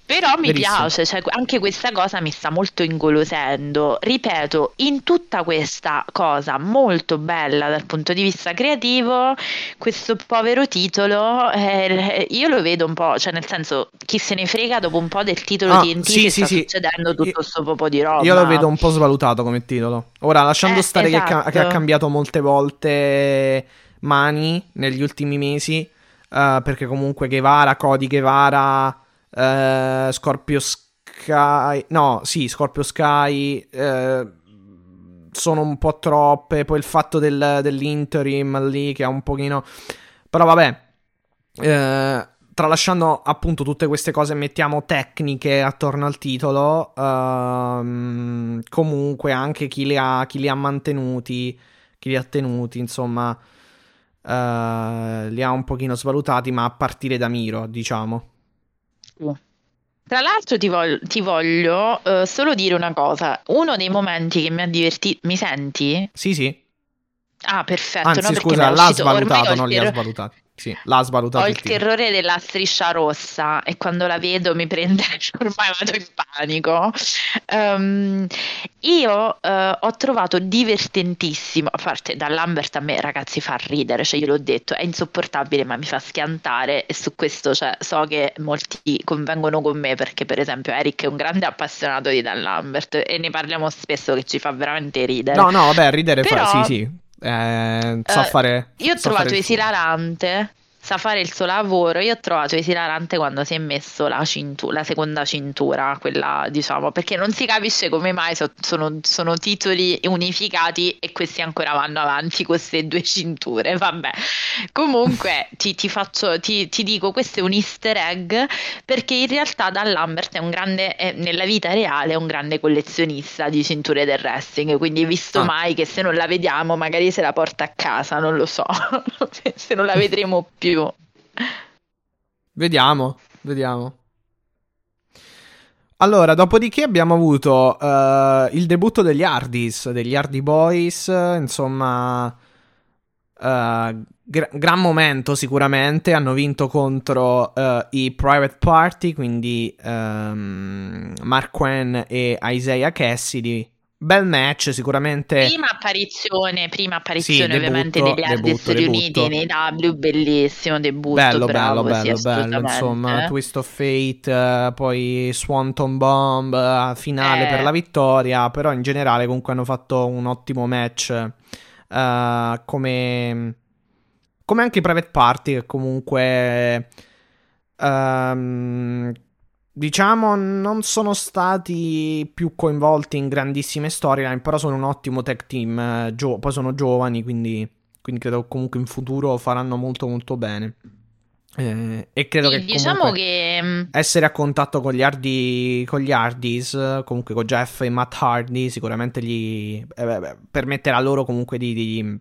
Però mi Verissimo. piace, cioè, anche questa cosa mi sta molto ingolosendo. Ripeto, in tutta questa cosa molto bella dal punto di vista creativo, questo povero titolo, eh, io lo vedo un po', cioè nel senso, chi se ne frega dopo un po' del titolo Ah, TNT sì, che sì, sta sì. succedendo tutto questo poco di roba. Io lo vedo un po' svalutato come titolo. Ora, lasciando Eh, stare che, ca- esatto. che ha cambiato molte volte mani negli ultimi mesi, eh, perché comunque Guevara, Cody Guevara, eh, Scorpio Sky, no, sì, Scorpio Sky, eh, sono un po' troppe, poi il fatto del- dell'interim lì che ha un pochino... Però vabbè, eh, tralasciando appunto tutte queste cose, mettiamo tecniche attorno al titolo. ehm, comunque, anche chi li ha, chi li ha mantenuti, chi li ha tenuti, insomma, eh, li ha un pochino svalutati, ma a partire da Miro, diciamo. Tra l'altro ti, vol- ti voglio eh, solo dire una cosa, uno dei momenti che mi ha divertito, mi senti? Sì, sì. Ah, perfetto, Anzi, no, scusa, l'ha svalutato, non li ha svalutati. Sì, l'ha svalutato. Ho il, il terrore della striscia rossa e quando la vedo mi prende, ormai vado in panico. Um, io uh, ho trovato divertentissimo, a parte da Lambert a me ragazzi fa ridere, cioè io l'ho detto, è insopportabile ma mi fa schiantare e su questo cioè, so che molti convengono con me perché per esempio Eric è un grande appassionato di Dan Lambert e ne parliamo spesso che ci fa veramente ridere. No, no, vabbè, ridere Però, fa, sì, sì. Eh, so uh, fare. Io ho trovato esilarante sa fare il suo lavoro. Io ho trovato esilarante quando si è messo la, cintu- la seconda cintura, quella diciamo, perché non si capisce come mai so- sono, sono, titoli unificati e questi ancora vanno avanti queste due cinture. Vabbè, comunque ti, ti, faccio, ti, ti, dico, questo è un easter egg perché in realtà Dan Lambert è un grande, è, nella vita reale è un grande collezionista di cinture del wrestling, quindi visto ah. mai che se non la vediamo magari se la porta a casa, non lo so, se non la vedremo più Vediamo, vediamo. Allora, dopodiché abbiamo avuto uh, il debutto degli Hardys, degli Hardy Boys, insomma, uh, gra- gran momento sicuramente, hanno vinto contro uh, i Private Party, quindi um, Mark Quinn e Isaiah Cassidy, Bel match, sicuramente. Prima apparizione, prima apparizione sì, ovviamente debutto, degli Hardys riuniti nei W, bellissimo debutto. Bello, bravo, bello, sì, bello, bello. Insomma, Twist of Fate, uh, poi Swanton Bomb, uh, finale eh. per la vittoria. Però in generale comunque hanno fatto un ottimo match. Uh, come, come anche i Private Party, che comunque. Um, diciamo, non sono stati più coinvolti in grandissime storyline, però sono un ottimo tech team. Eh, gio- poi sono giovani, quindi, quindi credo comunque in futuro faranno molto molto bene. Eh, e credo sì, che diciamo che mm, essere a contatto con gli, Hardy, con gli Hardys, comunque con Jeff e Matt Hardy, sicuramente gli eh, beh, permetterà loro comunque di, di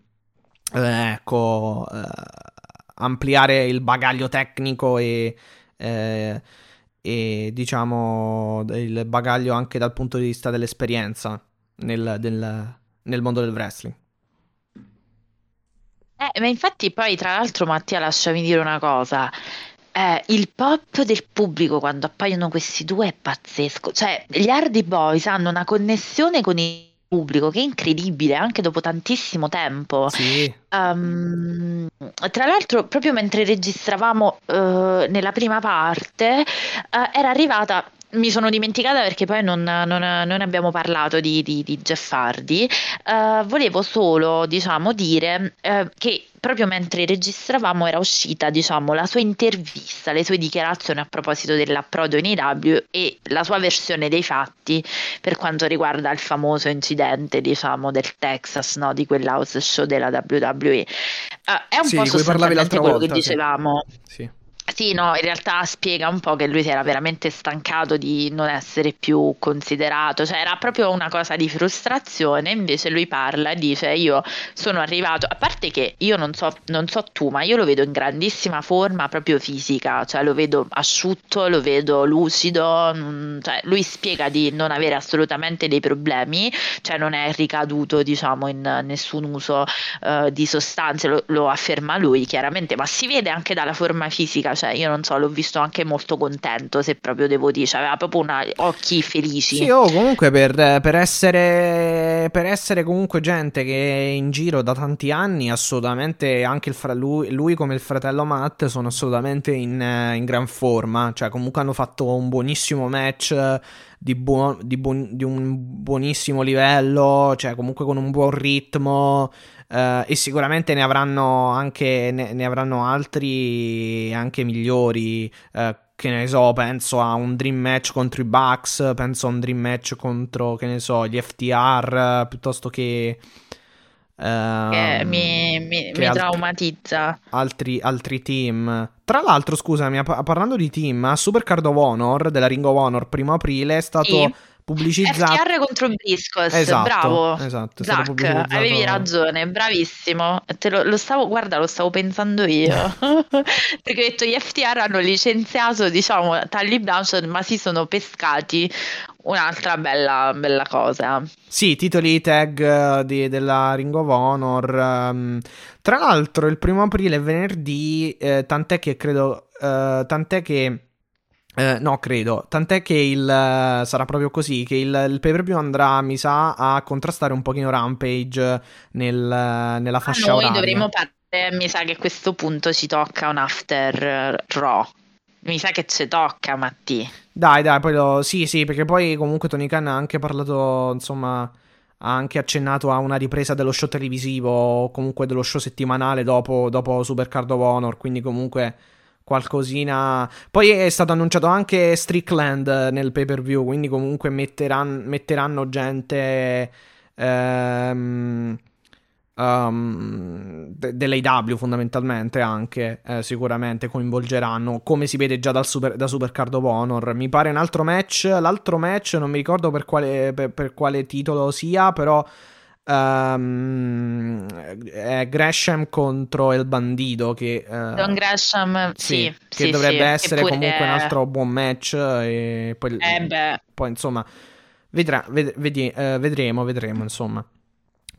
eh, ecco, eh, ampliare il bagaglio tecnico e eh, e diciamo il bagaglio anche dal punto di vista dell'esperienza nel, del, nel mondo del wrestling. Eh, ma infatti poi tra l'altro Mattia lasciami dire una cosa. Eh, il pop del pubblico quando appaiono questi due è pazzesco. Cioè, gli Hardy Boys hanno una connessione con i pubblico, che è incredibile anche dopo tantissimo tempo. Sì. Um, tra l'altro, proprio mentre registravamo uh, nella prima parte, uh, era arrivata mi sono dimenticata perché poi non, non, non abbiamo parlato di, di, di Jeff Hardy. Uh, volevo solo, diciamo, dire uh, che proprio mentre registravamo era uscita, diciamo, la sua intervista, le sue dichiarazioni a proposito dell'approdo in IW e la sua versione dei fatti per quanto riguarda il famoso incidente, diciamo, del Texas, no? di quell'house show della WWE. Uh, è un sì, po' sostanzialmente quello volta, che dicevamo. Sì. sì. Sì, no, in realtà spiega un po' che lui si era veramente stancato di non essere più considerato, cioè era proprio una cosa di frustrazione, invece lui parla e dice io sono arrivato, a parte che io non so, non so tu, ma io lo vedo in grandissima forma proprio fisica, cioè lo vedo asciutto, lo vedo lucido, cioè lui spiega di non avere assolutamente dei problemi, cioè non è ricaduto diciamo in nessun uso uh, di sostanze, lo, lo afferma lui chiaramente, ma si vede anche dalla forma fisica cioè io non so, l'ho visto anche molto contento, se proprio devo dire, cioè, aveva proprio una, occhi felici. Sì, oh, comunque per, per, essere, per essere comunque gente che è in giro da tanti anni, assolutamente anche fra- lui, lui come il fratello Matt sono assolutamente in, in gran forma, cioè comunque hanno fatto un buonissimo match di, buon, di, buon, di, un buonissimo livello, cioè comunque con un buon ritmo. Uh, e sicuramente ne avranno anche ne, ne avranno altri anche migliori. Uh, che ne so, penso a un dream match contro i Bucks, penso a un dream match contro, che ne so, gli FTR, piuttosto che... Uh, che mi, mi, che mi altri, traumatizza. Altri, altri, team. Tra l'altro, scusami, parlando di team, a Supercard of Honor della Ring of Honor primo aprile è stato... Sì pubblicizzato. FTR contro Briscos, esatto, bravo. Esatto, Zach, avevi ragione, bravissimo. Te lo, lo, stavo, guarda, lo stavo pensando io. Perché ho detto gli FTR hanno licenziato, diciamo, Tally Blanchard, ma si sono pescati un'altra bella, bella cosa. Sì, titoli tag eh, di, della Ring of Honor. Um, tra l'altro, il primo aprile è venerdì, eh, tant'è che credo. Uh, tant'è che. Uh, no, credo. Tant'è che il uh, sarà proprio così. Che il, il pay per view andrà, mi sa, a contrastare un pochino Rampage nel, nella fascia ah, noi oraria. dovremo partire. Mi sa che a questo punto ci tocca un after Raw. Mi sa che ci tocca, Matti. Dai, dai, poi lo... Sì, sì, perché poi comunque Tony Khan ha anche parlato, insomma, ha anche accennato a una ripresa dello show televisivo o comunque dello show settimanale dopo, dopo Supercard of Honor, quindi comunque qualcosina... Poi è stato annunciato anche Strickland nel pay-per-view, quindi comunque metteranno, metteranno gente... Ehm um, de- dell'AW fondamentalmente anche eh, sicuramente coinvolgeranno come si vede già dal super, da Supercard of Honor. Mi pare un altro match l'altro match non mi ricordo per quale, per, per quale titolo sia però Um, è Gresham contro il bandito che uh, Don Gresham sì, sì che sì, dovrebbe essere comunque un altro buon match e poi, eh poi insomma vedrà, ved- vedi, uh, vedremo vedremo insomma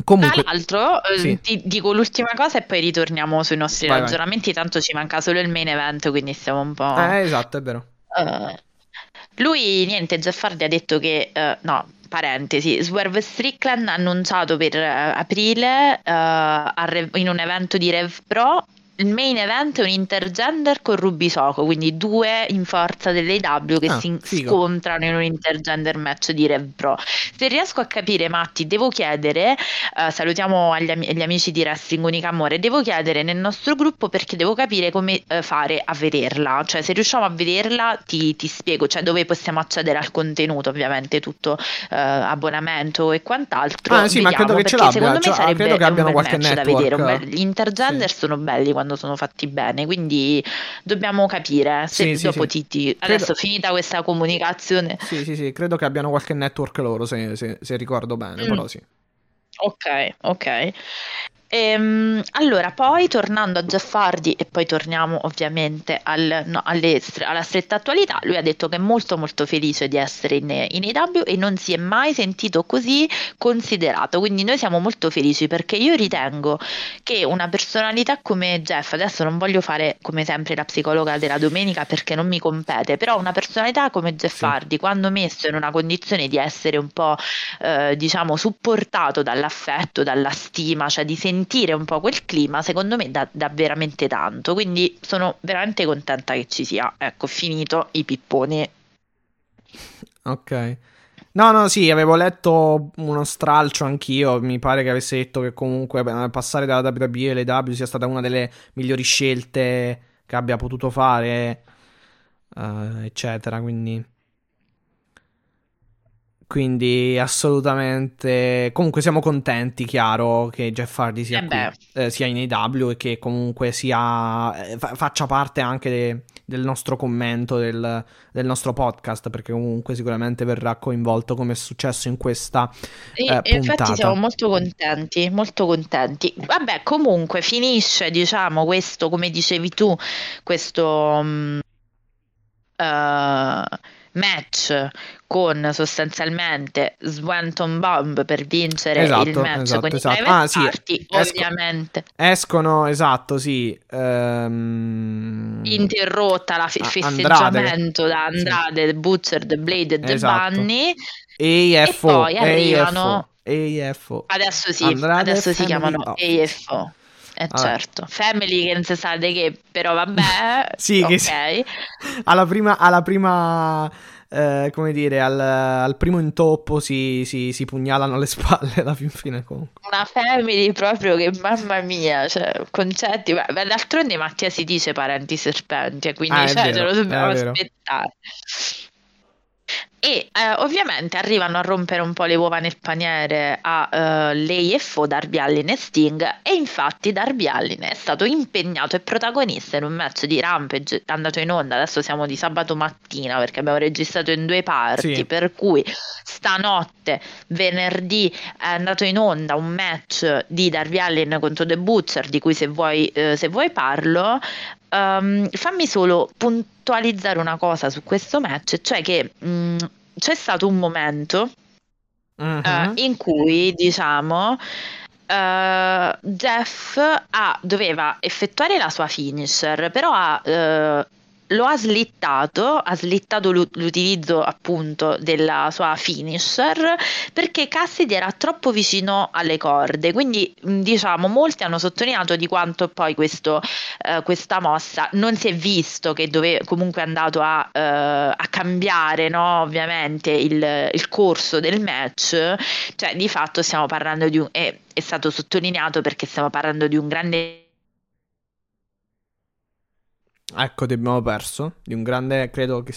Comunque, Tra l'altro, eh, sì. ti dico l'ultima cosa e poi ritorniamo sui nostri Vai, ragionamenti. Tanto ci manca solo il main event, quindi stiamo un po'. Eh, esatto, è vero. Eh, lui, niente, Jeff Hardy ha detto che. eh, no, parentesi. Swerve Strickland ha annunciato per eh, aprile a Rev- in un evento di Rev Pro. Il main event è un intergender con Ruby Soko, quindi due in forza dell'AW che Ah, si figo. scontrano in un intergender match di Rev Pro. Se riesco a capire, Matti, devo chiedere, eh, salutiamo agli ami- gli amici di Wrestling Unica Amore, devo chiedere nel nostro gruppo perché devo capire come eh, fare a vederla, cioè se riusciamo a vederla ti, ti spiego, cioè dove possiamo accedere al contenuto, ovviamente tutto eh, abbonamento e quant'altro. Ah, sì, ma Vediamo, credo che ce l'abbia, cioè, sarebbe credo che abbiano qualche match da network. vedere, bel- gli intergender Sì. sono belli quando sono fatti bene, quindi dobbiamo capire se Sì, sì, dopo sì. ti, ti- Credo- adesso finita questa comunicazione Sì, sì, sì, credo che abbiano qualche network loro, se, se- se ricordo bene, Mm. però sì. Ok, ok. Ehm, allora, poi tornando a Jeff Hardy e poi torniamo ovviamente al- no, alle alla stretta attualità, lui ha detto che è molto molto felice di essere in, in AEW e non si è mai sentito così considerato, quindi noi siamo molto felici perché io ritengo che una personalità come Jeff, adesso non voglio fare come sempre la psicologa della domenica perché non mi compete, però una personalità come Jeff Sì. Hardy, quando messo in una condizione di essere un po' eh, diciamo supportato dall'affetto, dalla stima, cioè di sentire un po' quel clima, secondo me dà, dà veramente tanto. Quindi sono veramente contenta che ci sia. Ecco, finito i pipponi. Ok. No, no, sì, avevo letto uno stralcio anch'io. Mi pare che avesse detto che comunque passare dalla WWE alle W sia stata una delle migliori scelte che abbia potuto fare, eh, eccetera. Quindi. Quindi assolutamente. Comunque siamo contenti, chiaro, che Jeff Hardy sia, Eh qui, eh, sia in AW e che comunque sia, eh, fa- faccia parte anche de- del nostro commento, del, del nostro podcast, perché comunque sicuramente verrà coinvolto come è successo in questa E- eh, e infatti siamo molto contenti, molto contenti. Vabbè, comunque finisce, diciamo, questo, come dicevi tu, questo mm, eh, match con sostanzialmente Swanton Bomb per vincere Esatto, il match esatto, con i esatto. Private Ah, sì, Party, esco- ovviamente. Escono, esatto, sì. ehm, interrotta la fe- il A- festeggiamento da Sì. Andrade, Butcher, The Blade e The Esatto. Bunny. AFO, E poi arrivano- AFO. Adesso sì, Andrade adesso si chiamano. AFO. Eh Vabbè. certo, Family che non si sa di che, però vabbè, Sì, che ok. sì. alla prima, alla prima eh, come dire, al, al primo intoppo si, si, si pugnalano le spalle alla fin fine comunque. Una family proprio che mamma mia, cioè concetti, beh, d'altronde Mattia si dice parenti serpenti, quindi Ah, cioè, vero, ce lo dobbiamo è vero. aspettare. E eh, ovviamente arrivano a rompere un po' le uova nel paniere a eh, lei e Fo, Darby Allin e Sting e infatti Darby Allin è stato impegnato e protagonista in un match di Rampage andato in onda, adesso siamo di sabato mattina perché abbiamo registrato in due parti, Sì. per cui stanotte, venerdì, è andato in onda un match di Darby Allin contro The Butcher di cui se vuoi, eh, se vuoi parlo. Ehm, fammi solo puntualizzare una cosa su questo match, cioè che mh, c'è stato un momento Mhm. eh, in cui, diciamo, eh, Jeff ha- doveva effettuare la sua finisher, però ha, eh, lo ha slittato, ha slittato l'u- l'utilizzo appunto della sua finisher perché Cassidy era troppo vicino alle corde, quindi diciamo molti hanno sottolineato di quanto poi questo, eh, questa mossa non si è visto che dove, comunque è andato a, eh, a cambiare no, ovviamente il, il corso del match, cioè di fatto stiamo parlando di un... È, è stato sottolineato perché stiamo parlando di un grande Ecco, ti abbiamo perso. Di un grande, credo che.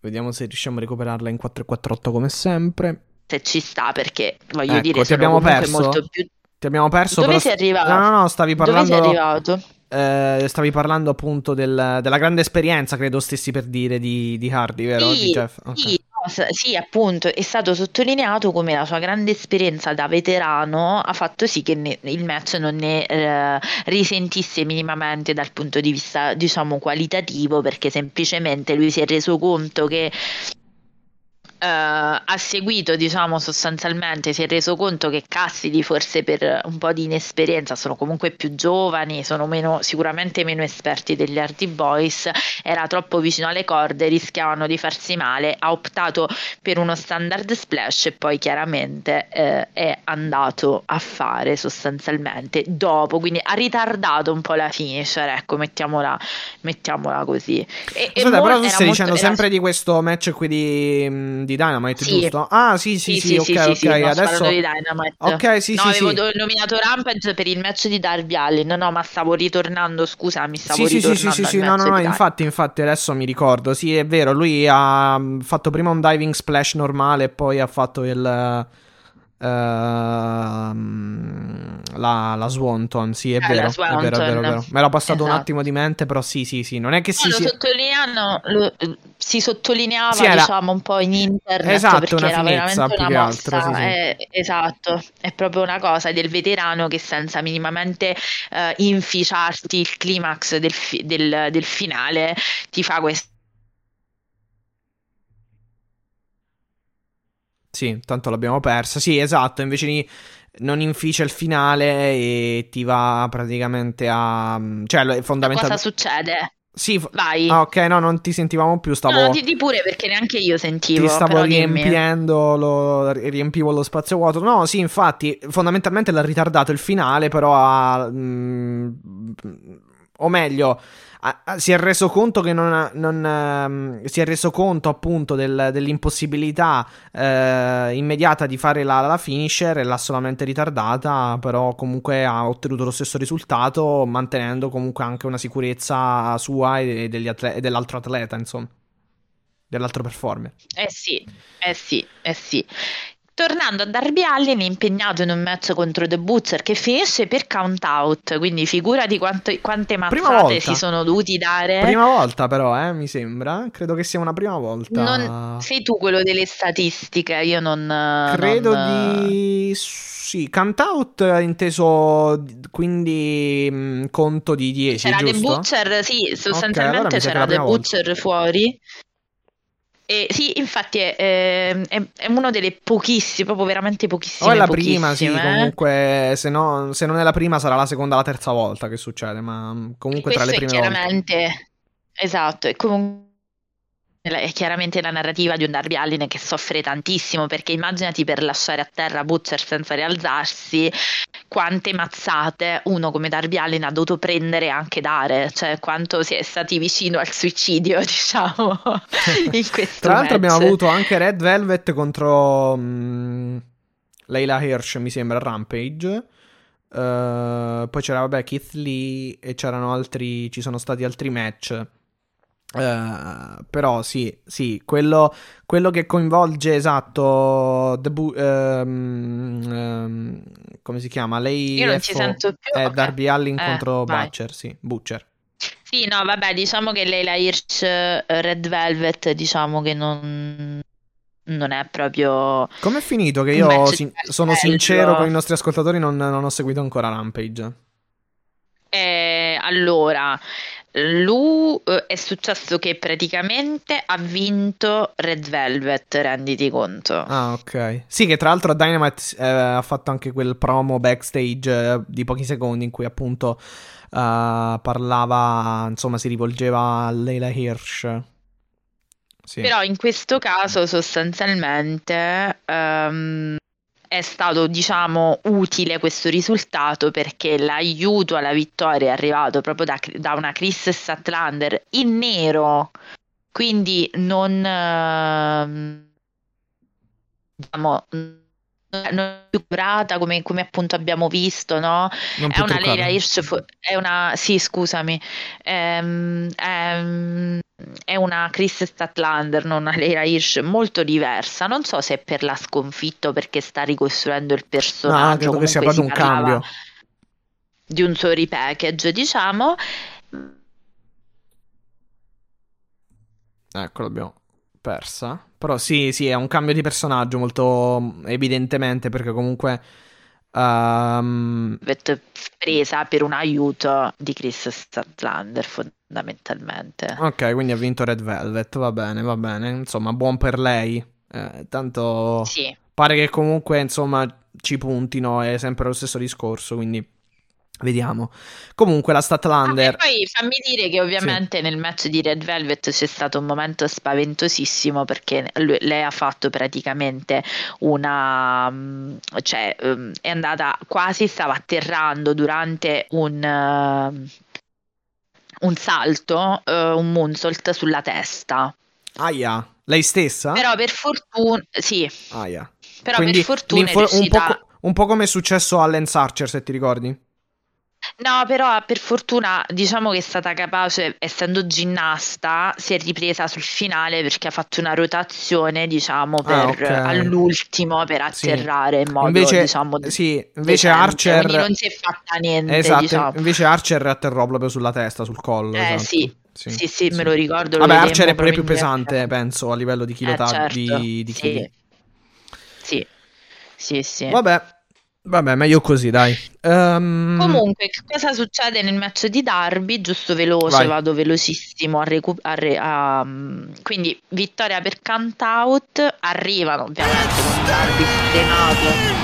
Vediamo se riusciamo a recuperarla in 448 come sempre. se ci sta perché voglio Ecco, dire ti abbiamo perso? molto più Ti abbiamo perso. dove però sei arrivato? No, no, no, stavi dove sei parlando. arrivato? eh, stavi parlando appunto del- della grande esperienza, credo stessi per dire, di, di Hardy, vero? Sì, di Jeff. Ok. sì, sì, appunto, è stato sottolineato come la sua grande esperienza da veterano ha fatto sì che ne- il match non ne eh, risentisse minimamente dal punto di vista, diciamo, qualitativo, perché semplicemente lui si è reso conto che eh, ha seguito, diciamo, sostanzialmente si è reso conto che Cassidy, forse per un po' di inesperienza, sono comunque più giovani, sono meno, sicuramente meno esperti degli Hardy Boys, era troppo vicino alle corde, rischiavano di farsi male, ha optato per uno standard splash e poi chiaramente eh, è andato a fare sostanzialmente dopo, quindi ha ritardato un po' la finisher, ecco, mettiamola, mettiamola così. E, e Aspetta, mol- però tu stai molto- dicendo era- sempre di questo match qui di, mh, di Dynamite, Sì. giusto? Ah, sì, sì, sì, ok, ok. sì, no, sto Adesso. di Dynamite. Ok, sì, no, sì, avevo sì. nominato Rampage per il match di Darby Allin. No, no, ma stavo ritornando, scusami, stavo Sì, sì, sì, ritornando sì, sì, al sì, no, no, no, infatti, infatti adesso mi ricordo, sì, è vero, lui ha mm, fatto prima un diving splash normale e poi ha fatto il... ehm, la, la Swanton, sì, è Eh, vero, è vero, è vero, è Swanton. vero. Me l'ho passato un Esatto. attimo di mente, però sì, sì, sì, non è che No, si... lo si- sottolineano- lo- si sottolineava, Sì, era- diciamo, un po' in internet Esatto, perché era veramente più una che altro, mossa. sì, sì. è- esatto, è proprio una cosa del veterano che senza minimamente eh, inficiarti il climax del, fi- del- del finale ti fa questo. Sì, tanto l'abbiamo persa. Sì, esatto, invece di non inficia il finale e ti va praticamente a... Cioè, lo- Cosa fondamentalmente... succede? Sì, Vai. ah, ok, no, non ti sentivamo più, stavo... No, di, di pure perché neanche io sentivo. Ti stavo riempiendo, lo, riempivo lo spazio vuoto. No, sì, infatti, fondamentalmente l'ha ritardato il finale, però ha... mm, o meglio, si è reso conto che non... non, ehm, si è reso conto appunto del- dell'impossibilità eh, immediata di fare la, la finisher e l'ha solamente ritardata, però comunque ha ottenuto lo stesso risultato, mantenendo comunque anche una sicurezza sua e, degli atle- e dell'altro atleta, insomma. Dell'altro performer. Eh sì, eh sì, eh sì. Tornando a Darby Allin, impegnato in un match contro The Butcher che finisce per count out, quindi figurati quanto- quante mazzate si sono dovuti dare. Prima volta però, eh, mi sembra. Credo che sia una prima volta. Non- sei tu quello delle statistiche, io non... Credo non- di... Sì, count out inteso quindi mh, conto di 10, C'era The giusto? Butcher, sì, allora sostanzialmente che è c'era The prima volta. Butcher fuori. E sì, infatti è, è, è- è uno delle pochissime, proprio veramente pochissime. O è la prima, sì, eh. comunque se, no, se non è la prima sarà la seconda o la terza volta che succede, ma mh, comunque tra le prime volte. chiaramente esatto, è comunque è chiaramente la narrativa di un Darby Allin che soffre tantissimo perché immaginati per lasciare a terra Butcher senza rialzarsi quante mazzate uno come Darby Allin ha dovuto prendere e anche dare, cioè quanto si è stati vicino al suicidio, diciamo, in questo Tra l'altro abbiamo avuto anche Red Velvet contro mh, Leila Hirsch, mi sembra, Rampage. Eh, poi c'era, vabbè, Keith Lee e c'erano altri, ci sono stati altri match. Eh, però sì, sì, quello, quello che coinvolge esatto, Bu- ehm, ehm, come si chiama? Lei Io non ci sento più. è ok. Darby Allin Eh, contro vai. Butcher, sì, Butcher. Sì, no, vabbè, diciamo che Leila Hirsch eh, Red Velvet, diciamo che non, non è proprio... Com'è finito? Che io sin- sono cartello. sincero con i nostri ascoltatori, non, non ho seguito ancora Rampage. Eh, allora, lui eh, è successo che praticamente ha vinto Red Velvet, renditi conto. Ah, ok. Sì, che tra l'altro Dynamite eh, ha fatto anche quel promo backstage eh, di pochi secondi in cui appunto eh, parlava, insomma, si rivolgeva a Leila Hirsch. Sì. Però in questo caso sostanzialmente ehm, è stato, diciamo, utile questo risultato perché l'aiuto alla vittoria è arrivato proprio da, da una Chris Statlander in nero, quindi non, ehm, diciamo, non è più curata come, come appunto abbiamo visto, no? Non È una. Leila Hirsch, fu- è una, sì, scusami, ehm, ehm, è una Chris Statlander, non una Leila Hirsch, molto diversa. Non so se è per la sconfitta o perché sta ricostruendo il No, personaggio. credo che sia proprio un cambio. di un suo repackage, diciamo. Ecco, l'abbiamo persa. Però sì, sì, è un cambio di personaggio molto mm, evidentemente perché comunque... Vet- presa per un aiuto di Chris Statlander, fondamentalmente. Ok, quindi ha vinto Red Velvet, va bene, va bene. Insomma, buon per lei. Eh, tanto Sì. pare che comunque, insomma, ci puntino, è sempre lo stesso discorso, quindi vediamo. Comunque la Ah, e Statlander... poi fammi dire che ovviamente nel match di Red Velvet c'è stato un momento spaventosissimo perché lui- lei ha fatto praticamente una, mm, cioè ehm, è andata quasi, stava atterrando durante un, eh, un salto, eh, un moonsault sulla testa. Aia, lei stessa? Però per fortuna, sì, Aia. però Quindi per fortuna un, po co- un po' come è successo a Lance Archer, se ti ricordi. No, però per fortuna diciamo che è stata capace, essendo ginnasta, si è ripresa sul finale perché ha fatto una rotazione, diciamo, per, Ah, ok. all'ultimo per Sì. atterrare in modo, Invece, diciamo, sì, invece. Archer... Quindi non si è fatta niente, Esatto, diciamo. invece Archer atterrò proprio sulla testa, sul collo. Eh, esatto. sì. Sì, sì, me lo ricordo. lo Vabbè, Archer è pure più pesante, penso, a livello di Eh, chilota- certo, di, di chili. sì. Sì, sì, sì. Vabbè, vabbè, meglio così, dai. Ehm, Comunque, cosa succede nel match di Darby? Giusto veloce, Vai. vado velocissimo. A recu- a re- a- quindi, vittoria per count out. Arrivano ovviamente con Darby sfrenato.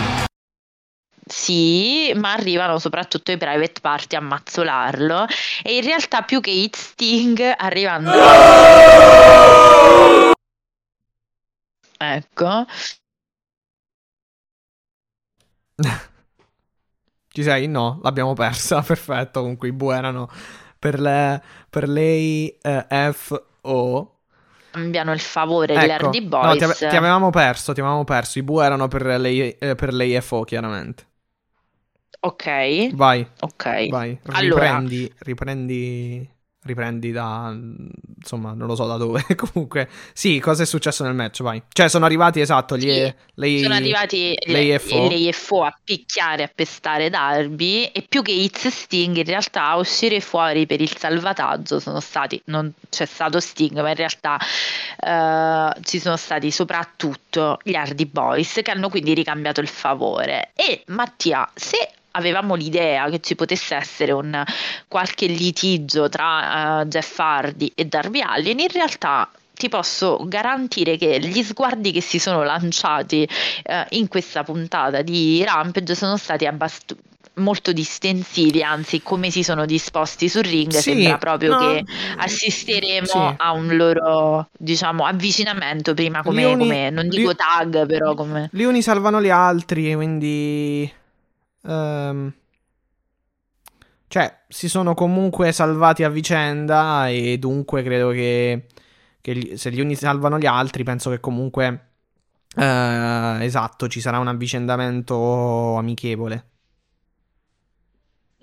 Sì, ma arrivano soprattutto i private party a mazzolarlo. E in realtà, più che Hit Sting, arrivano. Ecco. Ci sei? No, l'abbiamo persa. Perfetto. Comunque i bu erano per, le, per lei eh, F-O. Cambiano il favore Ecco. degli Hardy No, Boys. ti, ave- ti avevamo perso, ti avevamo perso. I bu erano per lei, eh, per lei FO, chiaramente. Ok, Vai, ok. vai. Allora- Riprendi, riprendi, da, insomma, non lo so da dove. Comunque, sì, cosa è successo nel match? Vai. Cioè, sono arrivati, esatto, gli, Sì, lei, Sono arrivati le, FO. le EFO a picchiare, a pestare Darby e più che Hits Sting in realtà a uscire fuori per il salvataggio sono stati, non c'è stato Sting ma in realtà eh, ci sono stati soprattutto gli Hardy Boys che hanno quindi ricambiato il favore e Mattia se avevamo l'idea che ci potesse essere un qualche litigio tra eh, Jeff Hardy e Darby Allin in realtà ti posso garantire che gli sguardi che si sono lanciati eh, in questa puntata di Rampage sono stati abbast- molto distensivi, anzi come si sono disposti sul ring Sì, sembra proprio no, che assisteremo sì. a un loro diciamo avvicinamento prima come, uni- come- non dico tag però come Gli uni salvano gli altri, quindi... ehm, cioè, si sono comunque salvati a vicenda e dunque credo che, che se gli uni salvano gli altri, penso che comunque... eh, esatto, ci sarà un avvicendamento amichevole.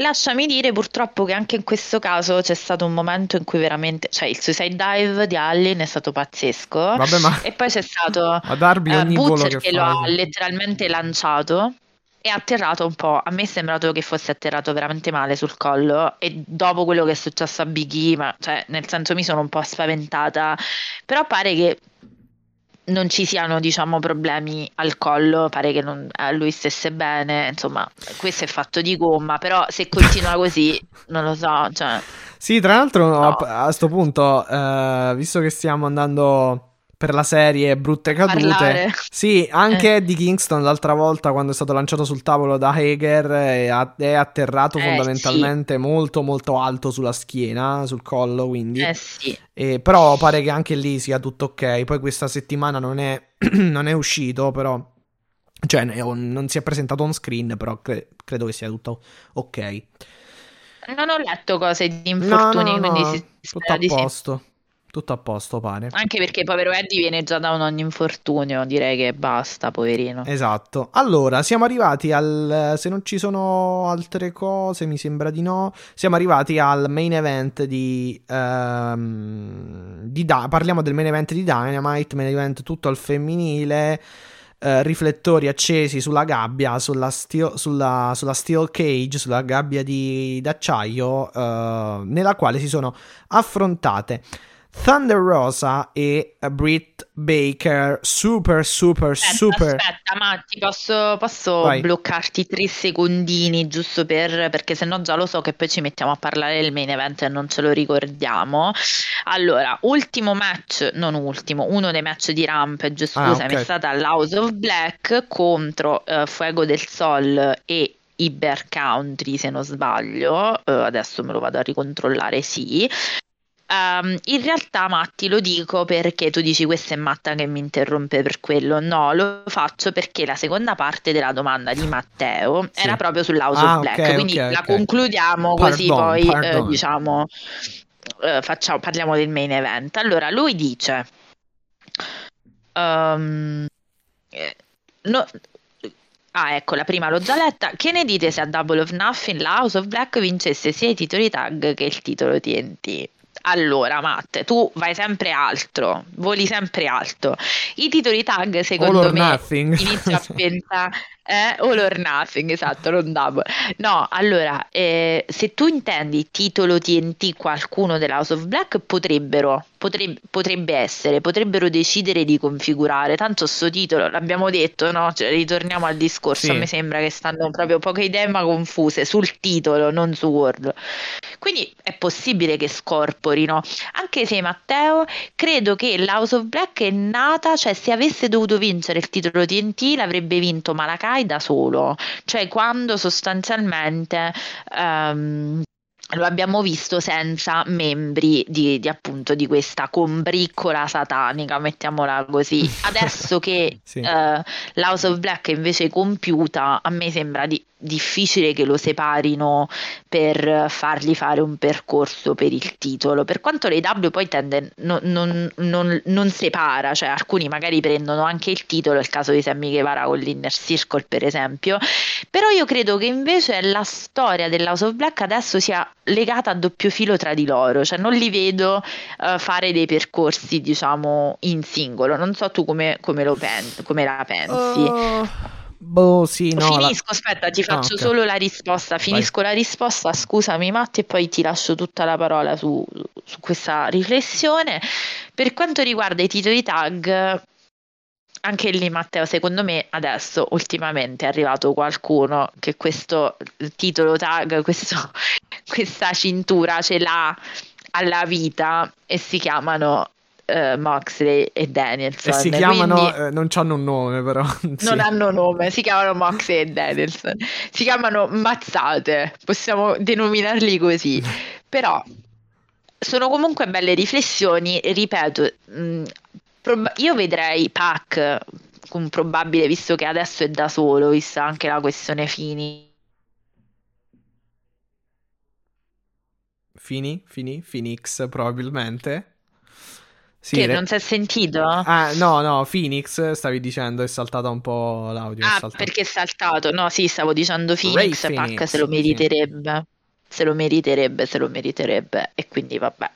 Lasciami dire purtroppo che anche in questo caso c'è stato un momento in cui veramente, cioè il suicide dive di Allin è stato pazzesco. Vabbè, ma... e poi c'è stato Darby eh, ogni volo Butcher che che lo ha letteralmente lanciato ha atterrato un po'. A me è sembrato che fosse atterrato veramente male sul collo e dopo quello che è successo a Big E, ma cioè nel senso mi sono un po' spaventata, però pare che non ci siano diciamo problemi al collo, pare che non- a lui stesse bene, insomma questo è fatto di gomma, però se continua così non lo so, cioè... Sì, tra l'altro No. a, a sto punto, eh, visto che stiamo andando per la serie Brutte Cadute, Parlare. sì, anche Eddie Kingston l'altra volta quando è stato lanciato sul tavolo da Hager è, è atterrato Eh, fondamentalmente molto molto alto sulla schiena, sul collo, quindi... Eh sì. E però pare che anche lì sia tutto ok. Poi questa settimana non è, non è uscito, però. Cioè, non si è presentato on screen, però cre- credo che sia tutto ok. Non ho letto cose di No, infortuni, no, no, quindi si tutto a di sì. Tutto a posto, pare. Anche perché povero Eddie viene già da un ogni infortunio, direi che basta, poverino. Esatto. Allora, siamo arrivati al. Se non ci sono altre cose, mi sembra di no. Siamo arrivati al main event di. ehm, di Da- parliamo del main event di Dynamite. Main event tutto al femminile. eh, riflettori accesi sulla gabbia, sulla steel, sulla, sulla steel cage, sulla gabbia di d'acciaio, eh, nella quale si sono affrontate Thunder Rosa e Britt Baker. Super, super, Aspetta, super. aspetta, ma ti posso, posso bloccarti tre secondini giusto per, perché sennò già lo so che poi ci mettiamo a parlare del main event e non ce lo ricordiamo. Allora, ultimo match, non ultimo, uno dei match di Rampage, Ah, scusami, ok. è stata l'House of Black contro eh, Fuego del Sol e Iber Country, se non sbaglio. Eh, adesso me lo vado a ricontrollare, sì. Ehm, in realtà, Matti, lo dico perché tu dici questa è Matta che mi interrompe per quello. No, lo faccio perché la seconda parte della domanda di Matteo Sì. era proprio sull'House Ah, of Black. ok, quindi ok, la ok. concludiamo così Pardon, poi eh, diciamo eh, facciamo- parliamo del main event. Allora, lui dice eh, no- Ah, ecco, la prima l'ho già letta. Che ne dite se a Double of Nothing la House of Black vincesse sia i titoli tag che il titolo TNT? Allora, Matte, tu vai sempre altro, voli sempre alto. I titoli tag, secondo me, nothing. inizio a pensare, eh, all or nothing, esatto, non double. No, allora, eh, se tu intendi titolo TNT qualcuno della House of Black, potrebbero, potreb- potrebbe essere, potrebbero decidere di configurare. Tanto sto titolo, l'abbiamo detto, no? Cioè, ritorniamo al discorso, Sì. me sembra che stanno proprio poche idee ma confuse sul titolo, non su Word. Quindi è possibile che scorporino, anche se Matteo credo che l'House of Black è nata, cioè se avesse dovuto vincere il titolo TNT l'avrebbe vinto Malakai da solo, cioè quando sostanzialmente ehm, lo abbiamo visto senza membri di, di, appunto di questa combriccola satanica, mettiamola così. Adesso che Sì. eh, l'House of Black è invece compiuta, a me sembra di- difficile che lo separino per fargli fare un percorso per il titolo. Per quanto l'AW poi tende non, non- non- non separa, cioè alcuni magari prendono anche il titolo, il caso di Sammy Guevara con l'Inner Circle per esempio, però io credo che invece la storia dell'House of Black adesso sia legata a doppio filo tra di loro, cioè non li vedo eh, fare dei percorsi diciamo in singolo, non so tu come, come pensi, come la pensi. Uh, boh, sì, no. la- Finisco, aspetta, ti Ah, faccio ok. solo la risposta. Finisco la risposta, scusami Matti, e poi ti lascio tutta la parola su, su questa riflessione. Per quanto riguarda i titoli tag, anche lì Matteo, secondo me adesso ultimamente è arrivato qualcuno che questo titolo tag, questo- questa cintura ce l'ha alla vita e si chiamano eh, Moxley e Danielson. E si chiamano, Quindi- eh, non hanno un nome però. Sì. non hanno nome, si chiamano Moxley e Danielson. Si chiamano mazzate, possiamo denominarli così. Però sono comunque belle riflessioni, ripeto, mh, prob- io vedrei Pac con probabile, visto che adesso è da solo, vista anche la questione Fini. Fini, Fini, Phoenix probabilmente. Sì, che re- non si è sentito? Ah, no, no, Phoenix stavi dicendo, è saltata un po' l'audio. è Ah, saltato. perché è saltato? No, sì, stavo dicendo Phoenix, Ray Pac Phoenix, se lo sì. meriterebbe. Se lo meriterebbe, se lo meriterebbe. E quindi vabbè.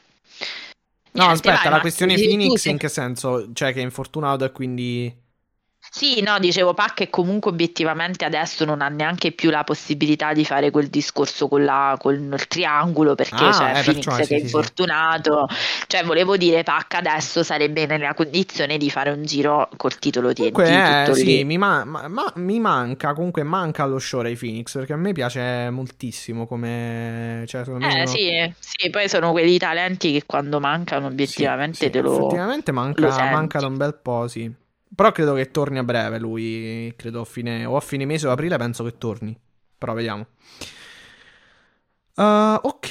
No, Niente, aspetta, vai, la questione Phoenix in che senso? Cioè che è infortunato e quindi... Sì, no, dicevo Pac che comunque obiettivamente adesso non ha neanche più la possibilità di fare quel discorso con, la, con il triangolo perché Ah, c'è eh, Phoenix perciò, che sì, è sì, sì. infortunato. Cioè, volevo dire, Pac adesso sarebbe nella condizione di fare un giro col titolo TNT. Comunque, eh, sì, mi, ma- ma- ma- mi manca, comunque manca lo show dei Phoenix, perché a me piace moltissimo come... Cioè, Eh uno- sì, sì, poi sono quelli talenti che quando mancano obiettivamente sì, te lo... effettivamente lo manca, senti. manca da un bel po', sì. Però credo che torni a breve lui, credo a fine, o a fine mese o aprile penso che torni. Però vediamo. Uh, ok,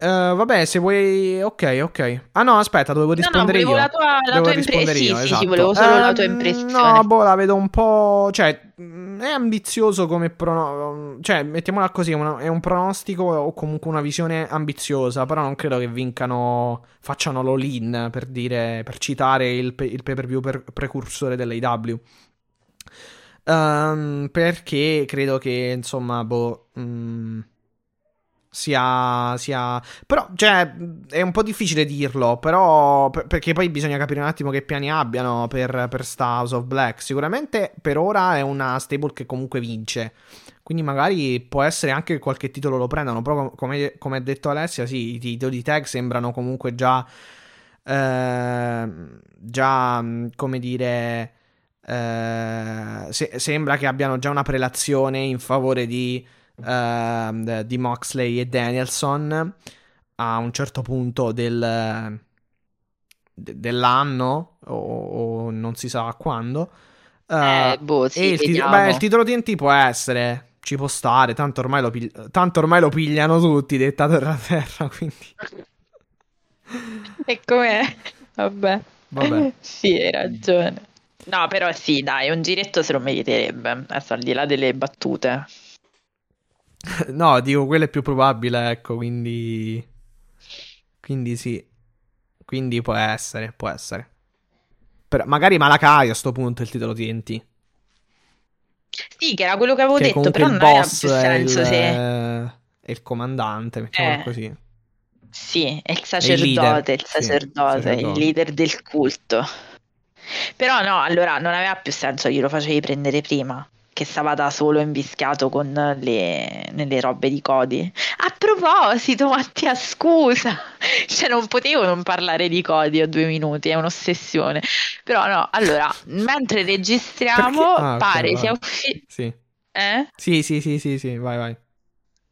uh, vabbè, se vuoi... Ok, ok. Ah no, aspetta, dovevo No, no, rispondere volevo io. la tua, la Devo tua rispondere impressione. io, Sì, sì, esatto. sì, volevo solo la tua Ehm, impressione. No, boh, la vedo un po'... Cioè, mh, è ambizioso come prono... Cioè, mettiamola così, una- è un pronostico o comunque una visione ambiziosa, però non credo che vincano... Facciano l'all-in, per dire... Per citare il, pe- il pay-per-view per- precursore dell'AW. Ehm, perché credo che, insomma, boh... mh, sia, sia... Però, cioè, è un po' difficile dirlo, però... per- perché poi bisogna capire un attimo che piani abbiano per, per sta of Black. Sicuramente per ora è una stable che comunque vince. Quindi magari può essere anche che qualche titolo lo prendano. Però com- come, come ha detto Alessia, sì, i titoli tag sembrano comunque già... ehm, già, come dire... eh, se- sembra che abbiano già una prelazione in favore di ehm, di Moxley e Danielson a un certo punto del, de- dell'anno o, o non si sa quando. Eh, Eh, boh, sì, e il, tit- beh, il titolo TNT può essere, ci può stare, tanto ormai lo, pig- tanto ormai lo pigliano tutti, detta terra terra, quindi E com'è? Vabbè. vabbè. Sì, hai ragione. No, però sì, dai, un giretto se lo meriterebbe. Adesso al di là delle battute. No, dico, quello è più probabile, ecco, quindi... Quindi sì. Quindi può essere, può essere. Però magari Malakai a sto punto è il titolo TNT. Sì, che era quello che avevo Che detto, però il non aveva boss più è il, senso se... è il comandante, mettiamolo Eh. così. Sì, è il sacerdote, il sì, sacerdote, il sacerdote. leader del culto. Però no, allora non aveva più senso, glielo facevi prendere prima, che stava da solo invischiato con le, nelle robe di Cody. A proposito, Mattia, scusa, cioè non potevo non parlare di Cody a due minuti, è un'ossessione. Però no, allora, mentre registriamo? Ah, pare sia uscito... Sì. Eh? Sì, sì, sì, sì, sì, vai, vai.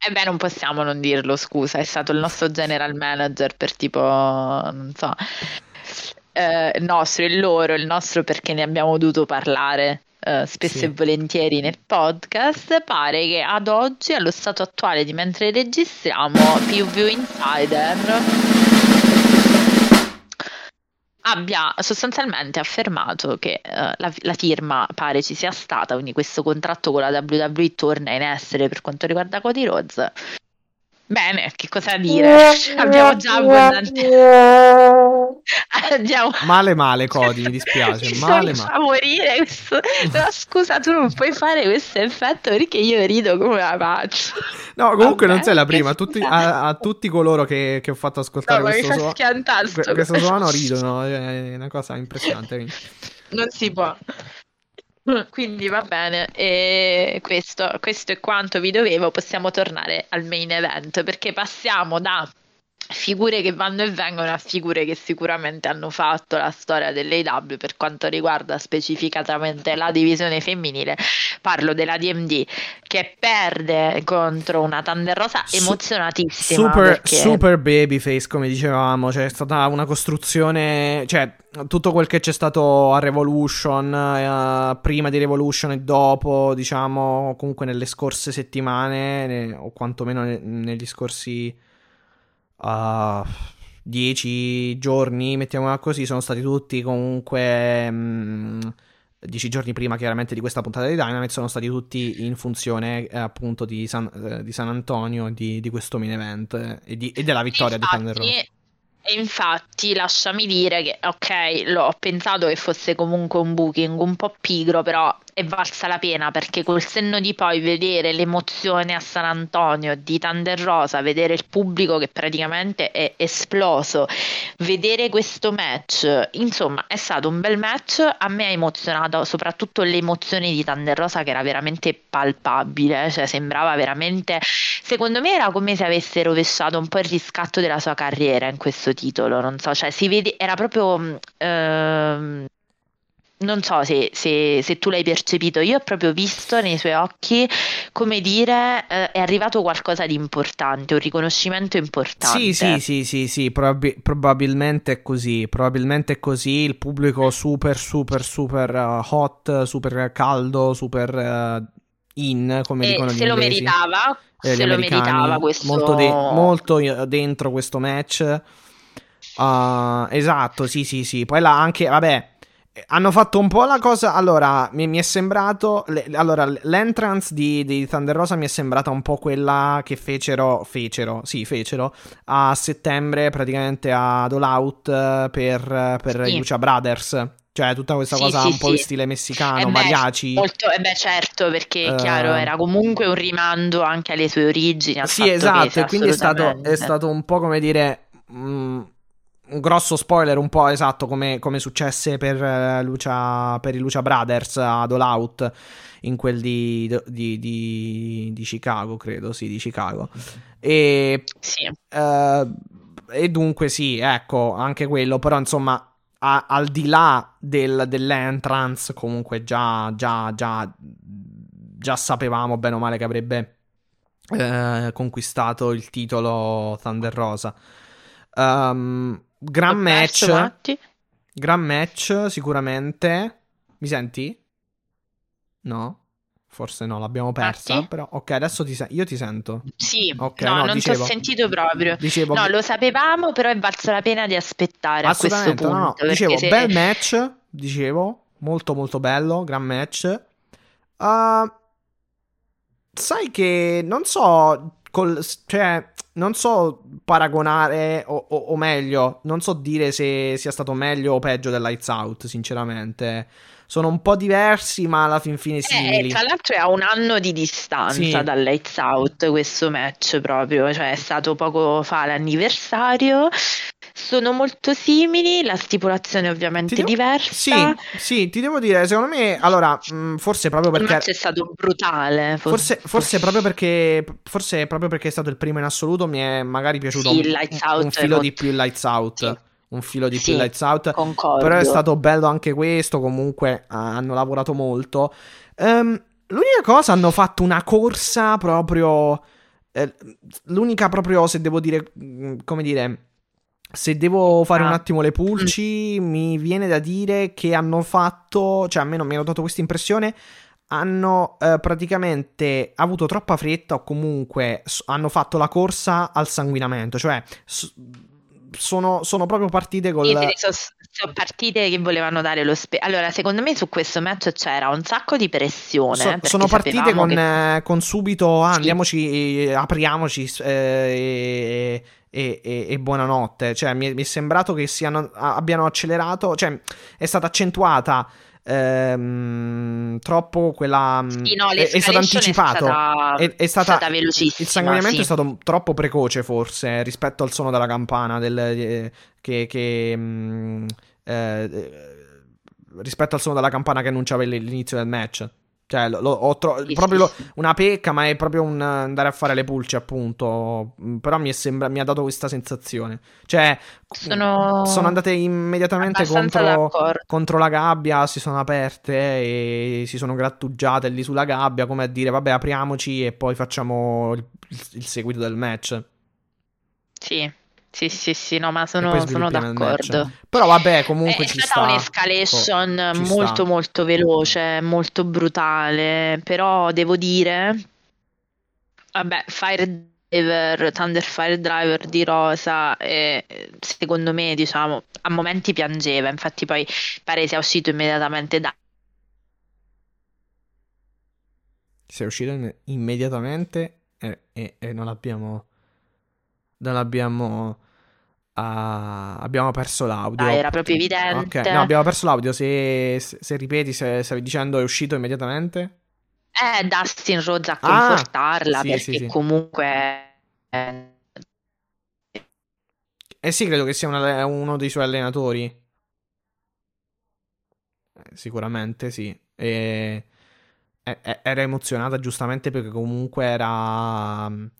Eh beh, non possiamo non dirlo, scusa, è stato il nostro general manager per tipo, non so, eh, il nostro, il loro, il nostro perché ne abbiamo dovuto parlare eh, spesso Sì. e volentieri nel podcast. Pare che ad oggi, allo stato attuale di mentre registriamo, PV Insider abbia sostanzialmente affermato che eh, la, la firma pare ci sia stata, quindi questo contratto con la WWE torna in essere per quanto riguarda Cody Rhodes. Bene, che cosa dire? Abbiamo già abbondanti. Abbiamo... Male, male, Cody, mi dispiace. Mi Male, fa male. morire questo. No, scusa, tu non puoi fare questo effetto perché io rido come la faccio. No, comunque Vabbè, non sei la prima. A tutti, a, a tutti coloro che, che ho fatto No, ascoltare mi questo, que- questo coso. suono ridono. È una cosa impressionante. quindi. Non si può. Quindi va bene, e questo, questo è quanto vi dovevo. Possiamo tornare al main event perché passiamo da figure che vanno e vengono a figure che sicuramente hanno fatto la storia dell'AW per quanto riguarda specificatamente la divisione femminile. Parlo della DMD che perde contro una Thunder Rosa emozionatissima Super, perché super babyface, come dicevamo. Cioè, è stata una costruzione. Cioè, tutto quel che c'è stato a Revolution, eh, prima di Revolution e dopo, diciamo, comunque nelle scorse settimane, ne- o quantomeno ne- negli scorsi uh, dieci giorni, mettiamola così, sono stati tutti comunque. mm, Dieci giorni prima, chiaramente, di questa puntata di Dynamite, sono stati tutti in funzione eh, appunto di San, eh, di San Antonio di, di questo main event eh, e, di- e della vittoria di Thunder Rosa. E infatti lasciami dire che, ok, l'ho pensato che fosse comunque un booking un po' pigro, però è valsa la pena perché col senno di poi vedere l'emozione a San Antonio di Thunder Rosa, vedere il pubblico che praticamente è esploso, vedere questo match, insomma è stato un bel match, a me ha emozionato soprattutto l'emozione di Thunder Rosa che era veramente palpabile, cioè sembrava veramente, secondo me era come se avesse rovesciato un po' il riscatto della sua carriera in questo titolo, non so, cioè si vede, era proprio... Ehm, non so se, se, se, tu l'hai percepito, io ho proprio visto nei suoi occhi, come dire, eh, è arrivato qualcosa di importante, un riconoscimento importante. Sì, sì, sì, sì, sì probabi- probabilmente è così, probabilmente è così, il pubblico super, super, super uh, hot, super caldo, super uh, in, come e dicono gli se lo meritava, eh, se lo meritava questo... Molto, de- molto dentro questo match. Uh, esatto, sì, sì, sì. Poi là anche, vabbè hanno fatto un po' la cosa. Allora, mi, mi è sembrato. Le, allora, l'entrance di, di, Thunder Rosa mi è sembrata un po' quella che fecero. Fecero, sì, fecero a settembre, praticamente ad All Out per, per sì. i Lucia Brothers. Cioè, tutta questa sì, cosa sì, un po' in stile messicano, eh mariachi. Molto, eh beh, certo, perché uh, chiaro, era comunque un rimando anche alle sue origini. Sì, esatto, e quindi è stato, è stato, un po' come dire. Mh, mm, un grosso spoiler, un po' esatto come, come successe per, uh, Lucia, per i Lucia Brothers ad All Out in quel di, di, di, di Chicago, credo, sì, di Chicago. E, sì. Uh, e dunque sì, ecco, anche quello, però insomma, a, al di là del, dell'entrance, comunque già, già, già, già sapevamo bene o male che avrebbe eh, conquistato il titolo Thunder Rosa. Um, Gran match. Perso, gran match, sicuramente. Mi senti? No? Forse no, l'abbiamo persa. Matti? Però, ok, adesso ti sen- io ti sento. Sì, okay, no, no, non ti ho sentito proprio. Dicevo, no, lo sapevamo, però è valso la pena di aspettare a questo punto. No, no. Dicevo, se... bel match. Dicevo, molto, molto bello. Gran match. Uh, sai che non so. Col, cioè, non so paragonare, o, o, o, meglio, non so dire se sia stato meglio o peggio del Lights Out, sinceramente. Sono un po' diversi, ma alla fin fine eh, simili. Eh, tra l'altro è a un anno di distanza sì. dal Lights Out questo match proprio, cioè è stato poco fa l'anniversario sono molto simili, la stipulazione ovviamente devo... diversa. Sì, sì, ti devo dire, secondo me, allora, mm, forse proprio perché... Il è stato brutale. Forse, forse, forse, proprio perché, forse proprio perché è stato il primo in assoluto, mi è magari piaciuto sì, un, un, filo di più il Lights Out. Sì. Un filo di sì, più Lights Out. Concordo. Però è stato bello anche questo, comunque hanno lavorato molto. Um, l'unica cosa, hanno fatto una corsa proprio... Eh, l'unica proprio, se devo dire, mm, come dire se devo fare ah. un attimo le pulci, mm. mi viene da dire che hanno fatto, cioè almeno mi hanno dato questa impressione, hanno eh, praticamente avuto troppa fretta o comunque hanno fatto la corsa al sanguinamento, cioè s- sono, sono, proprio partite con... Sono, sono partite che volevano dare lo spazio. Allora, secondo me su questo match c'era un sacco di pressione. So, sono partite con, che... eh, con, subito, ah, andiamoci, apriamoci eh, e, e, e, buonanotte. Cioè, mi, mi è sembrato che siano, abbiano accelerato, cioè, è stata accentuata. Ehm, troppo quella sì, no, è, è, stato anticipato è stata, è, è stata, stata velocissima il sanguinamento sì. è stato troppo precoce forse rispetto al suono della campana del, eh, che, che mh, mm, eh, rispetto al suono della campana che annunciava l'inizio del match cioè, lo, lo, ho tro- sì, proprio sì, lo, una pecca, ma è proprio un andare a fare le pulci, appunto. Mm, però mi, sembra, mi ha dato questa sensazione. Cioè, sono, sono andate immediatamente contro, contro, la gabbia, si sono aperte e si sono grattugiate lì sulla gabbia, come a dire, vabbè, apriamoci e poi facciamo il, il seguito del match. Sì. Sì, sì, sì, no, ma sono, sono d'accordo. Però vabbè, comunque è ci stata sta. un'escalation oh, molto sta. molto veloce, molto brutale, però devo dire vabbè, Fire Driver, Thunder Fire Driver di Rosa e secondo me, diciamo, a momenti piangeva, infatti poi pare sia uscito immediatamente da si è uscito immediatamente e, e, e non abbiamo non abbiamo abbiamo perso l'audio. Ah, era proprio evidente. Ok, no, abbiamo perso l'audio. Se, se, se ripeti, se stavi dicendo è uscito immediatamente. Eh, Dustin Rhodes a confortarla Ah, sì, perché sì, sì. comunque... eh, Eh sì, credo che sia una- uno dei suoi allenatori. Eh, Sicuramente sì. E... e- e- Era emozionata giustamente perché comunque era eh,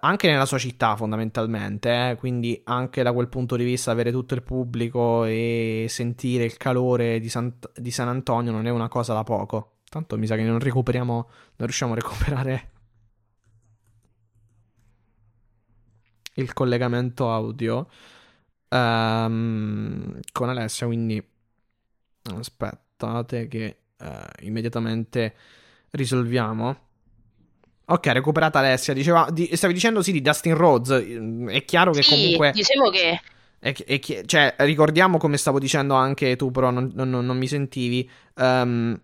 anche nella sua città fondamentalmente, eh, quindi anche da quel punto di vista avere tutto il pubblico e sentire il calore di, San- di San Antonio non è una cosa da poco. Tanto mi sa che non recuperiamo, non riusciamo a recuperare il collegamento audio ehm, con Alessia, quindi aspettate che eh, immediatamente risolviamo. Ok, recuperata Alessia. Diceva, di- stavi dicendo sì di Dustin Rhodes. È chiaro che sì, comunque. dicevo che... è è chi- cioè, ricordiamo come stavo dicendo anche tu, però non, non- non mi sentivi. ehm,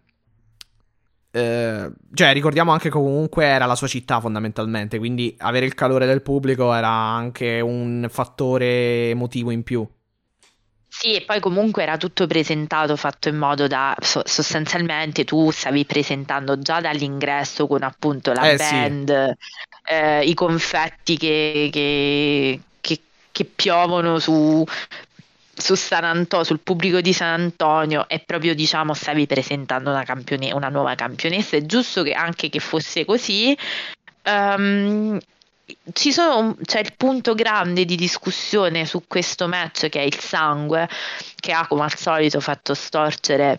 eh, cioè, ricordiamo anche che comunque era la sua città fondamentalmente. Quindi avere il calore del pubblico era anche un fattore emotivo in più. Sì, e poi comunque era tutto presentato, fatto in modo da so- sostanzialmente tu stavi presentando già dall'ingresso con appunto la Eh, sì. band, eh, i confetti che, che- che- che piovono su, su San Antonio, sul pubblico di San Antonio e proprio diciamo stavi presentando una, campione- una nuova campionessa. È giusto che anche che fosse così. Ehm, c'è il punto grande di discussione su questo match che è il sangue, che ha come al solito fatto storcere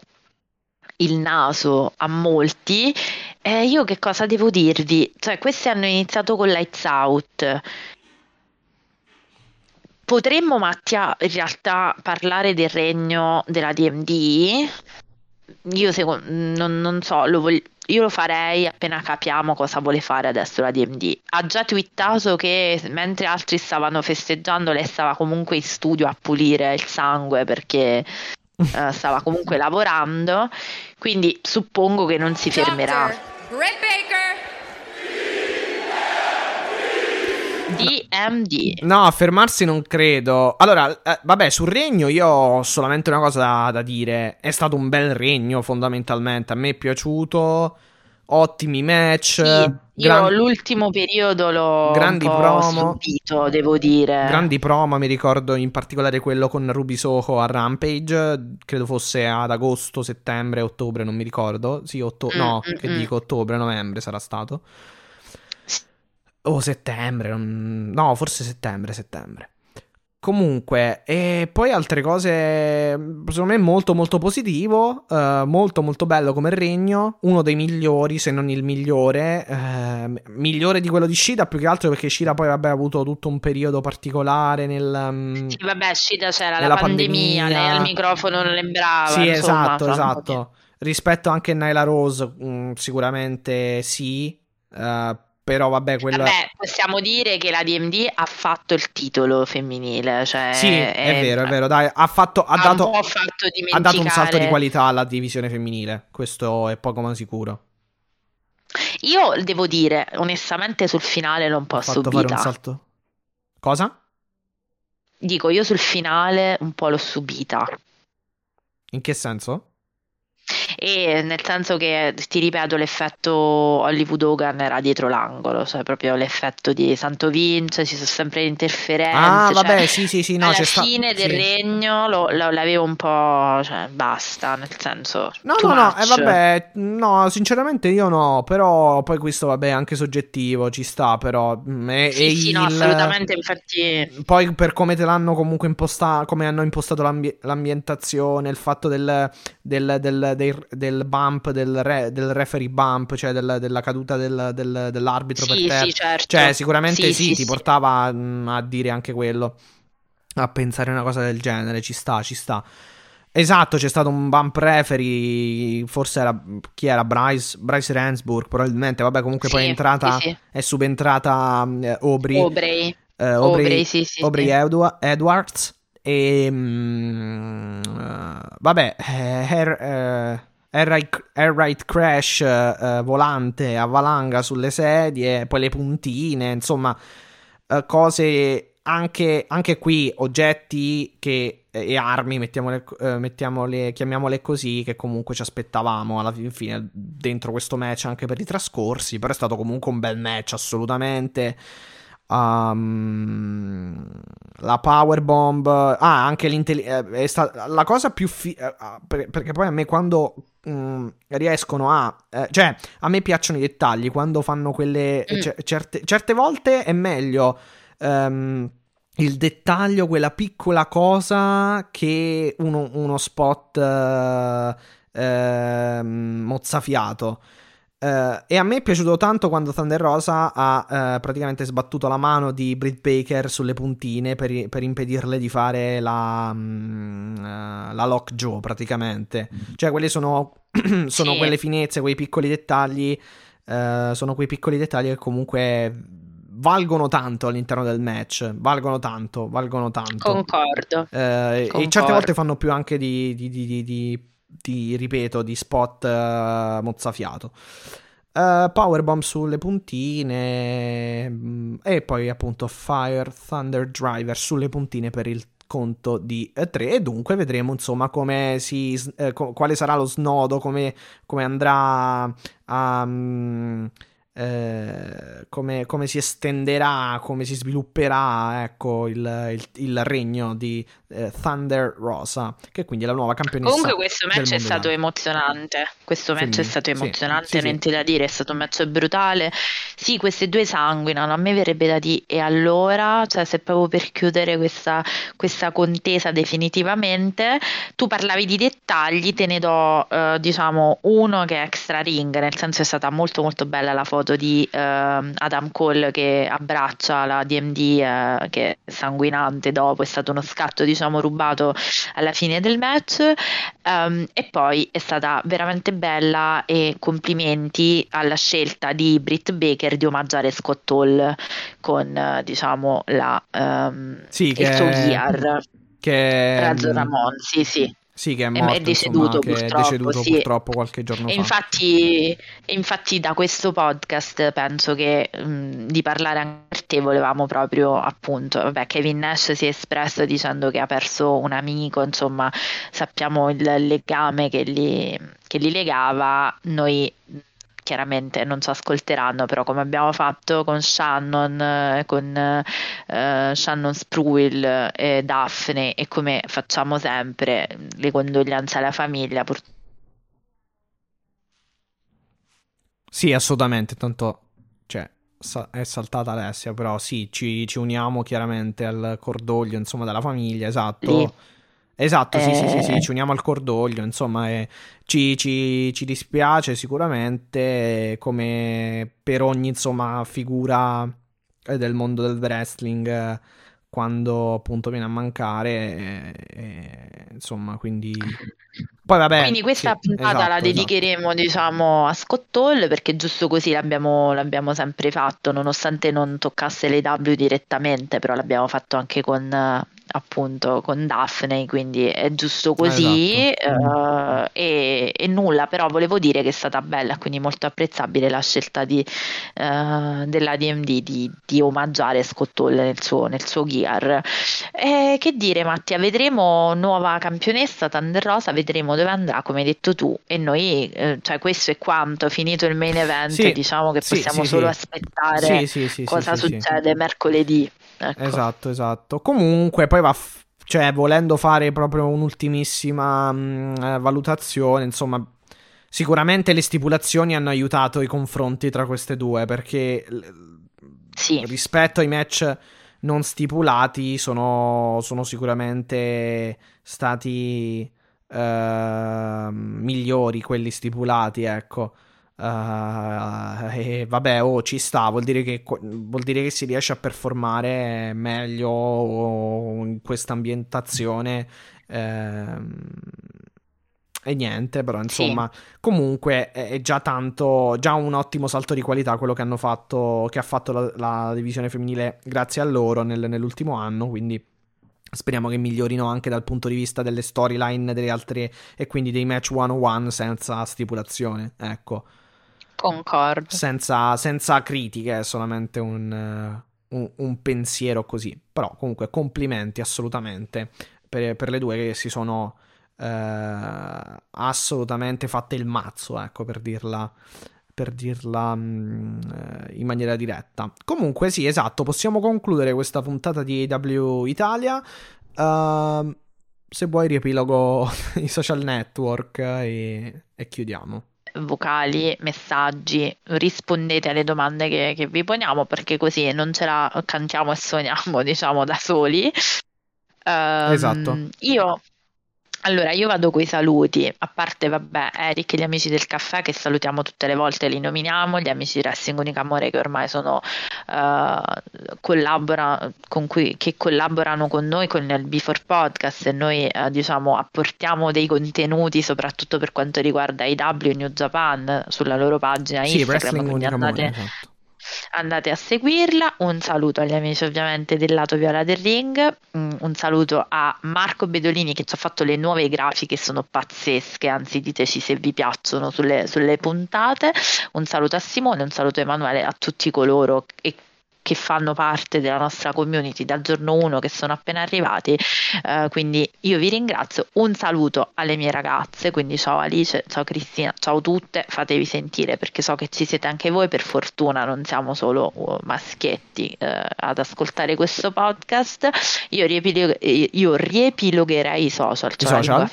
il naso a molti. E io che cosa devo dirvi? Cioè, questi hanno iniziato con Lights Out. Potremmo, Mattia, in realtà parlare del regno della DMD. Io seco- non, non so, lo vog- io lo farei appena capiamo cosa vuole fare adesso la DMD. Ha già twittato che mentre altri stavano festeggiando, lei stava comunque in studio a pulire il sangue perché eh, stava comunque lavorando. Quindi suppongo che non si fermerà. Britt Baker. DMD. No, a fermarsi non credo. Allora, eh, vabbè, sul regno io ho solamente una cosa da, da dire. È stato un bel regno, fondamentalmente. A me è piaciuto. Ottimi match. Sì, io gran- l'ultimo periodo l'ho grandi un po' promo. subito, devo dire. grandi promo. Mi ricordo in particolare quello con Ruby Soho a Rampage. Credo fosse ad agosto, settembre, ottobre, non mi ricordo. Sì, otto- Mm, no, mm, che mm. dico, ottobre, novembre sarà stato. O settembre, non- no, forse settembre, settembre. Comunque, e poi altre cose, secondo me molto molto positivo, eh, molto molto bello come regno, uno dei migliori, se non il migliore, eh, migliore di quello di Shida, più che altro perché Shida poi vabbè ha avuto tutto un periodo particolare nel... mm, Sì, vabbè, Scida c'era la pandemia, pandemia. lei al microfono non lembrava. Sì, insomma, esatto, esatto. Rispetto anche a Nyla Rose, mm, sicuramente sì, eh, però vabbè, di- quello... Vabbè, possiamo dire che la DMD ha fatto il titolo femminile, cioè Sì, è vero, è vero, dai, ha fatto... Ha ha dato... Ha dato un salto di qualità alla divisione femminile, questo è poco ma sicuro. Io devo dire, onestamente, sul finale l'ho un po' Ha fatto fare subita. un salto. Cosa? Dico, io sul finale un po' l'ho subita. In che senso? E nel senso che, ti ripeto, l'effetto Hollywood Hogan era dietro l'angolo, cioè proprio l'effetto di Santo Vince, ci sono sempre le interferenze. Ah, cioè, vabbè, sì, sì, sì, no, alla c'è sta- fine del sì. regno lo- lo- l'avevo un po', cioè basta, nel senso... No, no, no, eh, vabbè, no, sinceramente io no, però poi questo vabbè è anche soggettivo, ci sta però. mm, E, Sì, e sì, no, il- assolutamente, infatti... Poi per come te l'hanno comunque impostato, come hanno impostato l'ambi- l'ambientazione, il fatto del, del, del, del- del bump, del, re- del referee bump, cioè del- della caduta del- del- dell'arbitro per Sì, terra. sì, certo. Cioè, sicuramente sì, Sì, ti portava mm, a dire anche quello. A pensare una cosa del genere, ci sta, ci sta. Esatto, c'è stato un bump referee, forse era chi era Bryce, Bryce Ransburg, probabilmente, vabbè, comunque poi è entrata è subentrata eh, Aubrey, Aubrey. eh, Aubrey, Aubrey, Aubrey Edwards e mm, eh, vabbè, eh, Air, eh, Right- Crash eh, volante a valanga sulle sedie, poi le puntine, insomma, cose anche, anche qui oggetti che, e armi, mettiamole, mettiamole, chiamiamole così, che comunque ci aspettavamo alla fine dentro questo match anche per i trascorsi, però è stato comunque un bel match assolutamente. Um, la power bomb, ah, anche l'intelligenza. Eh, la cosa più. Fi- eh, ah, perché poi a me quando mm, riescono a. Eh, cioè, a me piacciono i dettagli. Quando fanno quelle. Mm. C- certe, certe, volte è meglio. Um, il dettaglio, quella piccola cosa che uno, uno spot uh, uh, mozzafiato. Uh, e a me è piaciuto tanto quando Thunder Rosa ha uh, praticamente sbattuto la mano di Britt Baker sulle puntine per, per impedirle di fare la, um, uh, la Lockjaw praticamente. Cioè, quelle sono, sono sì. quelle finezze, quei piccoli dettagli. sono quei piccoli dettagli che comunque valgono tanto all'interno del match. Valgono tanto, valgono tanto. Concordo. Concordo. E certe volte fanno più anche di, di, di, di di, ripeto, di spot uh, mozzafiato. Uh, Powerbomb sulle puntine mm, e poi appunto Fire Thunder Driver sulle puntine per il conto di 3 e dunque vedremo insomma come si, eh, co- quale sarà lo snodo come, come andrà a um, eh, come, come, si estenderà, come si svilupperà ecco, il, il, il regno di eh, Thunder Rosa, che quindi è la nuova campionessa. Comunque questo match è stato emozionante, questo match Femminile. è stato emozionante, sì, niente sì, da dire, è stato un match brutale. Sì, queste due sanguinano, a me verrebbe da dire e allora, cioè se proprio per chiudere questa, questa contesa definitivamente, tu parlavi di dettagli, te ne do eh, diciamo uno che è extra ring, nel senso è stata molto molto bella la foto di eh, Adam Cole che abbraccia la DMD eh, che è sanguinante dopo, è stato uno scatto diciamo rubato alla fine del match. Um, e poi è stata veramente bella e complimenti alla scelta di Britt Baker di omaggiare Scott Hall con eh, diciamo la, um, sì, il suo gear. che Razzo Ramon, sì sì sì, che è, morto, è deceduto, insomma, purtroppo, è deceduto sì. purtroppo qualche giorno e fa. Infatti, infatti da questo podcast penso che mh, di parlare anche per te volevamo proprio appunto, vabbè Kevin Nash si è espresso dicendo che ha perso un amico, insomma sappiamo il legame che li, che li legava, noi chiaramente non ci ascolteranno, però come abbiamo fatto con Shannon, eh, con eh, Shannon Spruill e Daphne e come facciamo sempre le condoglianze alla famiglia. Pur... Sì, assolutamente, tanto cioè, è saltata Alessia, però sì, ci, ci uniamo chiaramente al cordoglio, insomma, della famiglia, esatto. Lì Esatto, eh... sì, sì, sì, sì, eh. ci uniamo al cordoglio, insomma, eh, ci, ci, ci, dispiace sicuramente come per ogni, insomma, figura eh, del mondo del wrestling eh, quando appunto viene a mancare, eh, insomma, quindi... Poi vabbè... Quindi questa sì, puntata esatto, la dedicheremo, esatto. diciamo, a Scott Hall perché giusto così l'abbiamo, l'abbiamo sempre fatto, nonostante non toccasse le W direttamente, però l'abbiamo fatto anche con appunto con Daphne, quindi è giusto così esatto. uh, e, e, nulla, però volevo dire che è stata bella, quindi molto apprezzabile la scelta di, uh, della DMD di, di, omaggiare Scott Hall nel suo, nel suo gear. E, che dire Mattia, vedremo nuova campionessa Thunder Rosa, vedremo dove andrà, come hai detto tu, e noi, eh, cioè questo è quanto, finito il main event, sì, diciamo che possiamo sì, solo sì. aspettare cosa succede mercoledì. Ecco. Esatto, esatto. Comunque, poi va. F- cioè, volendo fare proprio un'ultimissima mh, mm, eh, valutazione, insomma, sicuramente le stipulazioni hanno aiutato i confronti tra queste due perché sì. rispetto ai match non stipulati sono, sono sicuramente stati uh, migliori quelli stipulati, ecco. Uh, e vabbè, oh, ci sta, vuol dire, che, vuol dire che si riesce a performare meglio in questa ambientazione. Ehm, e niente, però insomma, sì. comunque è già tanto, già un ottimo salto di qualità quello che hanno fatto, che ha fatto la, la divisione femminile grazie a loro nel, nell'ultimo anno, quindi speriamo che migliorino anche dal punto di vista delle storyline delle altre e quindi dei match one on one senza stipulazione, ecco. Concordo. Senza, senza critiche, è solamente un, un, un pensiero così. Però comunque complimenti assolutamente per, per le due che si sono eh, assolutamente fatte il mazzo, ecco, per dirla per dirla mh, eh, in maniera diretta. Comunque, sì, esatto, possiamo concludere questa puntata di AW Italia. Uh, se vuoi, riepilogo i social network e, e, chiudiamo. Vocali, messaggi, rispondete alle domande che, che, vi poniamo perché così non ce la cantiamo e suoniamo, diciamo, da soli. Um, esatto. Io allora, io vado coi saluti, a parte, vabbè, Eric e gli amici del caffè che salutiamo tutte le volte, li nominiamo, gli amici di Wrestling Unica Amore che ormai sono, uh, collabora, con cui, che collaborano con noi con il Before Podcast e noi, uh, diciamo, apportiamo dei contenuti soprattutto per quanto riguarda i W New Japan sulla loro pagina sì, Instagram, quindi andate... Amore, esatto andate a seguirla. Un saluto agli amici ovviamente del lato viola del ring, mm, un saluto a Marco Bedolini che ci ha fatto le nuove grafiche, sono pazzesche, anzi diteci se vi piacciono sulle, sulle puntate. Un saluto a Simone, un saluto a Emanuele, a tutti coloro e che fanno parte della nostra community dal giorno 1 che sono appena arrivati. Eh, quindi io vi ringrazio. Un saluto alle mie ragazze, quindi ciao Alice, ciao Cristina, ciao tutte, fatevi sentire perché so che ci siete anche voi, per fortuna non siamo solo uh, maschietti eh, ad ascoltare questo podcast. Io, riepilog- io riepilogherei i social, cioè social? la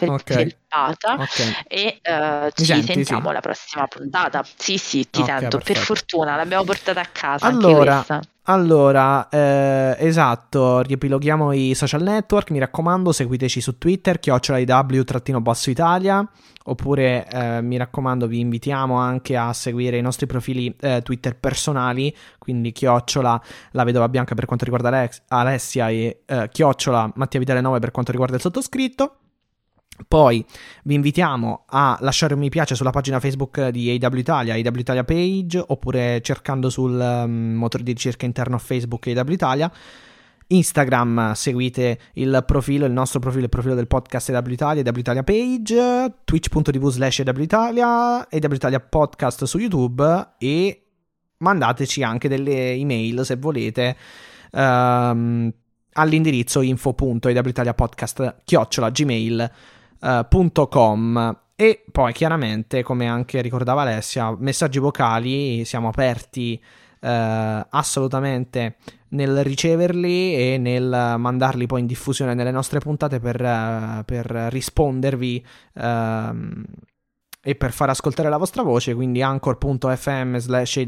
okay. Okay. e uh, ci senti, sentiamo sì. alla prossima puntata. Sì, sì, ti okay, sento. Perfetto. Per fortuna l'abbiamo portata a casa. Allora, allora eh, esatto, riepiloghiamo i social network. Mi raccomando, seguiteci su Twitter, chiocciola basso Italia. Oppure eh, mi raccomando, vi invitiamo anche a seguire i nostri profili eh, Twitter personali, quindi chiocciola la vedova bianca per quanto riguarda Alex- Alessia e eh, chiocciola Mattia Vitale 9 per quanto riguarda il sottoscritto. Poi vi invitiamo a lasciare un mi piace sulla pagina Facebook di AW Italia, AW Italia Page, oppure cercando sul um, motore di ricerca interno Facebook AW Italia. Instagram seguite il profilo, il nostro profilo, il profilo del podcast AW Italia, AW Italia Page, twitch.tv slash AW Italia, AW Italia Podcast su YouTube e mandateci anche delle email se volete um, all'indirizzo info.awitaliapodcast gmail.com Uh, e poi chiaramente, come anche ricordava Alessia, messaggi vocali, siamo aperti uh, assolutamente nel riceverli e nel mandarli poi in diffusione nelle nostre puntate per, uh, per rispondervi ehm, e per far ascoltare la vostra voce, quindi anchor.fm slash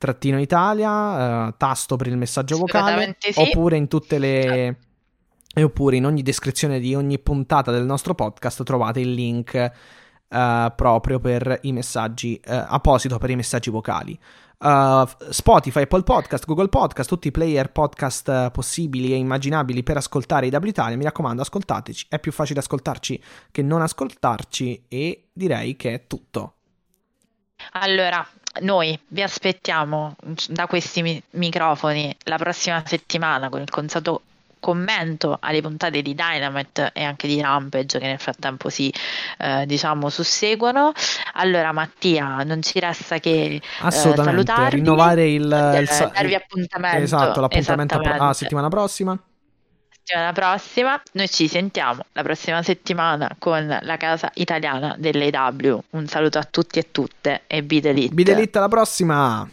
aw-italia, tasto per il messaggio vocale, sì. oppure in tutte le e oppure in ogni descrizione di ogni puntata del nostro podcast trovate il link uh, proprio per i messaggi, uh, apposito per i messaggi vocali. Uh, Spotify, Apple Podcast, Google Podcast, tutti i player podcast possibili e immaginabili per ascoltare i W Italia. Mi raccomando, ascoltateci, è più facile ascoltarci che non ascoltarci e direi che è tutto. Allora, noi vi aspettiamo da questi mi- microfoni la prossima settimana con il consato commento alle puntate di Dynamite e anche di Rampage che nel frattempo si eh, diciamo susseguono. Allora Mattia non ci resta che eh, salutarvi. Rinnovare il, eh, il darvi appuntamento. Esatto l'appuntamento a ah, settimana prossima. Settimana prossima. Noi ci sentiamo la prossima settimana con la casa italiana dell'AW un saluto a tutti e tutte e Bidelit Bidelit alla prossima